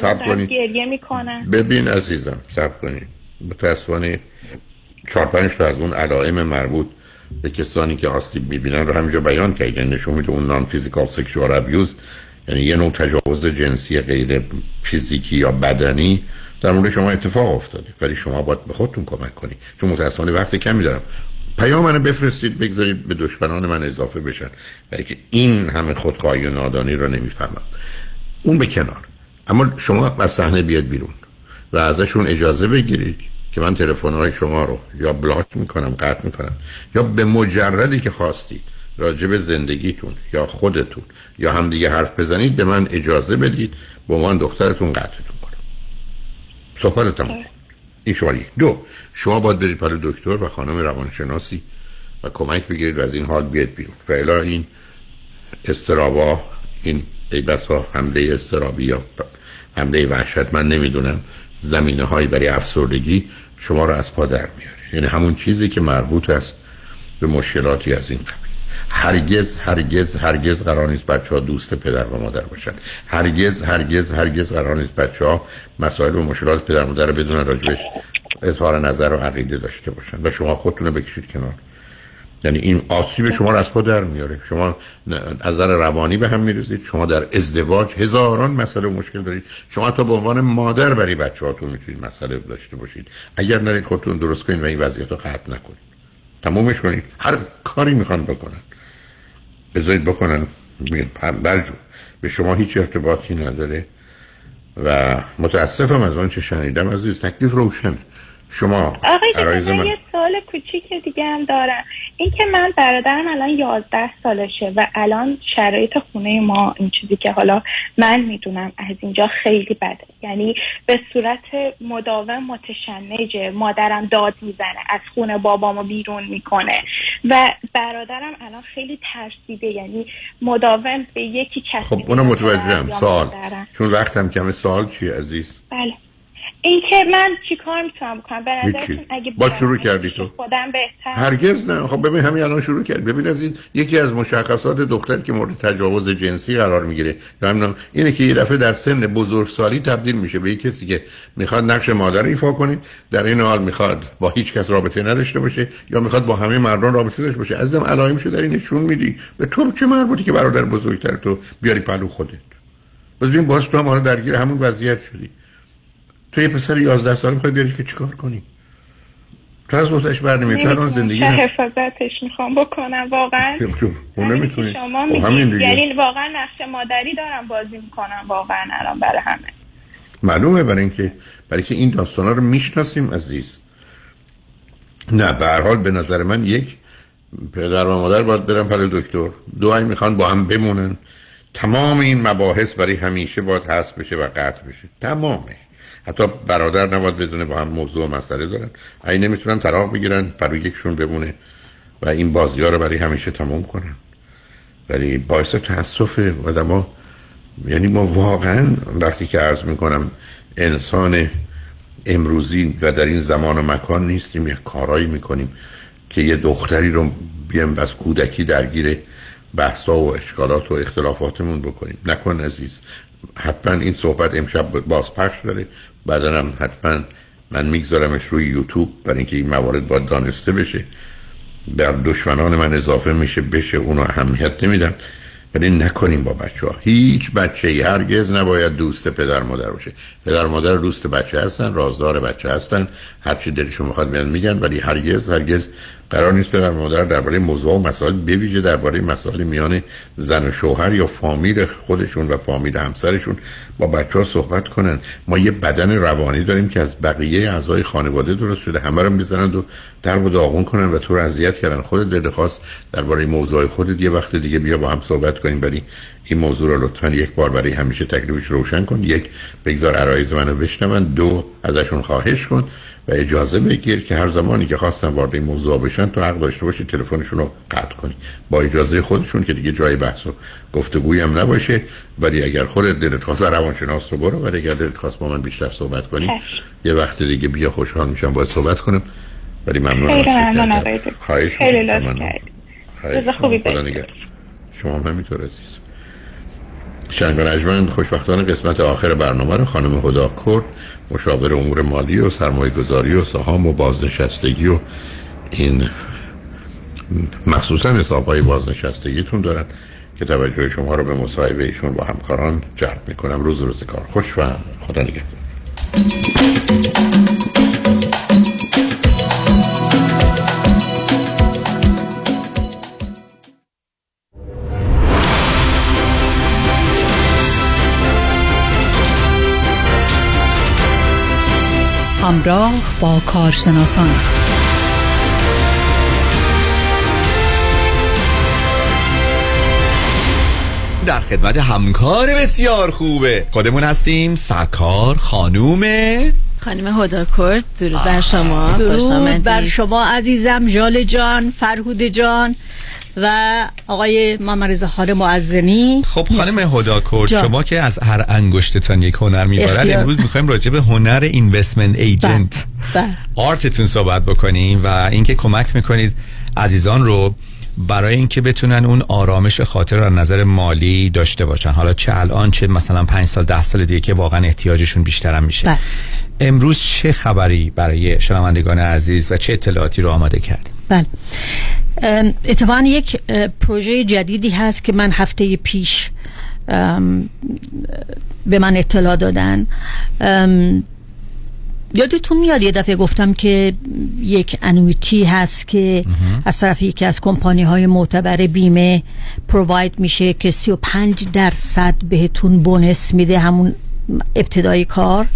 سر کنید. گریه می‌کنم. ببین عزیزم سب کنید. متاسفانه چهار پنج تا از اون علائم مربوط به کسانی که آسیب می‌بینن رو همینجا بیان کرد. یعنی نشون میده اون نان فیزیکال سکشوال ابیوز یعنی یه نوع تجاوز جنسی غیر فیزیکی یا بدنی در مورد شما اتفاق افتاده. ولی شما باید به خودتون کمک کنید. چون متاسفانه وقت کمی دارم. پیام منو بفرستید بگذارید به دشمنان من اضافه بشن. برای که این همه خودخواهی و نادانی رو نمی‌فهمم. اون به کنار. اما شما از صحنه بیاد بیرون و ازشون اجازه بگیرید که من تلفن‌های شما رو یا بلاک می‌کنم قطع می‌کنم یا به مجردی که خواستید راجع به زندگیتون یا خودتون یا همدیگه حرف بزنید به من اجازه بدید به عنوان دخترتون قطعتون کنم. صحبت تمام این شما یک. دو شما باید برید پلو دکتر و خانم روانشناسی و کمک بگیرید و از این حال بیاد بیرون. و الا این استرابا این ای بسا حمله استرابی یا حمله وحشت من نمی‌دونم. زمینه هایی برای افسردگی شما رو از پا در میاره یعنی همون چیزی که مربوط است به مشکلاتی از این قبیل. هرگز هرگز هرگز قرار نیست بچه ها دوست پدر و مادر باشن. هرگز هرگز هرگز قرار نیست بچه ها مسائل و مشکلات پدر و مادر رو بدون راجبش اظهار نظر و عقیده داشته باشن. و شما خودتون بکشید کنار. یعنی این آسیب شما رو از پا در میاره. شما نظر روانی به هم می‌رسید شما در ازدواج هزاران مسئله و مشکل دارید. شما تا به عنوان مادر برای بچه هاتون می‌تونید مسئله داشته باشید. اگر نرید خودتون درست کنید و این وضعیت رو قطع نکنید. تمومش کنید. هر کاری می‌خوان بکنن. بذارید بکنن برجو به شما هیچ ارتباطی نداره و متاسفم از آنچه شنیدم عزیز تکلیف روشنه. شما آقای من یه سوال کوچیک دیگه هم دارم. این که من برادرم الان یازده سالشه و الان شرایط خونه ما این چیزی که حالا من می‌دونم از اینجا خیلی بده. یعنی به صورت مداوم متشنجه مادرم داد می‌زنه از خونه بابامو بیرون می‌کنه. و برادرم الان خیلی ترسیده یعنی مداوم به یکی چسبیده خب اونم متوجهم. سوال. چون وقتم کمه. سوال چیه عزیز؟ بله. این که من چیکار می‌تونم بکنم؟ به. نظرتون اگه با شروع کردی تو. خودم بهتر؟ هرگز نه. خب ببین همین الان شروع کرد ببین از این یکی از مشخصات دختر که مورد تجاوز جنسی قرار می‌گیره. یا همین اینه که یه دفعه در سن بزرگسالی تبدیل میشه به کسی که می‌خواد نقش مادر ایفا کنه در این حال می‌خواد با هیچ کس رابطه نداشته باشه یا می‌خواد با همه مردان رابطه داشته باشه. عزیزم علائمشو در این نشون میدی. به تو چه مربوطی که برادر بزرگتر تو بیاری پلو خودت؟ ببین باز تو هم درگیر همون وضعیت شدی. تو یه پسر 11 ساله می‌خوای بیاری که چیکار کنی؟ تو از وقتش بر نمیاد تو الان زندگی هست حفاظتش می‌خوام بکنم واقعا. خب اون نمی‌تونی. شما خب میگید یعنی واقعا نقش مادری دارم بازی می‌کنم واقعا الان برای همه. معلومه برای اینکه برای که این داستانا رو می‌شناسیم عزیز. نه به هر حال به نظر من یک پدر و مادر باید برن پر دکتر. دو می‌خوان با هم بمونن. تمام این مباحث برای همیشه باید حذف بشه و قطع بشه. تمامش. حتی برادر نباید بدونه با هم موضوع و مسئله دارن. این نمی‌تونن طلاق بگیرن برای یکشون بمونه و این بازی ها رو برای همیشه تمام کنن. ولی باعث تاسف آدم یعنی ما واقعا وقتی که عرض می‌کنم انسان امروزی و در این زمان و مکان نیستیم یک کارایی می‌کنیم که یه دختری رو بیام از کودکی درگیر بحثا و اشکالات و اختلافاتمون بکنیم. نکن عزیز حتما این صحبت امشب بازپخش داره. بعدا هم حتما من میگذارمش روی یوتیوب برای اینکه این موارد باید دانسته بشه. بر دشمنان من اضافه میشه بشه اونو اهمیت نمیدم. ولی نکنیم با بچه ها هیچ بچه ای هرگز نباید دوست پدر مادر باشه. پدر مادر دوست بچه هستن رازدار بچه هستن. هرچی دلشون می‌خواد میان میگن ولی هرگز هرگز قرار نیست پدر مادر درباره موضوع و مسائل بویژه درباره مسائل میان زن و شوهر یا فامیل خودشون و فامیل همسرشون با بچه ها صحبت کنن. ما یه بدن روانی داریم که از بقیه اعضای خانواده درست شده. همه رو می‌زنند و در و داغون کنن و تو رو اذیت کردن. خود دل خواست درباره موضوع خودت یه وقت دیگه بیا با هم صحبت کنیم ولی این موضوع رو لطفا یک بار برای همیشه تکلیفش روشن کن. یک بگذار عرایز منو بشنون. دو ازشون خواهش کن. و اجازه بگیر که هر زمانی که خواستن وارد این موضوع بشن تو حق داشته باشی تلفنشون رو قطع کنی. با اجازه خودشون که دیگه جای بحث و گفتگویی هم نباشه. ولی اگر خودت دلت خواست روانشناس رو برو ولی اگر دلت خواست با من بیشتر صحبت کنی یه وقت دیگه بیا خوشحال میشم باید صحبت کنم. ولی ممنونم خواهش خیلی خوبی شما هم همینطور عزیز. شنگ خوشبختان قسمت آخر برنامه رو خانم هدا کرد. مشاور امور مالی و سرمایه گذاری و سهام و بازنشستگی و این مخصوصا حساب های بازنشستگیتون دارن که توجه شما رو به مصاحبه ایشون با همکاران جلب می‌کنم. روز روز کار. خوش و خدا نگهدار. همراه با کارشناسان. در خدمت همکار بسیار خوبه. خودمون هستیم سرکار خانومه خانم هداکرد درود بر شما. درود بر شما عزیزم جال جان فرهود جان و آقای محمد خان معزنی. خب خانم هداکرد شما که از هر انگشتتان یک هنر میبارد امروز می‌خوایم راجع به هنر اینوستمنت ایجنت آرتتون صحبت بکنیم و اینکه کمک می‌کنید عزیزان رو برای اینکه بتونن اون آرامش خاطر از نظر مالی داشته باشن. حالا چه الان چه مثلا پنج سال ده سال دیگه که واقعا احتیاجشون بیشتر هم میشه. امروز چه خبری برای شنوندگان عزیز و چه اطلاعاتی رو آماده کردیم؟ بله. اتفاقا یک پروژه جدیدی هست که من هفته پیش به من اطلاع دادن. یادتون میاد یه دفعه گفتم که یک انویتی هست که از طرف یکی از کمپانی های معتبر بیمه پروواید میشه که 35 درصد بهتون بونس میده همون ابتدای کار.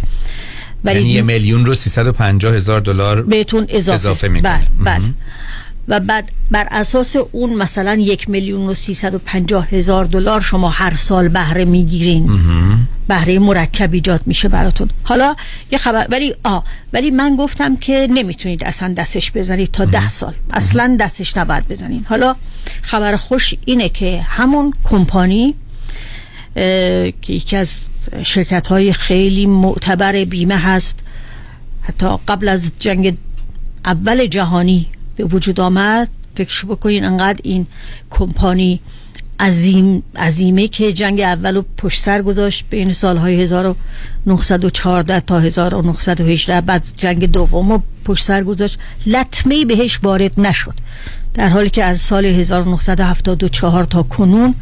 ولی یعنی یه میلیون رو 350 هزار دلار بهتون اضافه, اضافه می‌کنه. بله بله. و بعد بر اساس اون مثلا یک میلیون و پنجاه هزار دلار شما هر سال بهره می‌گیرین. بهره مرکب ایجاد میشه براتون. حالا یه خبر ولی آ ولی من گفتم که نمی‌تونید اصلا دستش بزنید تا ده سال. اصلا دستش نباید بزنین. حالا خبر خوش اینه که همون کمپانی یکی از شرکت های خیلی معتبر بیمه هست. حتی قبل از جنگ اول جهانی به وجود آمد. فکر بکنین انقدر این کمپانی عظیم عظیمه که جنگ اول رو پشت سر گذاشت. بین سالهای 1914 تا 1918 بعد جنگ دوم رو پشت سر گذاشت. لطمه بهش وارد نشد. در حالی که از سال 1974 تا کنون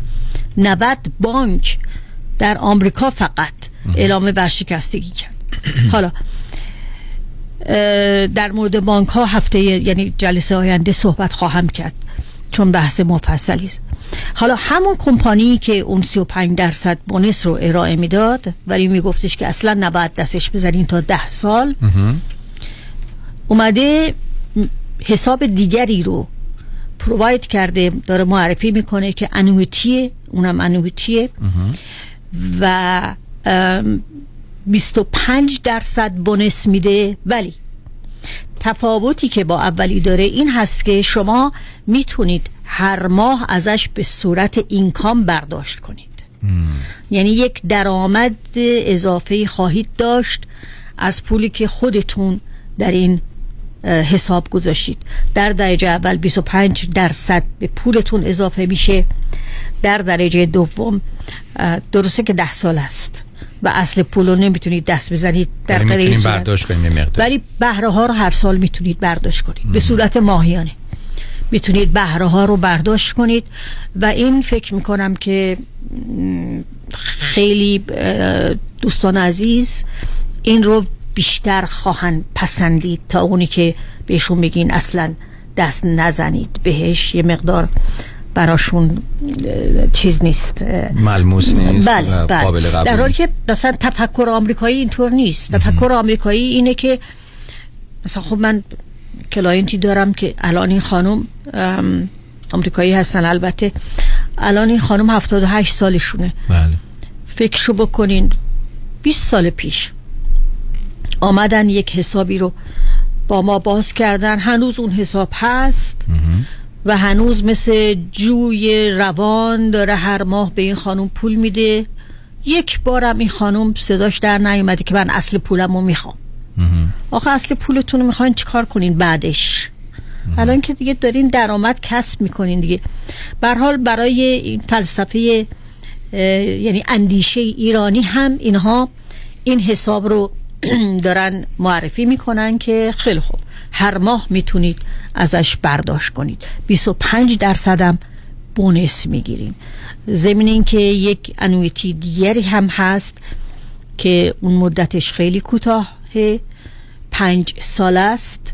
90 بانک در آمریکا فقط اعلام ورشکستگی کرد. حالا در مورد بانک ها هفته یعنی جلسه آینده صحبت خواهم کرد چون بحث مفصلی است. حالا همون کمپانی که اون 35 درصد بونس رو ارائه می‌داد ولی میگفتش که اصلا نباید دستش بزنین تا ده سال اومده حساب دیگری رو پروواید کرده داره معرفی می‌کنه که انویتیه اونم انویتیه و 25 درصد بونس میده. ولی تفاوتی که با اولی داره این هست که شما می‌تونید هر ماه ازش به صورت اینکام برداشت کنید. یعنی یک درآمد اضافه خواهید داشت از پولی که خودتون در این حساب گذاشتید. در درجه اول 25 درصد به پولتون اضافه میشه. در درجه دوم درسته که ده سال است و اصل پول رو نمی‌تونید دست بزنید. در می‌تونید برداشت کنید مقدار. ولی بهره ها رو هر سال می‌تونید برداشت کنید. به صورت ماهیانه. می‌تونید بهره ها رو برداشت کنید و این فکر می‌کنم که خیلی دوستان عزیز این رو بیشتر خواهند پسندید تا اونی که بهشون بگین اصلا دست نزنید. بهش یه مقدار براشون چیز نیست ملموس نیست بله, بله. قابل قبول در حالی که مثلا تفکر آمریکایی اینطور نیست. تفکر آمریکایی اینه که مثلا خب من client ی دارم که الان این خانم آمریکایی هستن البته. الان این خانم 78 سالشونه. بله. فکرشو بکنین 20 سال پیش آمدن یک حسابی رو با ما باز کردن. هنوز اون حساب هست و هنوز مثل جوی روان داره هر ماه به این خانم پول میده. یک بارم این خانم صداش در نیومده که من اصل پولم رو می‌خوام. آخه اصل پولتون رو می‌خواین چیکار کنین بعدش؟ الان که دیگه دارین درآمد کسب می‌کنین دیگه. حال برای این فلسفه یعنی اندیشه ایرانی هم اینها این حساب رو دارن معرفی می‌کنن که خیلی خوب. هر ماه می‌تونید ازش برداشت کنید. 25 درصدم بونس می‌گیرین. ضمن اینکه یک انویتی دیگری هم هست که اون مدتش خیلی کوتاه پنج سال است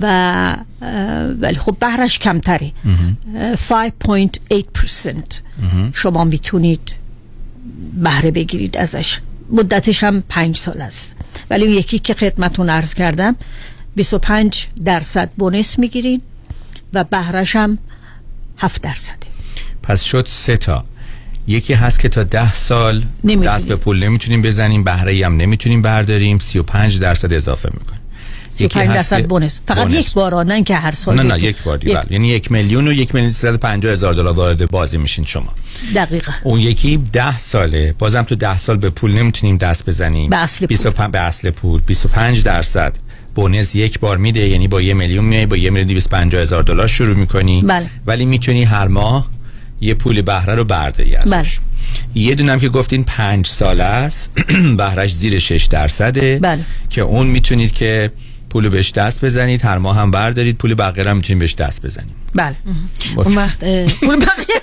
و ولی خب بهرش کمتره. 5.8% شما می‌تونید بهره بگیرید ازش. مدتش هم پنج سال است. ولی اون یکی که خدمتون عرض کردم 25 درصد بونس می‌گیرید و بهرش هم 7 درصده. پس شد سه تا. یکی هست که تا ده سال دست به پول نمی‌تونیم بزنیم بهره هم نمی‌تونیم برداریم. 35 درصد اضافه می‌کنیم. 35 درصد بونس فقط بونس. یک بار نه که هر سال نه نه یک بار دیگه بله. یعنی یک میلیون و یک میلیون 350 هزار دلار وارد بازی میشین شما دقیقا اون یکی ده ساله بازم تو ده سال به پول نمی‌تونیم دست بزنیم به اصل پول 25 به اصل پول 25 درصد بونس یک بار میده یعنی با یه میلیون میای با یه میلیون 250 هزار دلار شروع می‌کنی بله. ولی می‌تونی هر ماه یه پول بهره رو برداری ازش بله. یه دونم که گفتین پنج ساله است بهرش زیر 6 درصده بله. که اون می‌تونید که پول بهش دست بزنید هر ماه هم بردارید پول بقیه هم می‌تونید بهش دست بزنید. بله. اون وقت پول بقیه.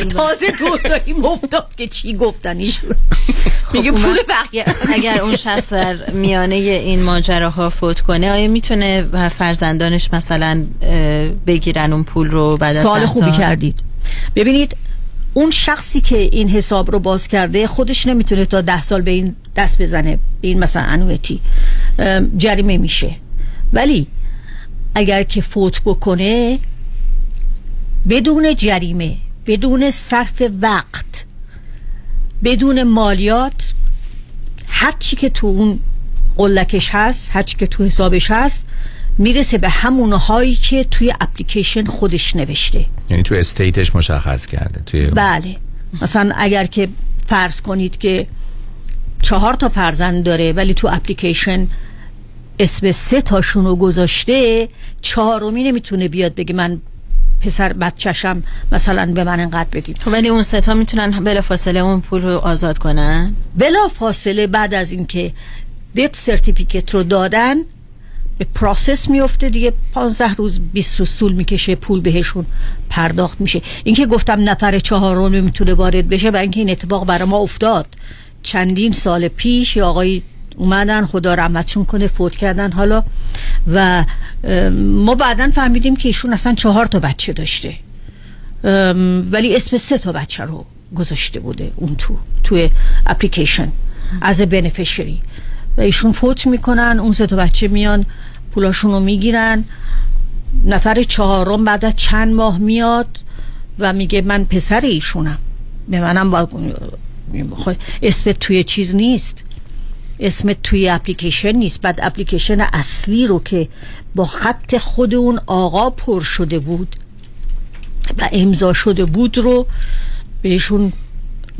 تازه تو داری مفتاد که چی گفتنیش. میگه پول بقیه. اگر اون شخص در میانه این ماجراها فوت کنه آیا می‌تونه فرزندانش مثلا بگیرن اون پول رو بعد از سوال خوبی کردید. ببینید اون شخصی که این حساب رو باز کرده خودش نمی‌تونه تا ده سال به این دست بزنه به این مثلا انویتی. جریمه میشه. ولی اگر که فوت بکنه بدون جریمه بدون صرف وقت بدون مالیات هر چی که تو اون قلکش هست هر چی که تو حسابش هست می‌رسه به همون هایی که توی اپلیکیشن خودش نوشته. یعنی تو استیتش مشخص کرده توی بله. مثلا اگر که فرض کنید که چهار تا فرزند داره ولی تو اپلیکیشن اسم سه تاشون رو گذاشته چهارمی نمی‌تونه بیاد بگه من پسر بچهشم مثلا به من انقدر بدید. خب ولی اون سه تا می‌تونن بلا فاصله اون پول رو آزاد کنن؟ بلا فاصله بعد از اینکه death certificate رو دادن به process میفته دیگه. 15 روز 20 روز طول می‌کشه پول بهشون پرداخت میشه. اینکه گفتم نفر چهارم می‌تونه وارد بشه برای اینکه این اتفاق برای ما افتاد. چندین سال پیش آقای اومدن خدا رحمتشون کنه فوت کردن حالا. و ما بعدا فهمیدیم که ایشون اصلا چهار تا بچه داشته. ولی اسم سه تا بچه رو گذاشته بوده اون تو توی اپلیکیشن. از بنفیشری و ایشون فوت می‌کنن اون سه تا بچه میان. پولاشون رو می‌گیرن. نفر چهارم بعد از چند ماه میاد و میگه من پسر ایشونم. به منم با اسم توی چیز نیست. اسم توی اپلیکیشن نیست. بعد اپلیکیشن اصلی رو که با خط خود اون آقا پر شده بود و امضا شده بود رو بهشون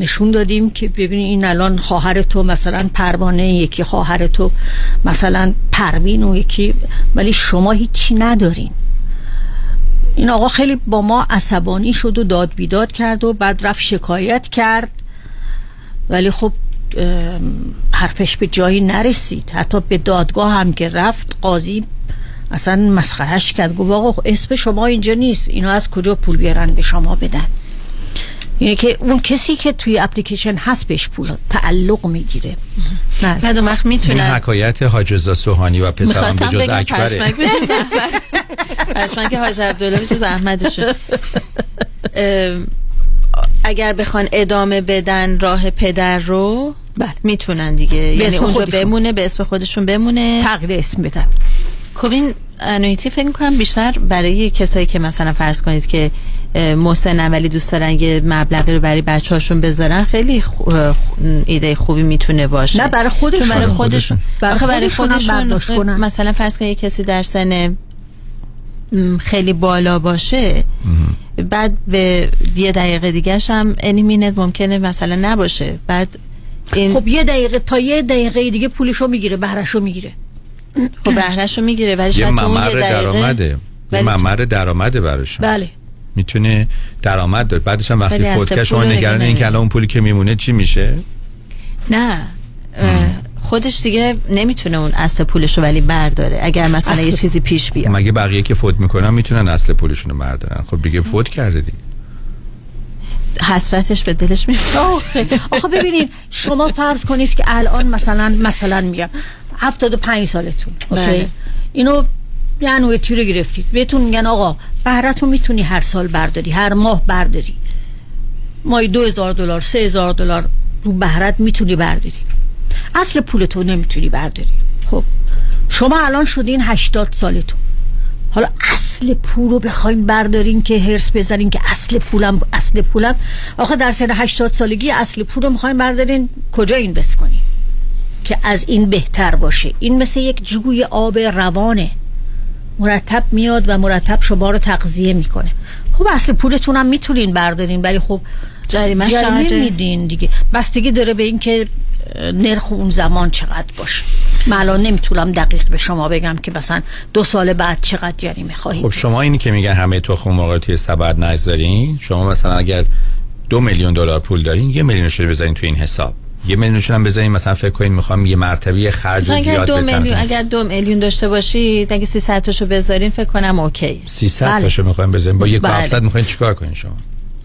نشون دادیم که ببینی این الان خواهر تو مثلا پروانه یکی خواهر تو مثلا پروین و یکی ولی شما هیچی ندارین. این آقا خیلی با ما عصبانی شد و داد بیداد کرد و بعد رفت شکایت کرد. ولی خب حرفش به جایی نرسید. حتی به دادگاه هم که رفت قاضی اصلا مسخرش کرد. گفت آقا اسم شما اینجا نیست. اینا از کجا پول بیارن به شما بدن؟ یعنی که اون کسی که توی اپلیکیشن هست بهش پول تعلق می‌گیره. بعد اون وقت می‌تونه حکایت حاج رضا سوهانی و پسرم به جز اکبره. پشمک حاج عبدالله به جز احمدشون اگر بخوان ادامه بدن راه پدر رو بله. می‌تونن دیگه. یعنی اونجا بمونه به اسم خودشون بمونه. تغییر اسم بدن. خب این انویتی فکر کنم بیشتر برای کسایی که مثلا فرض کنید که محسن ولی دوست دارن یه مبلغی رو برای بچه هاشون بذارن. خیلی ایده خوبی می‌تونه باشه. نه برای خودشون. برای خودشون. برای خودشون, خودشون مثلا فرض کنید کسی در سن خیلی بالا باشه. بعد به یه دقیقه دیگه هم انیمینت ممکنه مثلا نباشه. بعد این خب یه دقیقه تا یه دقیقه دیگه پولشو می‌گیره بهرشو می‌گیره. خب بهرشو می‌گیره ولی یه ممر درآمده. یه ممر درآمده براشون. بله. می‌تونه درآمد داره. بعدش هم وقتی فوت کرد شما نگران این که الان اون پولی که میمونه چی میشه؟ نه. خودش دیگه نمی‌تونه اون اصل پولش رو ولی برداره. اگر مثلا یه چیزی پیش بیاد. مگه بقیه که فوت می‌کنن می‌تونن اصل پولشون رو بردارن؟ خب دیگه فوت کرده دیگه. حسرتش به دلش میاد آخه ببینید شما فرض کنید که الان مثلا مثلا میگم 75 سالتون اوکی؟ بله. اینو یه انویتی رو گرفتید بهتون میگن آقا بهرتون می‌تونی هر سال برداری هر ماه برداری. مای دو دلار سه هزار دلار رو بهرت می‌تونی برداری. اصل پولتو نمی‌تونی برداری. خب شما الان شدین هشتاد سالتون حالا اصل پول رو بخوایم بردارین که هرس بزنین که اصل پولم اصل پولم. آخه در سن 80 سالگی اصل پول رو می‌خوایم بردارین کجا این بس کنین؟ که از این بهتر باشه. این مثل یک جوی آب روانه. مرتب میاد و مرتب شما رو تغذیه می‌کنه. خب اصل پولتون هم می‌تونین بردارین ولی خب جریمه میدین دیگه. بستگی داره به اینکه نرخ اون زمان چقدر باشه. من الان نمی‌تونم دقیق به شما بگم که مثلا دو سال بعد چقدر جریمه خواهید خب شما اینی که میگن همه تخم مرغ توی سبد نذارین شما مثلا اگر دو میلیون دلار پول دارین یه میلیون رو بذارین تو این حساب. یه میلیون هم بزنین مثلا فکر کنین می‌خوام یه مرتبه خرج زیاد اگر دو میلیون اگر دو میلیون داشته باشید اگه 300 تاشو بذارین فکر کنم اوکی. 300 بله. تاشو می‌خوایم بزنین با یک 700 می‌خواین چیکار کنین شما؟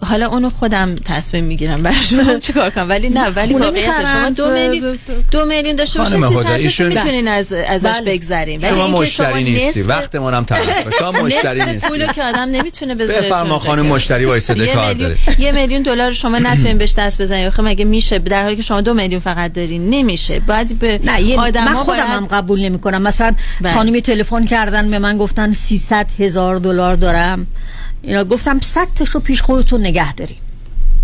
حالا اونو خودم تصمیم می‌گیرم برای شما چیکار کنم. ولی نه ولی واقعیت شما دو میلیون دو میلیون داشته باشید 300 می‌تونین از ازش بله. بگذرین. ولی شما مشتری نیستی. وقت ما هم تمام شما مشتری نیستی. پولو که آدم نمی‌تونه بذاره بفرما خانم مشتری وایساده کار داره. یه میلیون دلار شما نتونین بهش دست بزنید آخه مگه میشه؟ در حالی که شما دو میلیون فقط دارین. نمیشه. بعد به آدم من خودم هم قبول نمی‌کنم. مثلا بله. خانمی تلفن کردن به من گفتن 300 هزار دلار دارم. اینا گفتم 100 تاشو پیش خودتون نگه دارین.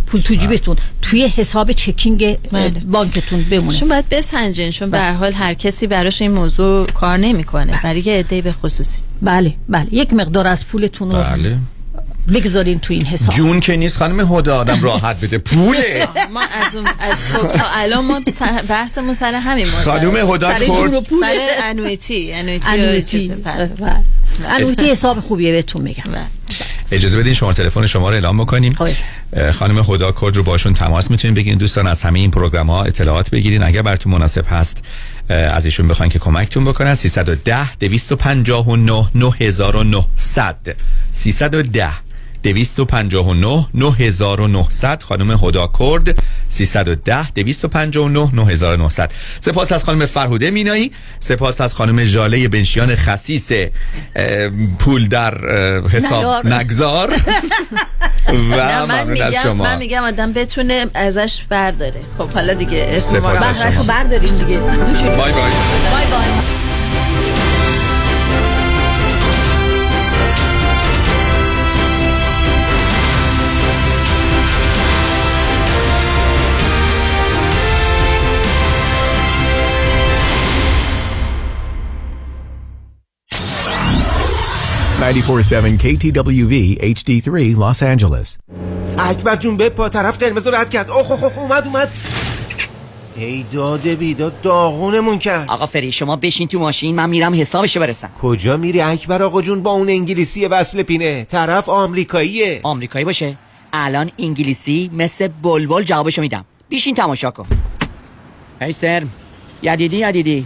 پول تو جیبتون توی حساب چکینگ بله. بانکتون بمونه. شما باید بسنجین چون به هر حال هر کسی براش این موضوع کار نمی‌کنه. برای یه عده به خصوصی. بله بله. یک مقدار از پولتون رو بله. بگذارین تو این حساب. جون که نیست خانم هدا آدم راحت بده. پوله. ما از اون از صبح تا الان ما بحثمون سر همین ماجرا خانم هدا سر انویتی. انویتی انویتی. حساب خوبیه بهتون میگم. اجازه بدین شما تلفن شما رو اعلام بکنیم. خانم خدا کد رو باشون تماس می‌تونین بگیرین دوستان از همه این پروگرام ها اطلاعات بگیرین. اگر براتون مناسب هست از ایشون بخواین که کمکتون بکنن 310 259 9900 310 259 9900 خانم هدا کرد 310 259 9900 سپاس از خانم فرهوده مینایی سپاس از خانم جاله بنشیان خسیس پول در حساب نگذار. و من از شما. من میگم آدم بتونه ازش برداره. خب حالا دیگه اسم ما رو برداریم دیگه. بای بای. بای بای. 947 KTWV HD3 Los Angeles. اکبر جون به پا طرف قرمز رد کرد. اوه اوه اومد اومد. ای داده بیداد داغونمون کرد. آقا فری شما بشین تو ماشین من میرم حسابشو برسم. کجا میری اکبر آقا جون؟ با اون انگلیسی وصل پینه. طرف آمریکاییه. آمریکایی باشه. الان انگلیسی مثل بلبل جوابشو میدم. بیشین تماشا کن. هی سر. یدیدی یدیدی.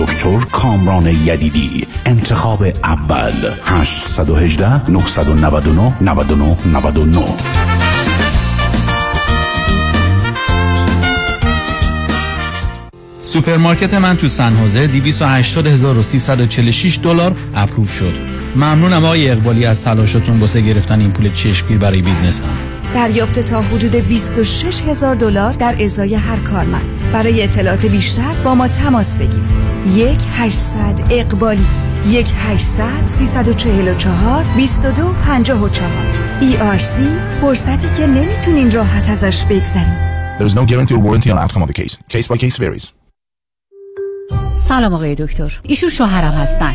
دکتر کامران یدیدی. انتخاب اول 818 999 99 99 سوپرمارکت من تو سن خوزه 280346 دلار approve شد. ممنونم آقای اقبالی از تلاشتون واسه گرفتن این پول چشمگیر برای business م دریافت تا حدود 26 هزار دلار در ازای هر کارمند. برای اطلاعات بیشتر با ما تماس بگیرید. یک 800 اقبالی یک 800 344 22 54 ERC فرصتی که نمی‌تونین راحت ازش بگذریم There is no guarantee or warranty on outcome of the case. Case by case varies. سلام آقای دکتر. ایشون شوهرم هستن.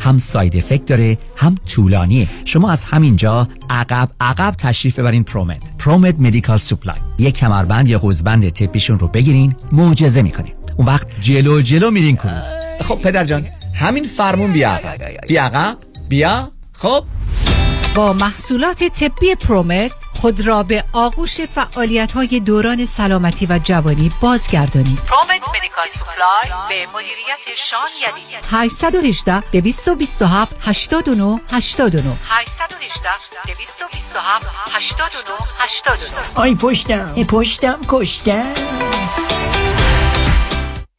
هم side effect داره هم طولانیه شما از همینجا عقب عقب تشریف ببرین ProMed ProMed Medical Supply یک کمربند یا قوزبند طبیشون رو بگیرین معجزه می‌کنین اون وقت جلو جلو میرین کروز خب پدر جان همین فرمون بیا عقب بیا عقب بیا خب با محصولات طبی ProMed خود را به آغوش فعالیت های دوران سلامتی و جوانی بازگردانید. ProMed Medical Supply به مدیریت شان یدیدی 818 227 89 89 818 227 89 89 آی پشتم ای پشتم کشتم.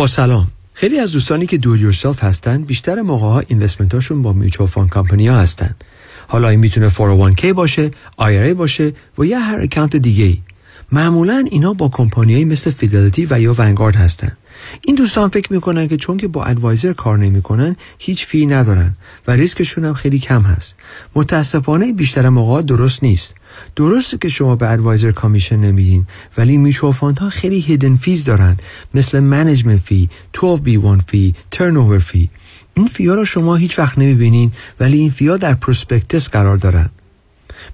با سلام. خیلی از دوستانی که do it yourself هستن بیشتر موقع ها investment هاشون با mutual fund کمپانی ها هستن. حالا این می‌تونه 401k باشه IRA باشه و یا هر account دیگه ای معمولا اینا با کمپانیایی مثل Fidelity و یا Vanguard هستن. این دوستان فکر می‌کنن که چون که با advisor کار نمی‌کنن هیچ fee ندارن و ریسکشون هم خیلی کم هست. متاسفانه بیشتر موقع درست نیست. درسته که شما به advisor commission نمیدین ولی mutual fund ها خیلی hidden fees دارن. مثل management fee 12B1 fee turn fee این fee ا رو شما هیچ وقت نمی‌بینین ولی این fee ا در prospectus قرار دارن.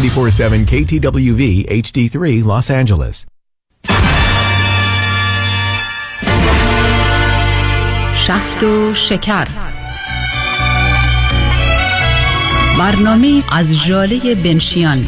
947 KTWV HD3 Los Angeles. شهد و شکر برنامه از جاله بنشیان